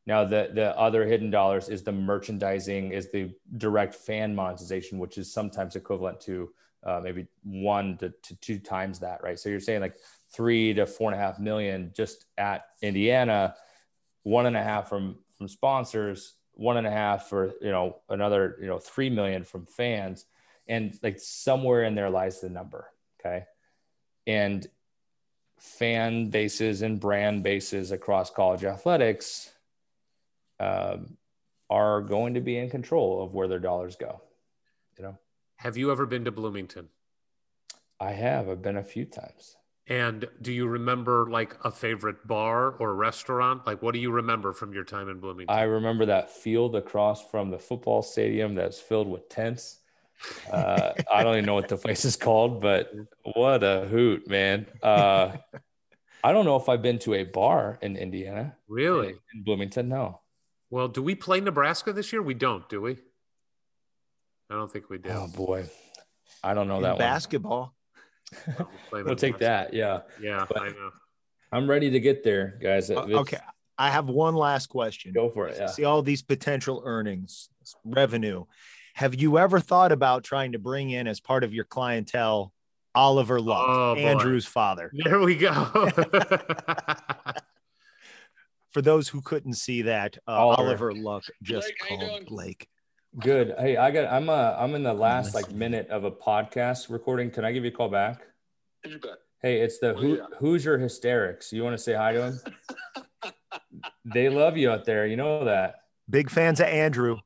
Now the the other hidden dollars is the merchandising, is the direct fan monetization, which is sometimes equivalent to uh, maybe one to, to two times that, right? So you're saying like three to four and a half million just at Indiana, one and a half from from sponsors, one and a half for you know another you know three million from fans and like somewhere in there lies the number okay and fan bases and brand bases across college athletics um, are going to be in control of where their dollars go you know Have you ever been to Bloomington? i have i've been a few times And do you remember like a favorite bar or restaurant? Like, what do you remember from your time in Bloomington? i remember that field across from the football stadium that's filled with tents uh, i don't even know what the place is called but what a hoot man uh, i don't know if i've been to a bar in indiana really? in bloomington no Well, do we play Nebraska this year? We don't, do we? I don't think we do. oh boy i don't know In that basketball. We'll, we'll take that yeah Yeah, But- I know. i'm ready to get there guys Uh, okay. I have one last question. go for it yeah See all these potential earnings, revenue. Have you ever thought about trying to bring in as part of your clientele Oliver Luck, Oh. Andrew's father? There we go. For those who couldn't see that, uh, Oliver. Oliver Luck just Blake, called? Blake. good hey i got i'm uh i'm in the last like minute of a podcast recording can i give you a call back You bet. Hey, it's the Oh, Who, yeah. Hoosier Hysterics. You want to say hi to them? they love you out there. You know that. Big fans of Andrew.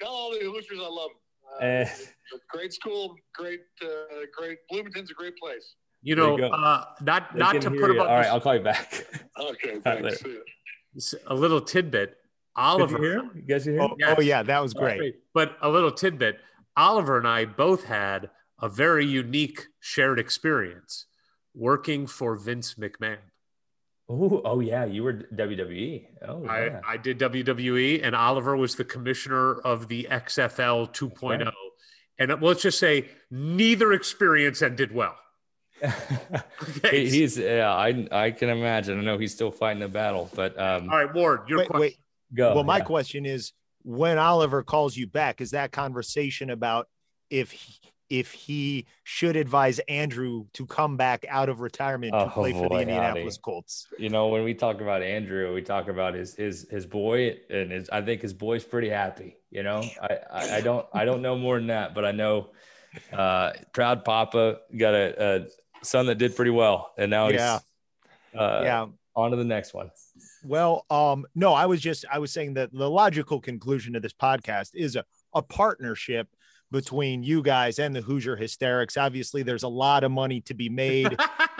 Tell all the Hoosiers I love them. Uh, Eh, great school, great, uh, great. Bloomington's a great place. you know, you uh, not they not to put you. them All right, on I'll call you back. Okay, thanks. See ya. a little tidbit. Did Oliver. you hear him? You guys hear him? Oh, Yes. oh yeah, that was great. Great. But a little tidbit Oliver and I both had a very unique shared experience working for Vince McMahon. Oh, oh yeah, you were WWE. Oh, yeah. I, I did WWE, and Oliver was the commissioner of the XFL 2.0. right. And let's just say neither experience ended well. Okay. He's yeah, I I can imagine. I know he's still fighting the battle, but um, All right, Ward, your Wait, question. wait. go. well, my yeah. question is when Oliver calls you back, is that conversation about if he, if he should advise Andrew to come back out of retirement to Oh, play for the Indianapolis howdy. Colts? you know, when we talk about Andrew, we talk about his his his boy, and his, I think his boy's pretty happy. You know, I, I I don't I don't know more than that, but I know uh, proud Papa got a, a son that did pretty well, and now Yeah. he's uh, yeah. on to the next one. Well, um, no, I was just I was saying that the logical conclusion of this podcast is a, a partnership between you guys and the Hoosier Hysterics. Obviously, there's a lot of money to be made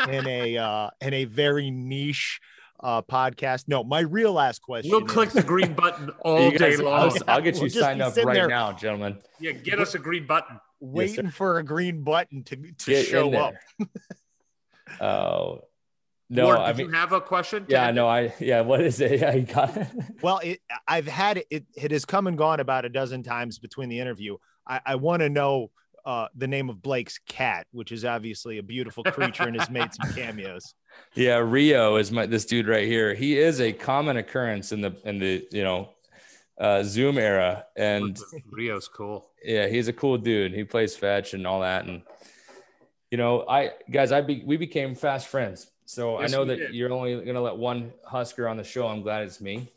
in a uh in a very niche uh podcast. No, my real last question. we'll is- click the green button all You day guys- long. I'll, I'll get We'll you signed up right there. now, gentlemen. Yeah, get us a green button. waiting for a green button to, to Get show up. there. Oh no, Ward, I mean, you have a question? yeah, end no. I yeah. What is it? Yeah, you got it. Well, it, I've had it, it. It has come and gone about a dozen times between the interview. I, I want to know uh, the name of Blake's cat, which is obviously a beautiful creature and has made some cameos. Yeah, Rio is my this dude right here. He is a common occurrence in the in the you know uh, Zoom era, and Rio's cool. yeah, he's a cool dude. He plays fetch and all that, and you know, I guys, I be, we became fast friends. So Yes, I know that did. you're only gonna let one Husker on the show. I'm glad it's me.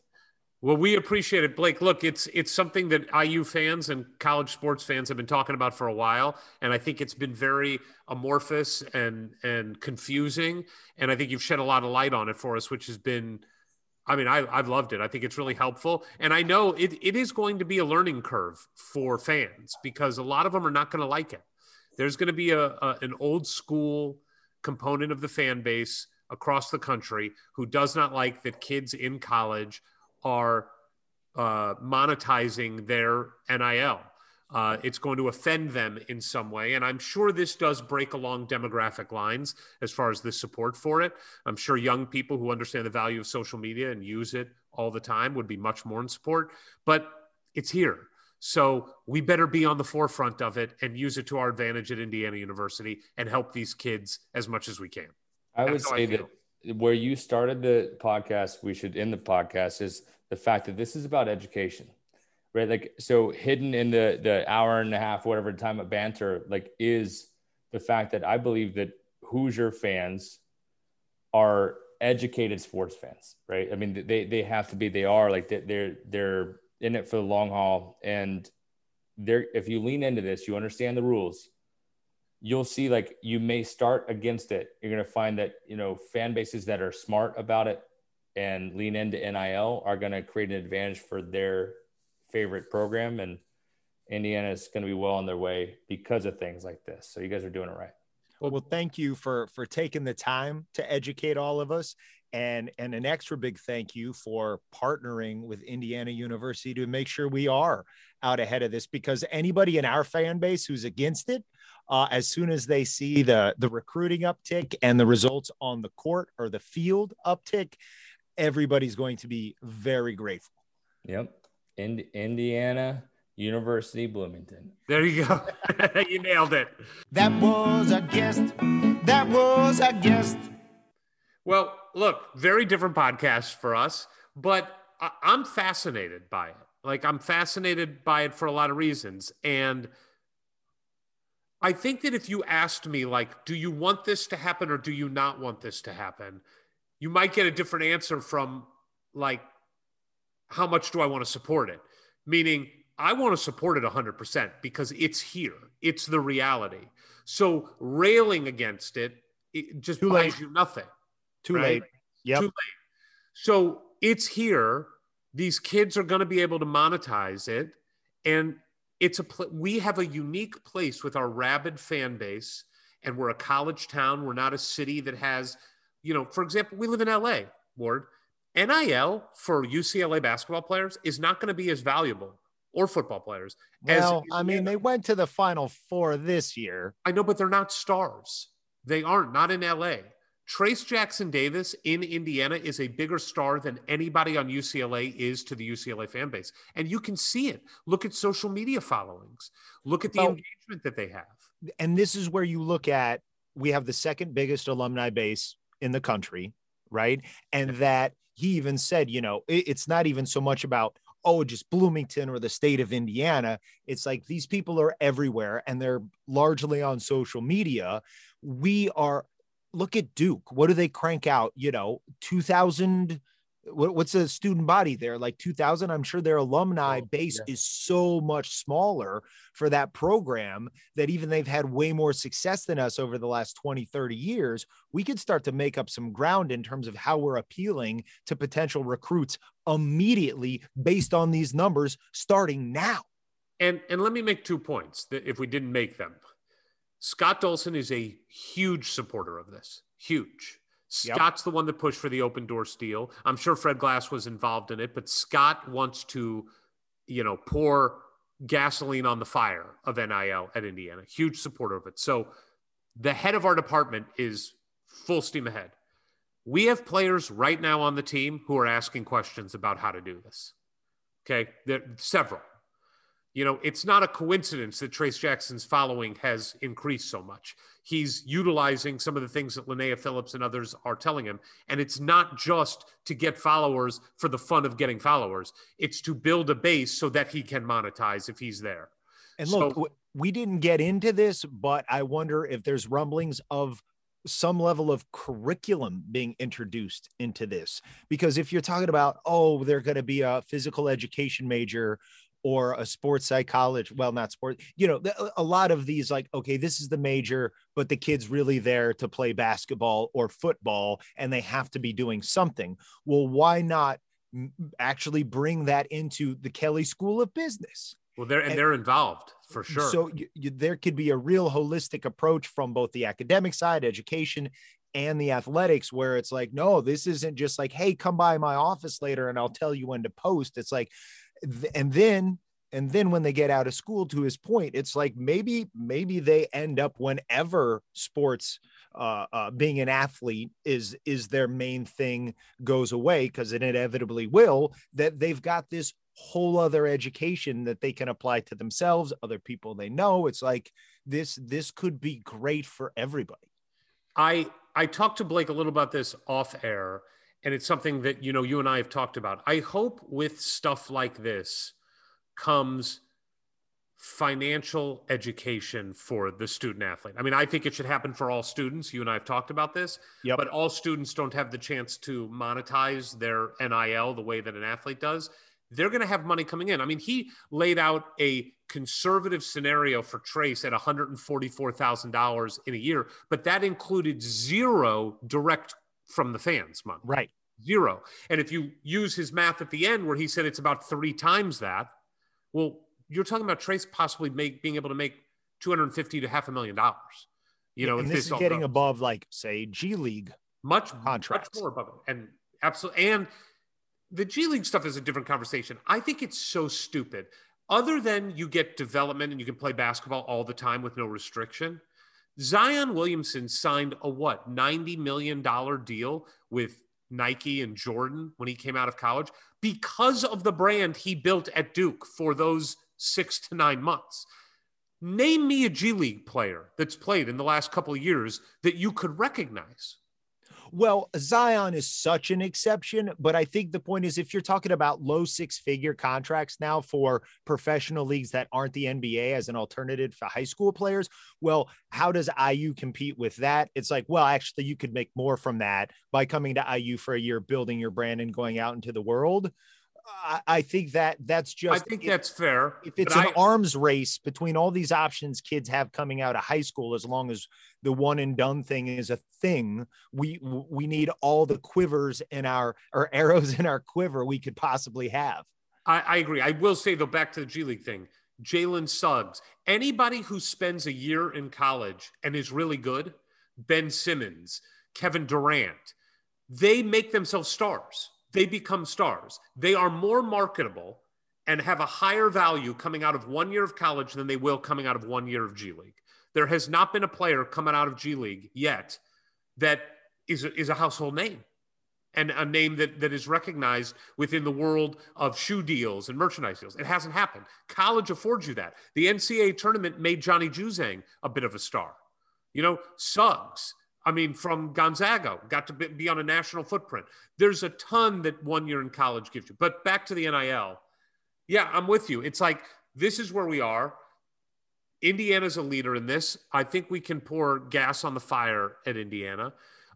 Well, we appreciate it, Blake. Look, it's it's something that IU fans and college sports fans have been talking about for a while, and I think it's been very amorphous and and confusing. And I think you've shed a lot of light on it for us, which has been, I mean, I, I've loved it. I think it's really helpful, and I know it it is going to be a learning curve for fans because a lot of them are not going to like it. There's going to be a, a an old school component of the fan base across the country who does not like that kids in college are uh, monetizing their NIL. Uh, it's going to offend them in some way. And I'm sure this does break along demographic lines as far as the support for it. I'm sure young people who understand the value of social media and use it all the time would be much more in support, but it's here. So we better be on the forefront of it and use it to our advantage at Indiana University and help these kids as much as we can. I would That's how I say that where you started the podcast, we should end the podcast is the fact that this is about education, right? Like, so hidden in the the hour and a half, whatever time of banter, like, is the fact that I believe that Hoosier fans are educated sports fans, right? I mean, they they have to be. They are like they- they're they're in it for the long haul. And there, if you lean into this, you understand the rules. You'll see, like you may start against it. You're going to find that you know fan bases that are smart about it and lean into NIL are going to create an advantage for their favorite program. And Indiana is going to be well on their way because of things like this. So you guys are doing it right. Well, well, thank you for for taking the time to educate all of us, and and an extra big thank you for partnering with Indiana University to make sure we are out ahead of this. Because anybody in our fan base who's against it, uh, as soon as they see the the recruiting uptick and the results on the court or the field uptick, everybody's going to be very grateful. Yep, in Indiana University Bloomington. There you go. you nailed it. That was a guest. That was a guest. Well, look, very different podcast for us, but I- I'm fascinated by it. Like, I'm fascinated by it for a lot of reasons. And I think that if you asked me, like, do you want this to happen or do you not want this to happen? You might get a different answer from, like, how much do I want to support it? Meaning, I want to support it 100% because it's here. It's the reality. So railing against it, it just Too buys late. you nothing. Too right? late. Yep. Too late. So it's here. These kids are going to be able to monetize it. And it's a pl- we have a unique place with our rabid fan base and we're a college town. We're not a city that has, you know, for example, we live in LA, Ward. NIL for UCLA basketball players is not going to be as valuable or football players. as Well, I mean, they went to the Final Four this year. I know, but they're not stars. They aren't, not in LA. Trayce Jackson Davis in Indiana is a bigger star than anybody on UCLA is to the UCLA fan base. And you can see it. Look at social media followings, look at the Well- engagement that they have. and this is where you look at we have the second biggest alumni base in the country right and that he even said you know it- it's not even so much about oh just bloomington or the state of indiana it's like these people are everywhere and they're largely on social media we are look at duke. What do they crank out? You know 2000 what, what's the student body there? Like 2000 i'm sure their alumni Oh, base yeah. is so much smaller for that program that even they've had way more success than us over the last 20 30 years. We could start to make up some ground in terms of how we're appealing to potential recruits immediately based on these numbers starting now. And and let me make two points that if we didn't make them. Scott Dolson is a huge supporter of this. Huge. Yep. Scott's the one that pushed for the Opendorse deal. I'm sure Fred Glass was involved in it, but Scott wants to, you know, pour gasoline on the fire of NIL at Indiana. Huge supporter of it. So the head of our department is full steam ahead. We have players right now on the team who are asking questions about how to do this. Okay. There several. You know, it's not a coincidence that Trayce Jackson's following has increased so much. He's utilizing some of the things that Linnea Phillips and others are telling him. And it's not just to get followers for the fun of getting followers, it's to build a base so that he can monetize if he's there. And look, w- we didn't get into this, but I wonder if there's rumblings of some level of curriculum being introduced into this. Because if you're talking about, oh, they're going to be a physical education major or a sports psychology, well, not sport, you know, a lot of these, like, okay, this is the major, but the kid's really there to play basketball or football and they have to be doing something. Well, why not actually bring that into the Kelley School of Business? Well, they're and And- they're involved for sure. So you, you, there could be a real holistic approach from both the academic side, education, and the athletics, where it's like, no, this isn't just like, hey, come by my office later and I'll tell you when to post. It's like, and then and then when they get out of school, to his point, it's like maybe maybe they end up whenever sports. Uh, uh, being an athlete is is their main thing goes away because it inevitably will that they've got this whole other education that they can apply to themselves other people they know it's like this this could be great for everybody I I talked to Blake a little about this off air, and it's something that you know you and I have talked about. I hope with stuff like this comes financial education for the student athlete. I mean, I think it should happen for all students. You and I have talked about this, Yep. but all students don't have the chance to monetize their NIL the way that an athlete does. they're going to have money coming in. I mean, he laid out a conservative scenario for Trayce at $144,000 in a year, but that included zero direct from the fans money. Right. Zero. And if you use his math at the end where he said it's about three times that, well, you're talking about Trayce possibly make, being able to make 250 to half a million dollars. You know, and this, this is getting goes. above like say G League. much contracts. much more above it, and absolutely. And the G League stuff is a different conversation. I think it's so stupid. Other than you get development and you can play basketball all the time with no restriction. Zion Williamson signed a what ninety million dollar deal with Nike and Jordan when he came out of college because of the brand he built at Duke for those six to nine months. Name me a G League player that's played in the last couple of years that you could recognize. Well, Zion is such an exception, but I think the point is if you're talking about low six figure contracts now for professional leagues that aren't the NBA as an alternative for high school players, well, how does IU compete with that? It's like, well, actually, you could make more from that by coming to IU for a year, building your brand and going out into the world. I, I think that that's just I think that's fair. if it's an I- arms race between all these options kids have coming out of high school as long as the one and done thing is a thing we we need all the quivers in our or arrows in our quiver we could possibly have I, I agree. I will say though, back to the G League thing, Jalen Suggs, anybody who spends a year in college and is really good, Ben Simmons, Kevin Durant, they make themselves stars. They become stars. They are more marketable and have a higher value coming out of one year of college than they will coming out of one year of G League. There has not been a player coming out of G League yet that is a, is a household name and a name that, that is recognized within the world of shoe deals and merchandise deals. It hasn't happened. College affords you that. The NCAA tournament made Johnny Juzang a bit of a star. You know, Suggs, I mean, from Gonzaga, got to be- on a national footprint. There's a ton that one year in college gives you. But back to the NIL. Yeah, I'm with you. It's like this is where we are. Indiana's a leader in this. I think we can pour gas on the fire at Indiana.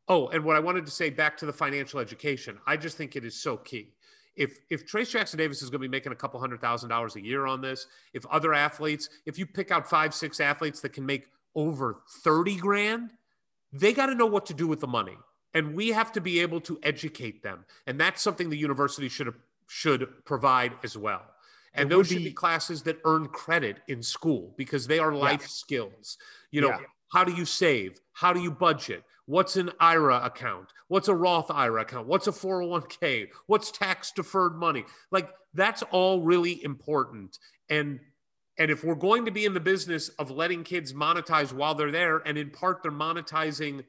Oh, and what I wanted to say back to the financial education, I just think it is so key. If if Trayce Jackson Davis is going to be making a couple hundred thousand dollars a year on this, if other athletes, if you pick out five, six athletes that can make over 30 grand, they got to know what to do with the money. And we have to be able to educate them. And that's something the university should should provide as well. And It those would should be be- classes that earn credit in school because they are life skills. You know, Yeah. how do you save? How do you budget? What's an IRA account? What's a Roth IRA account? What's a 401k? What's tax deferred money? Like that's all really important. And and if we're going to be in the business of letting kids monetize while they're there, and in part they're monetizing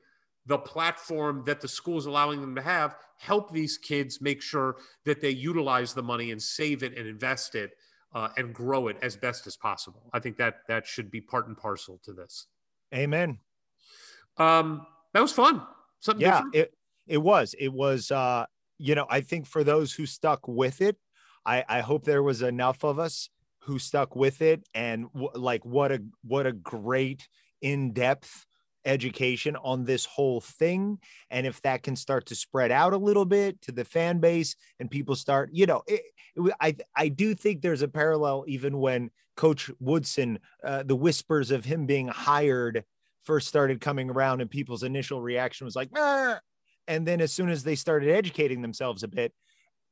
the platform that the school is allowing them to have, help these kids make sure that they utilize the money and save it and invest it uh, and grow it as best as possible. I think that that should be part and parcel to this. amen Um, that was fun. Something yeah different. it it was it was uh you know i think for those who stuck with it i i hope there was enough of us who stuck with it and w- like what a what a great in-depth education on this whole thing. And if that can start to spread out a little bit to the fan base and people start you know it, it, i i do think there's a parallel even when coach woodson uh, the whispers of him being hired first started coming around and people's initial reaction was like and then as soon as they started educating themselves a bit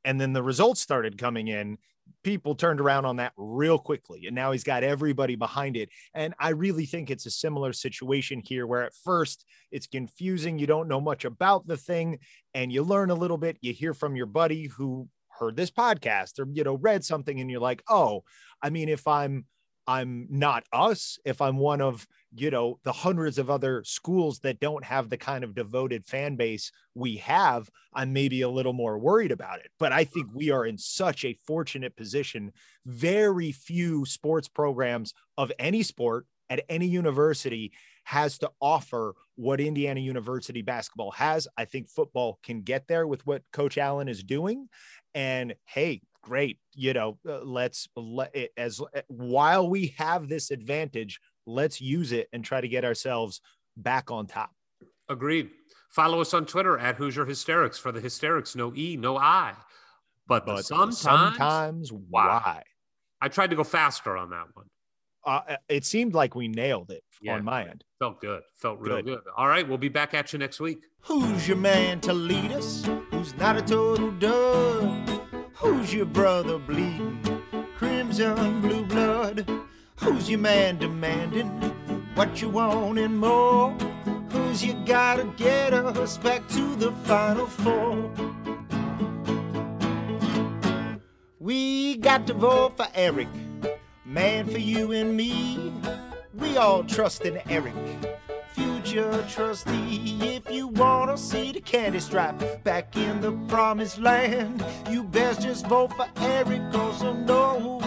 and then the results started coming in people turned around on that real quickly and now he's got everybody behind it. And i really think it's a similar situation here where at first it's confusing you don't know much about the thing and you learn a little bit you hear from your buddy who heard this podcast or you know read something and you're like oh i mean if i'm i'm not us if i'm one of you know the hundreds of other schools that don't have the kind of devoted fan base we have i'm maybe a little more worried about it. But i think we are in such a fortunate position. Very few sports programs of any sport at any university has to offer what indiana university basketball has. I think football can get there with what coach allen is doing. And hey great you know uh, let's let it as while we have this advantage let's use it and try to get ourselves back on top Agreed. Follow us on Twitter at Hoosier Hysterics for the hysterics. No E, no I. but, but sometimes, sometimes why? I tried to go faster on that one. Uh, it seemed like we nailed it Yeah. on my end. Felt good. Felt real Good. good. All right, we'll be back at you next week. Who's your man to lead us? Who's not a total dud? Who's your brother bleeding? Crimson blue blood. Who's your man demanding what you want and more? Who's you gotta get us back to the final four? We got to vote for Eric, man for you and me. We all trust in Eric future trustee. If you wanna see the candy stripe back in the promised land, you best just vote for Eric, cause I know.